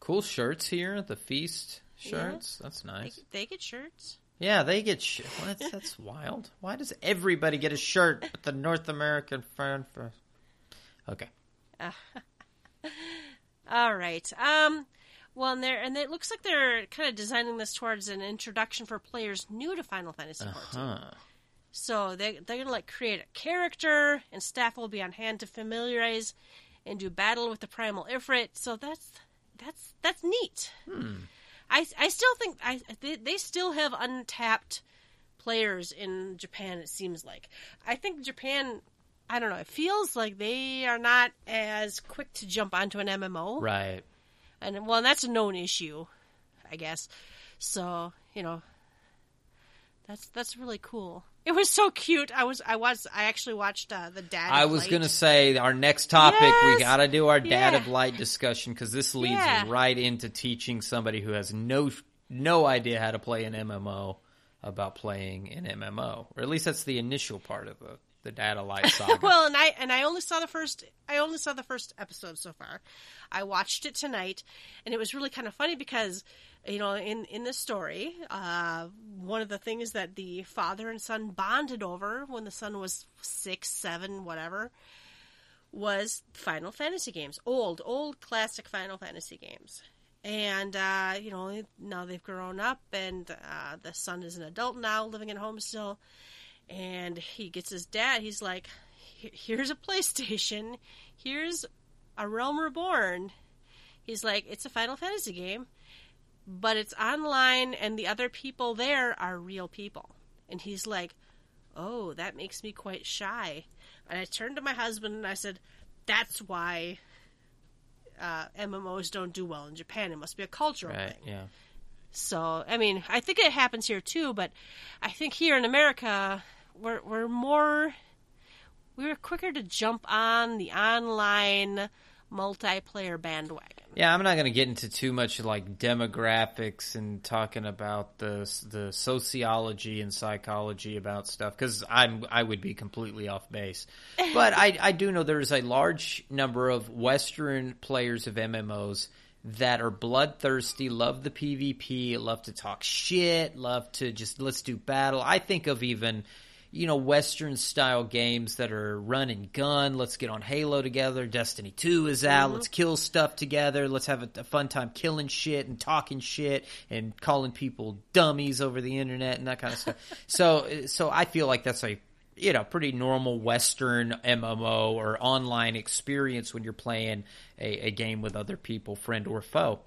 Cool shirts here. The feast shirts. That's nice. They, they get shirts. Yeah, they get. Sh- well, that's, that's wild. Why does everybody get a shirt but the North American fan for? Okay. All right. Um. Well, and there and it looks like they're kind of designing this towards an introduction for players new to Final Fantasy XIV. Huh. So they they're gonna like create a character, and staff will be on hand to familiarize and do battle with the primal Ifrit. So that's that's that's neat. I I still think I they, they still have untapped players in Japan. It seems like I think Japan. I don't know. It feels like they are not as quick to jump onto an MMO, Right. and well, that's a known issue, I guess. So you know, that's that's really cool. It was so cute. I was I was I actually watched uh, the dad. I was gonna say our next topic. Yes! We gotta do our dad Yeah. of light discussion because this leads Yeah. right into teaching somebody who has no no idea how to play an MMO about playing an MMO, or at least that's the initial part of the the Dad of Light saga. well, and I and I only saw the first I only saw the first episode so far. I watched it tonight, and it was really kind of funny because you know in in the story, uh, one of the things that the father and son bonded over when the son was six, seven, whatever, was Final Fantasy games, old old classic Final Fantasy games. And uh, you know now they've grown up, and uh, the son is an adult now, living at home still and he gets his dad. He's like, "Here's a PlayStation. Here's a Realm Reborn." He's like, "It's a Final Fantasy game, but it's online, and the other people there are real people." And he's like, "Oh, that makes me quite shy." And I turned to my husband and I said, "That's why." Uh, MMOs don't do well in Japan. It must be a cultural right? thing. Yeah. So, I mean, I think it happens here too, but I think here in America, we're we're more we're quicker to jump on the online multiplayer bandwagon. Yeah, I'm not going to get into too much like demographics and talking about the the sociology and psychology about stuff because I'm I would be completely off base. But I I do know there's a large number of Western players of MMOs that are bloodthirsty, love the PvP, love to talk shit, love to just let's do battle. I think of even you know, Western style games that are run and gun. Let's get on Halo together. Destiny 2 is out. Mm-hmm. Let's kill stuff together. Let's have a, a fun time killing shit and talking shit and calling people dummies over the internet and that kind of stuff. so, so I feel like that's a, you know, pretty normal Western MMO or online experience when you're playing a, a game with other people, friend or foe.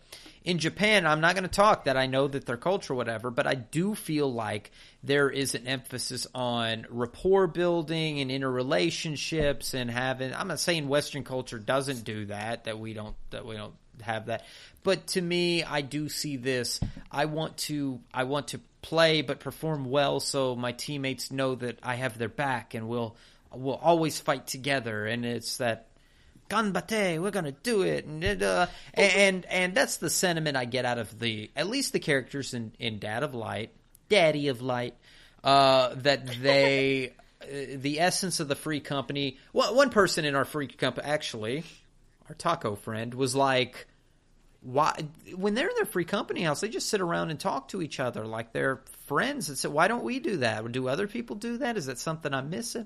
In Japan, I'm not going to talk that I know that their culture, whatever, but I do feel like there is an emphasis on rapport building and interrelationships and having. I'm not saying Western culture doesn't do that, that we don't, that we don't have that. But to me, I do see this. I want to, I want to play but perform well, so my teammates know that I have their back and we'll, we'll always fight together. And it's that ganbate, we're gonna do it, and uh, and and that's the sentiment I get out of the at least the characters in in Dad of Light, Daddy of Light, uh, that they. uh, The essence of the free company. Well, one person in our free company, actually, our taco friend, was like, "Why?" When they're in their free company house, they just sit around and talk to each other like they're friends. And said, "Why don't we do that? Do other people do that? Is that something I'm missing?"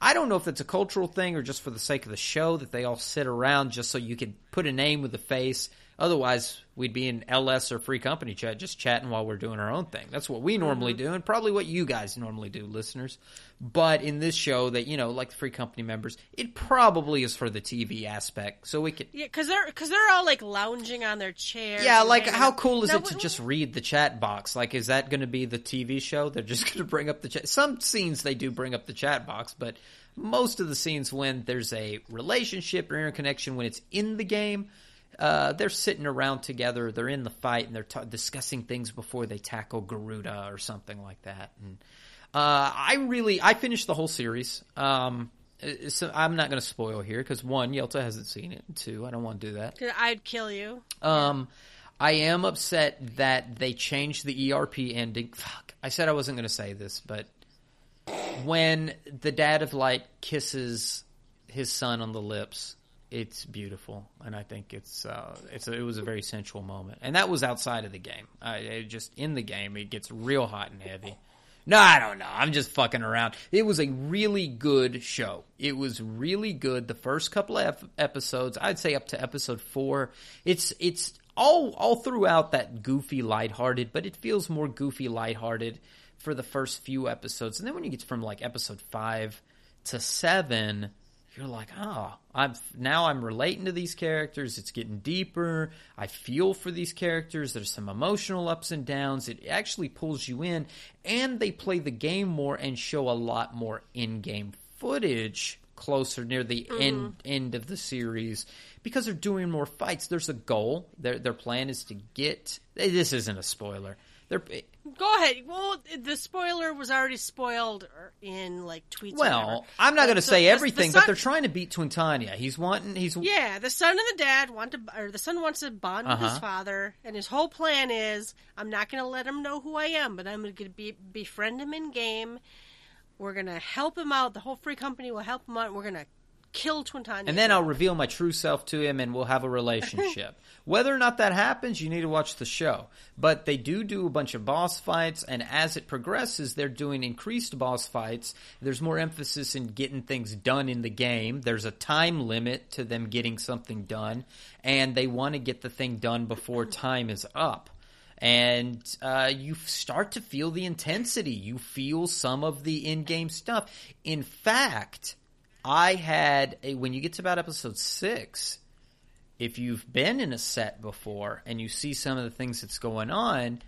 I don't know if it's a cultural thing or just for the sake of the show that they all sit around just so you can put a name with a face. Otherwise, we'd be in LS or free company chat just chatting while we're doing our own thing. That's what we normally mm-hmm. do and probably what you guys normally do, listeners. But in this show that, you know, like the free company members, it probably is for the TV aspect. So we could Yeah, because they're because they're all like lounging on their chairs. yeah, like how cool is Now, it to wh- just read the chat box? Like, is that going to be the TV show? They're just going to bring up the chat. Some scenes they do bring up the chat box, but most of the scenes when there's a relationship or interconnection when it's in the game, uh, they're sitting around together. They're in the fight and they're ta discussing things before they tackle Garuda or something like that. And uh, I really, I finished the whole series. Um, so I'm not going to spoil here because one, Yelta hasn't seen it. and Two, I don't want to do that. I'd kill you. Um, I am upset that they changed the ERP ending. Fuck, I said I wasn't going to say this, but when the dad of light kisses his son on the lips, it's beautiful, and I think it's uh, it's a, it was a very sensual moment, and that was outside of the game. Uh, just in the game, it gets real hot and heavy. No, I don't know. I'm just fucking around. It was a really good show. It was really good. The first couple of episodes, I'd say up to episode four, it's it's all all throughout that goofy, lighthearted, but it feels more goofy, lighthearted for the first few episodes, and then when you get from like episode five to seven, you're like, oh, I'm now I'm relating to these characters. It's getting deeper. I feel for these characters. There's some emotional ups and downs. It actually pulls you in, and they play the game more and show a lot more in-game footage closer near the mm. end end of the series because they're doing more fights. There's a goal. Their their plan is to get. This isn't a spoiler. They're Go ahead. Well, the spoiler was already spoiled in like tweets. Well, I'm not going to say everything, the son, but they're trying to beat Twintania. He's wanting. He's yeah. The son and the dad want to, or the son wants to bond uh-huh. with his uh-huh. father, and his whole plan is, I'm not going to let him know who I am, but I'm going to be befriend him in game. We're going to help him out. The whole free company will help him out. We're going to kill Twintania. And then I'll reveal my true self to him and we'll have a relationship. Whether or not that happens, you need to watch the show. But they do do a bunch of boss fights, and as it progresses, they're doing increased boss fights. There's more emphasis in getting things done in the game. There's a time limit to them getting something done, and they want to get the thing done before time is up and uh, you start to feel the intensity. You feel some of the in-game stuff. In fact, I had a, when you get to about episode six, if you've been in a set before and you see some of the things that's going on,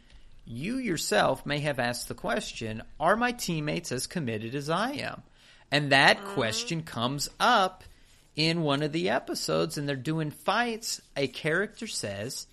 you yourself may have asked the question, are my teammates as committed as I am? And that mm-hmm. question comes up in one of the episodes and they're doing fights. A character says,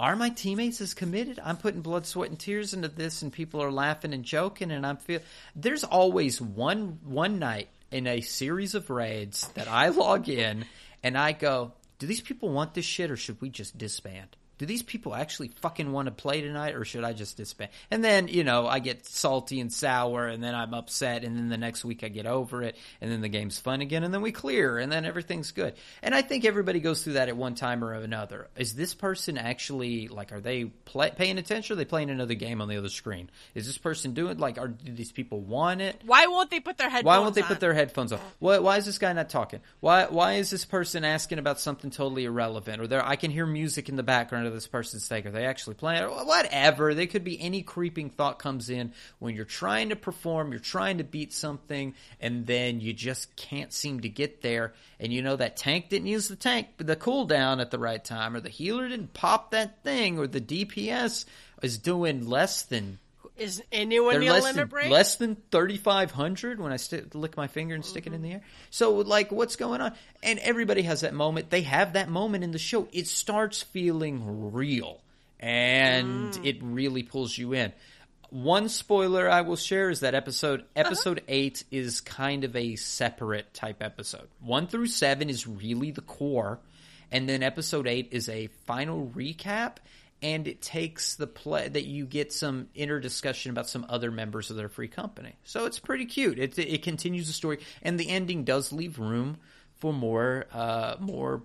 are my teammates as committed? I'm putting blood, sweat, and tears into this, and people are laughing and joking, and I'm feel. There's always one one night in a series of raids that I log in and I go, do these people want this shit or should we just disband? Do these people actually fucking want to play tonight or should I just disband? And then, you know, I get salty and sour and then I'm upset and then the next week I get over it and then the game's fun again and then we clear and then everything's good. And I think everybody goes through that at one time or another. Is this person actually, like, are they play, paying attention or are they playing another game on the other screen? Is this person doing, like, are do these people want it? Why won't they put their headphones Why won't they on? put their headphones on? Why, why is this guy not talking? Why, why is this person asking about something totally irrelevant? Or there, I can hear music in the background this person's sake? Are they actually playing? Whatever. They could be any creeping thought comes in when you're trying to perform, you're trying to beat something, and then you just can't seem to get there. And you know that tank didn't use the tank, the cooldown at the right time, or the healer didn't pop that thing, or the DPS is doing less than is anyone near limit than, break? Less than thirty five hundred when I st- lick my finger and stick mm-hmm. it in the air. So like, what's going on? And everybody has that moment. They have that moment in the show. It starts feeling real, and mm. it really pulls you in. One spoiler I will share is that episode uh-huh. episode uh-huh. eight is kind of a separate type episode. One through seven is really the core, and then episode eight is a final recap and it takes the play that you get some inner discussion about some other members of their free company. So it's pretty cute. It it continues the story, and the ending does leave room for more uh, more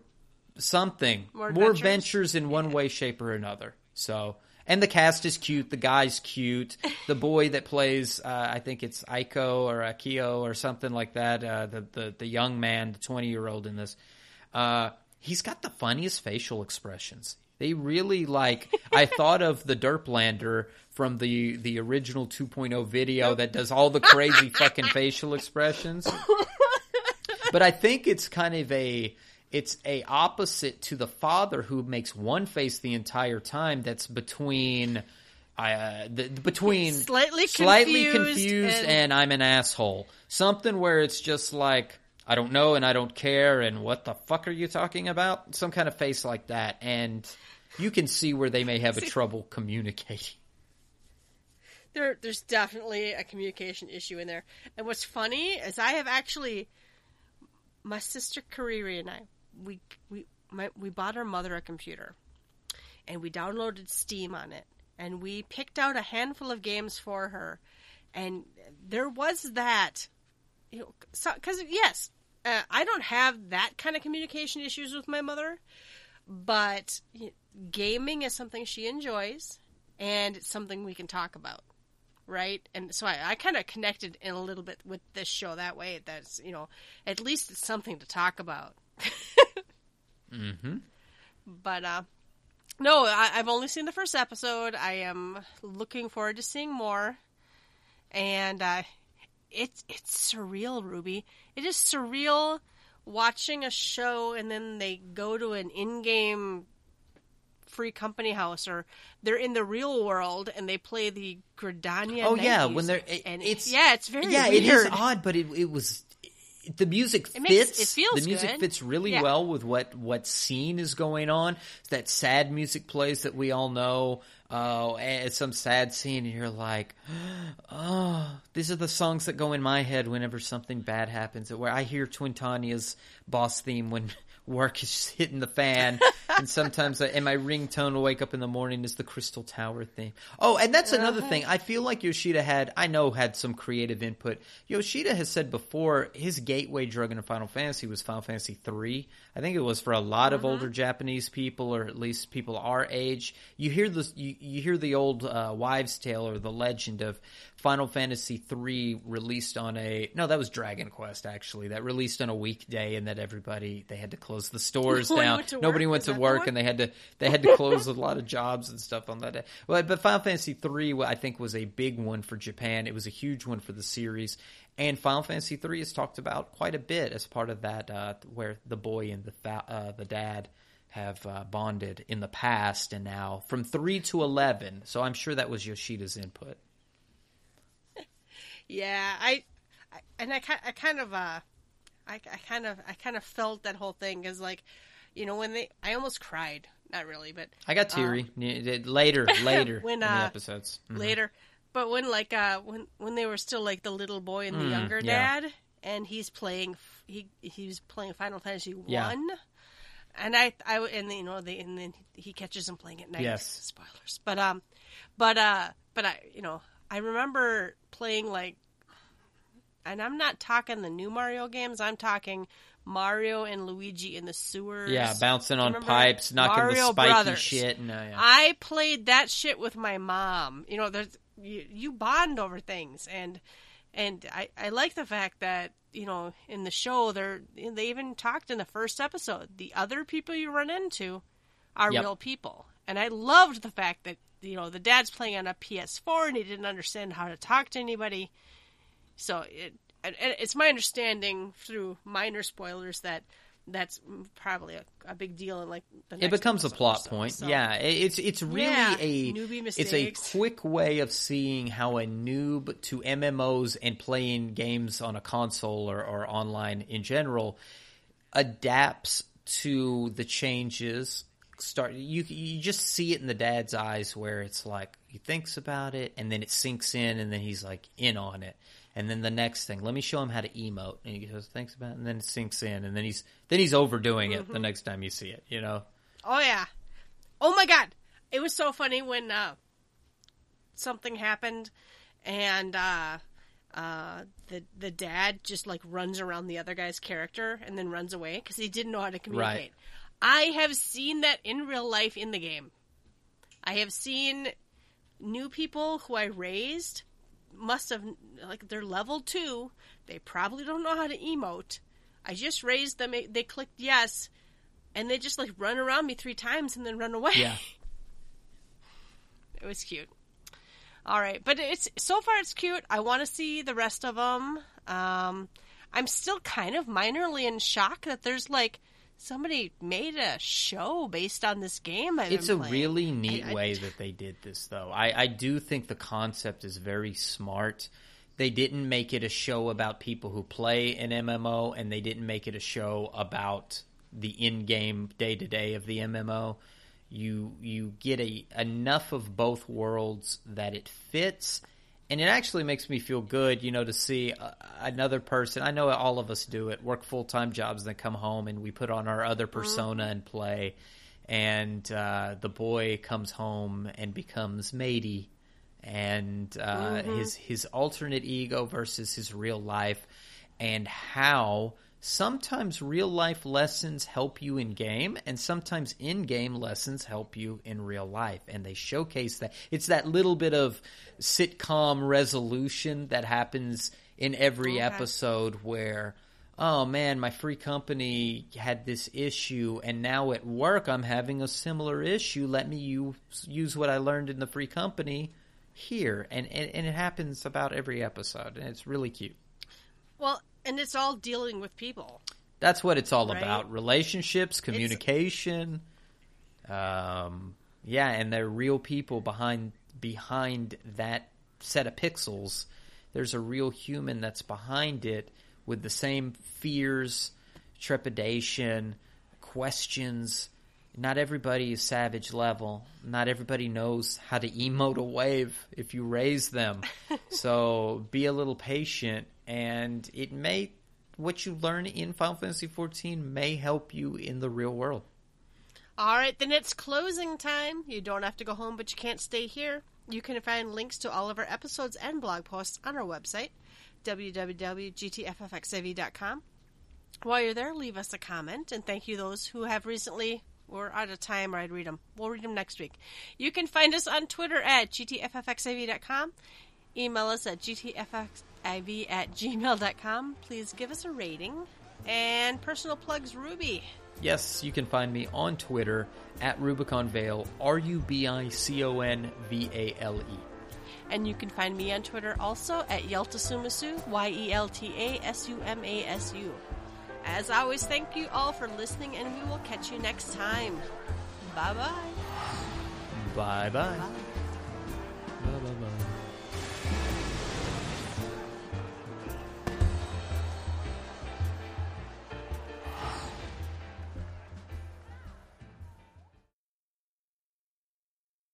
something more, more ventures in one yeah. way, shape, or another. So. And the cast is cute. The guy's cute. The boy that plays, uh, I think it's Aiko or Akio or something like that. Uh, the, the the young man, the twenty year old in this, uh, he's got the funniest facial expressions. They really like. I thought of the Derplander from the the original 2.0 video that does all the crazy fucking facial expressions. But I think it's kind of a it's a opposite to the father who makes one face the entire time. That's between. Uh, the, between slightly slightly confused, confused and... and I'm an asshole. Something where it's just like I don't know and I don't care and what the fuck are you talking about? Some kind of face like that. And you can see where they may have a trouble communicating. There, there's definitely a communication issue in there. And what's funny is I have actually, my sister Kariri and I, we we my, we bought our mother a computer, and we downloaded Steam on it, and we picked out a handful of games for her, and there was that, you know, because yes, uh, I don't have that kind of communication issues with my mother, but gaming is something she enjoys, and it's something we can talk about, right? And so I, I kind of connected in a little bit with this show that way. That's you know, at least it's something to talk about. Mm-hmm. But uh, no, I, I've only seen the first episode. I am looking forward to seeing more, and uh, it's it's surreal, Ruby. It is surreal watching a show and then they go to an in-game free company house or they're in the real world and they play the Gridania. Oh yeah, when they're it, and it's yeah, it's very yeah, weird. it is odd, but it it was the music It makes- fits. it feels the music good. fits really Yeah. well with what what scene is going on. That sad music plays that we all know. Uh, and it's some sad scene, and you're like, "Oh, these are the songs that go in my head whenever something bad happens." Where I hear Twintania's boss theme when work is hitting the fan, and sometimes, I, and my ringtone will wake up in the morning is the Crystal Tower theme. Oh, and that's another thing. I feel like Yoshida had, I know, had some creative input. Yoshida has said before his gateway drug into Final Fantasy was Final Fantasy three. I think it was for a lot of older Japanese people, or at least people our age. You hear the you, you hear the old uh, wives' tale or the legend of Final Fantasy three released on a no, that was Dragon Quest actually. That released on a weekday, and that everybody they had to close the stores Nobody down. went Nobody went to work, and they had to they had to close a lot of jobs and stuff on that day. Well, but Final Fantasy three, I think, was a big one for Japan. It was a huge one for the series, and Final Fantasy three is talked about quite a bit as part of that, uh, where the boy and the fa- uh, the dad have uh, bonded in the past, and now from three to eleven. So I'm sure that was Yoshida's input. Yeah, I, I and I, I kind of uh, I, I kind of I kind of felt that whole thing is like, you know, when they I almost cried. Not really, but I got teary Yeah, later, later When, in the uh, episodes. Mhm. later. But when like uh when when they were still like the little boy and the Mm, younger yeah. dad, and he's playing f- he he was playing Final Fantasy Yeah. one, and I I and you know they and then he catches him playing at night. Yes. spoilers. But um, but uh, but I you know I remember playing like, and I'm not talking the new Mario games. I'm talking Mario and Luigi in the sewers. Yeah, bouncing on Remember pipes, knocking Mario the spiky Brothers? shit. No, yeah. I played that shit with my mom. You know, there's you, you bond over things, and and I I like the fact that you know in the show they're they even talked in the first episode. The other people you run into are Yep. real people, and I loved the fact that you know the dad's playing on a PS4 and he didn't understand how to talk to anybody. So it and and it's my understanding through minor spoilers that that's probably a, a big deal in like the it becomes a plot so. point. So- Yeah, it's it's really Yeah, a newbie it's a quick way of seeing how a noob to MMOs and playing games on a console or, or online in general adapts to the changes. Start you you just see it in the dad's eyes where it's like he thinks about it and then it sinks in and then he's like in on it. And then the next thing, let me show him how to emote. And he goes, thinks about it, and then it sinks in, and then he's then he's overdoing it the next time you see it. You know, Oh yeah. Oh my god. It was so funny when uh something happened and uh uh the the dad just like runs around the other guy's character and then runs away cuz he didn't know how to communicate. I have seen that in real life in the game. I have seen new people who I raised must have like they're level 2. They probably don't know how to emote. I just raised them they clicked yes and they just like run around me three times and then run away. yeah. it was cute. All right, but it's so far it's cute. I want to see the rest of them. Um, I'm still kind of minorly in shock that there's like somebody made a show based on this game. I've It's a playing. really neat I- I- way that they did this, though. I, I do think the concept is very smart. They didn't make it a show about people who play an MMO, and they didn't make it a show about the in-game day-to-day of the MMO. You you get a enough of both worlds that it fits, and it actually makes me feel good, you know, to see uh, another person. I know all of us do it, work full time jobs, and then come home and we put on our other persona and play. And uh, the boy comes home and becomes Maidy, and uh, his his alternate ego versus his real life, and how sometimes real life lessons help you in game and sometimes in game lessons help you in real life and they showcase that. It's that little bit of sitcom resolution that happens in every Okay. episode where oh man my free company had this issue and now at work i'm having a similar issue. Let me use, use what i learned in the free company here. And, and and it happens about every episode and it's really cute. Well, and it's all dealing with people. that's what it's all Right. about. Relationships communication um yeah and they're real people behind behind that set of pixels. There's a real human that's behind it with the same fears trepidation questions. Not everybody is savage level. Not everybody knows how to emote a wave if you raise them. So be a little patient and it may what you learn in Final Fantasy XIV may help you in the real world. All right, then it's closing time. You don't have to go home, but you can't stay here. You can find links to all of our episodes and blog posts on our website, www.gtffxiv.com. While you're there, leave us a comment, and thank you those who have recently. We're out of time, or I'd read them. We'll read them next week. You can find us on Twitter at gtffxiv.com. Email us at gtfxiv at gmail.com. Please give us a rating. And personal plugs, Ruby. Yes, you can find me on Twitter at Rubicon Vale, R U B I C O N V A L E. And you can find me on Twitter also at Yeltasumasu, Y E L T A S U M A S U. As always, thank you all for listening, and we will catch you next time. Bye bye. Bye bye. Bye bye bye.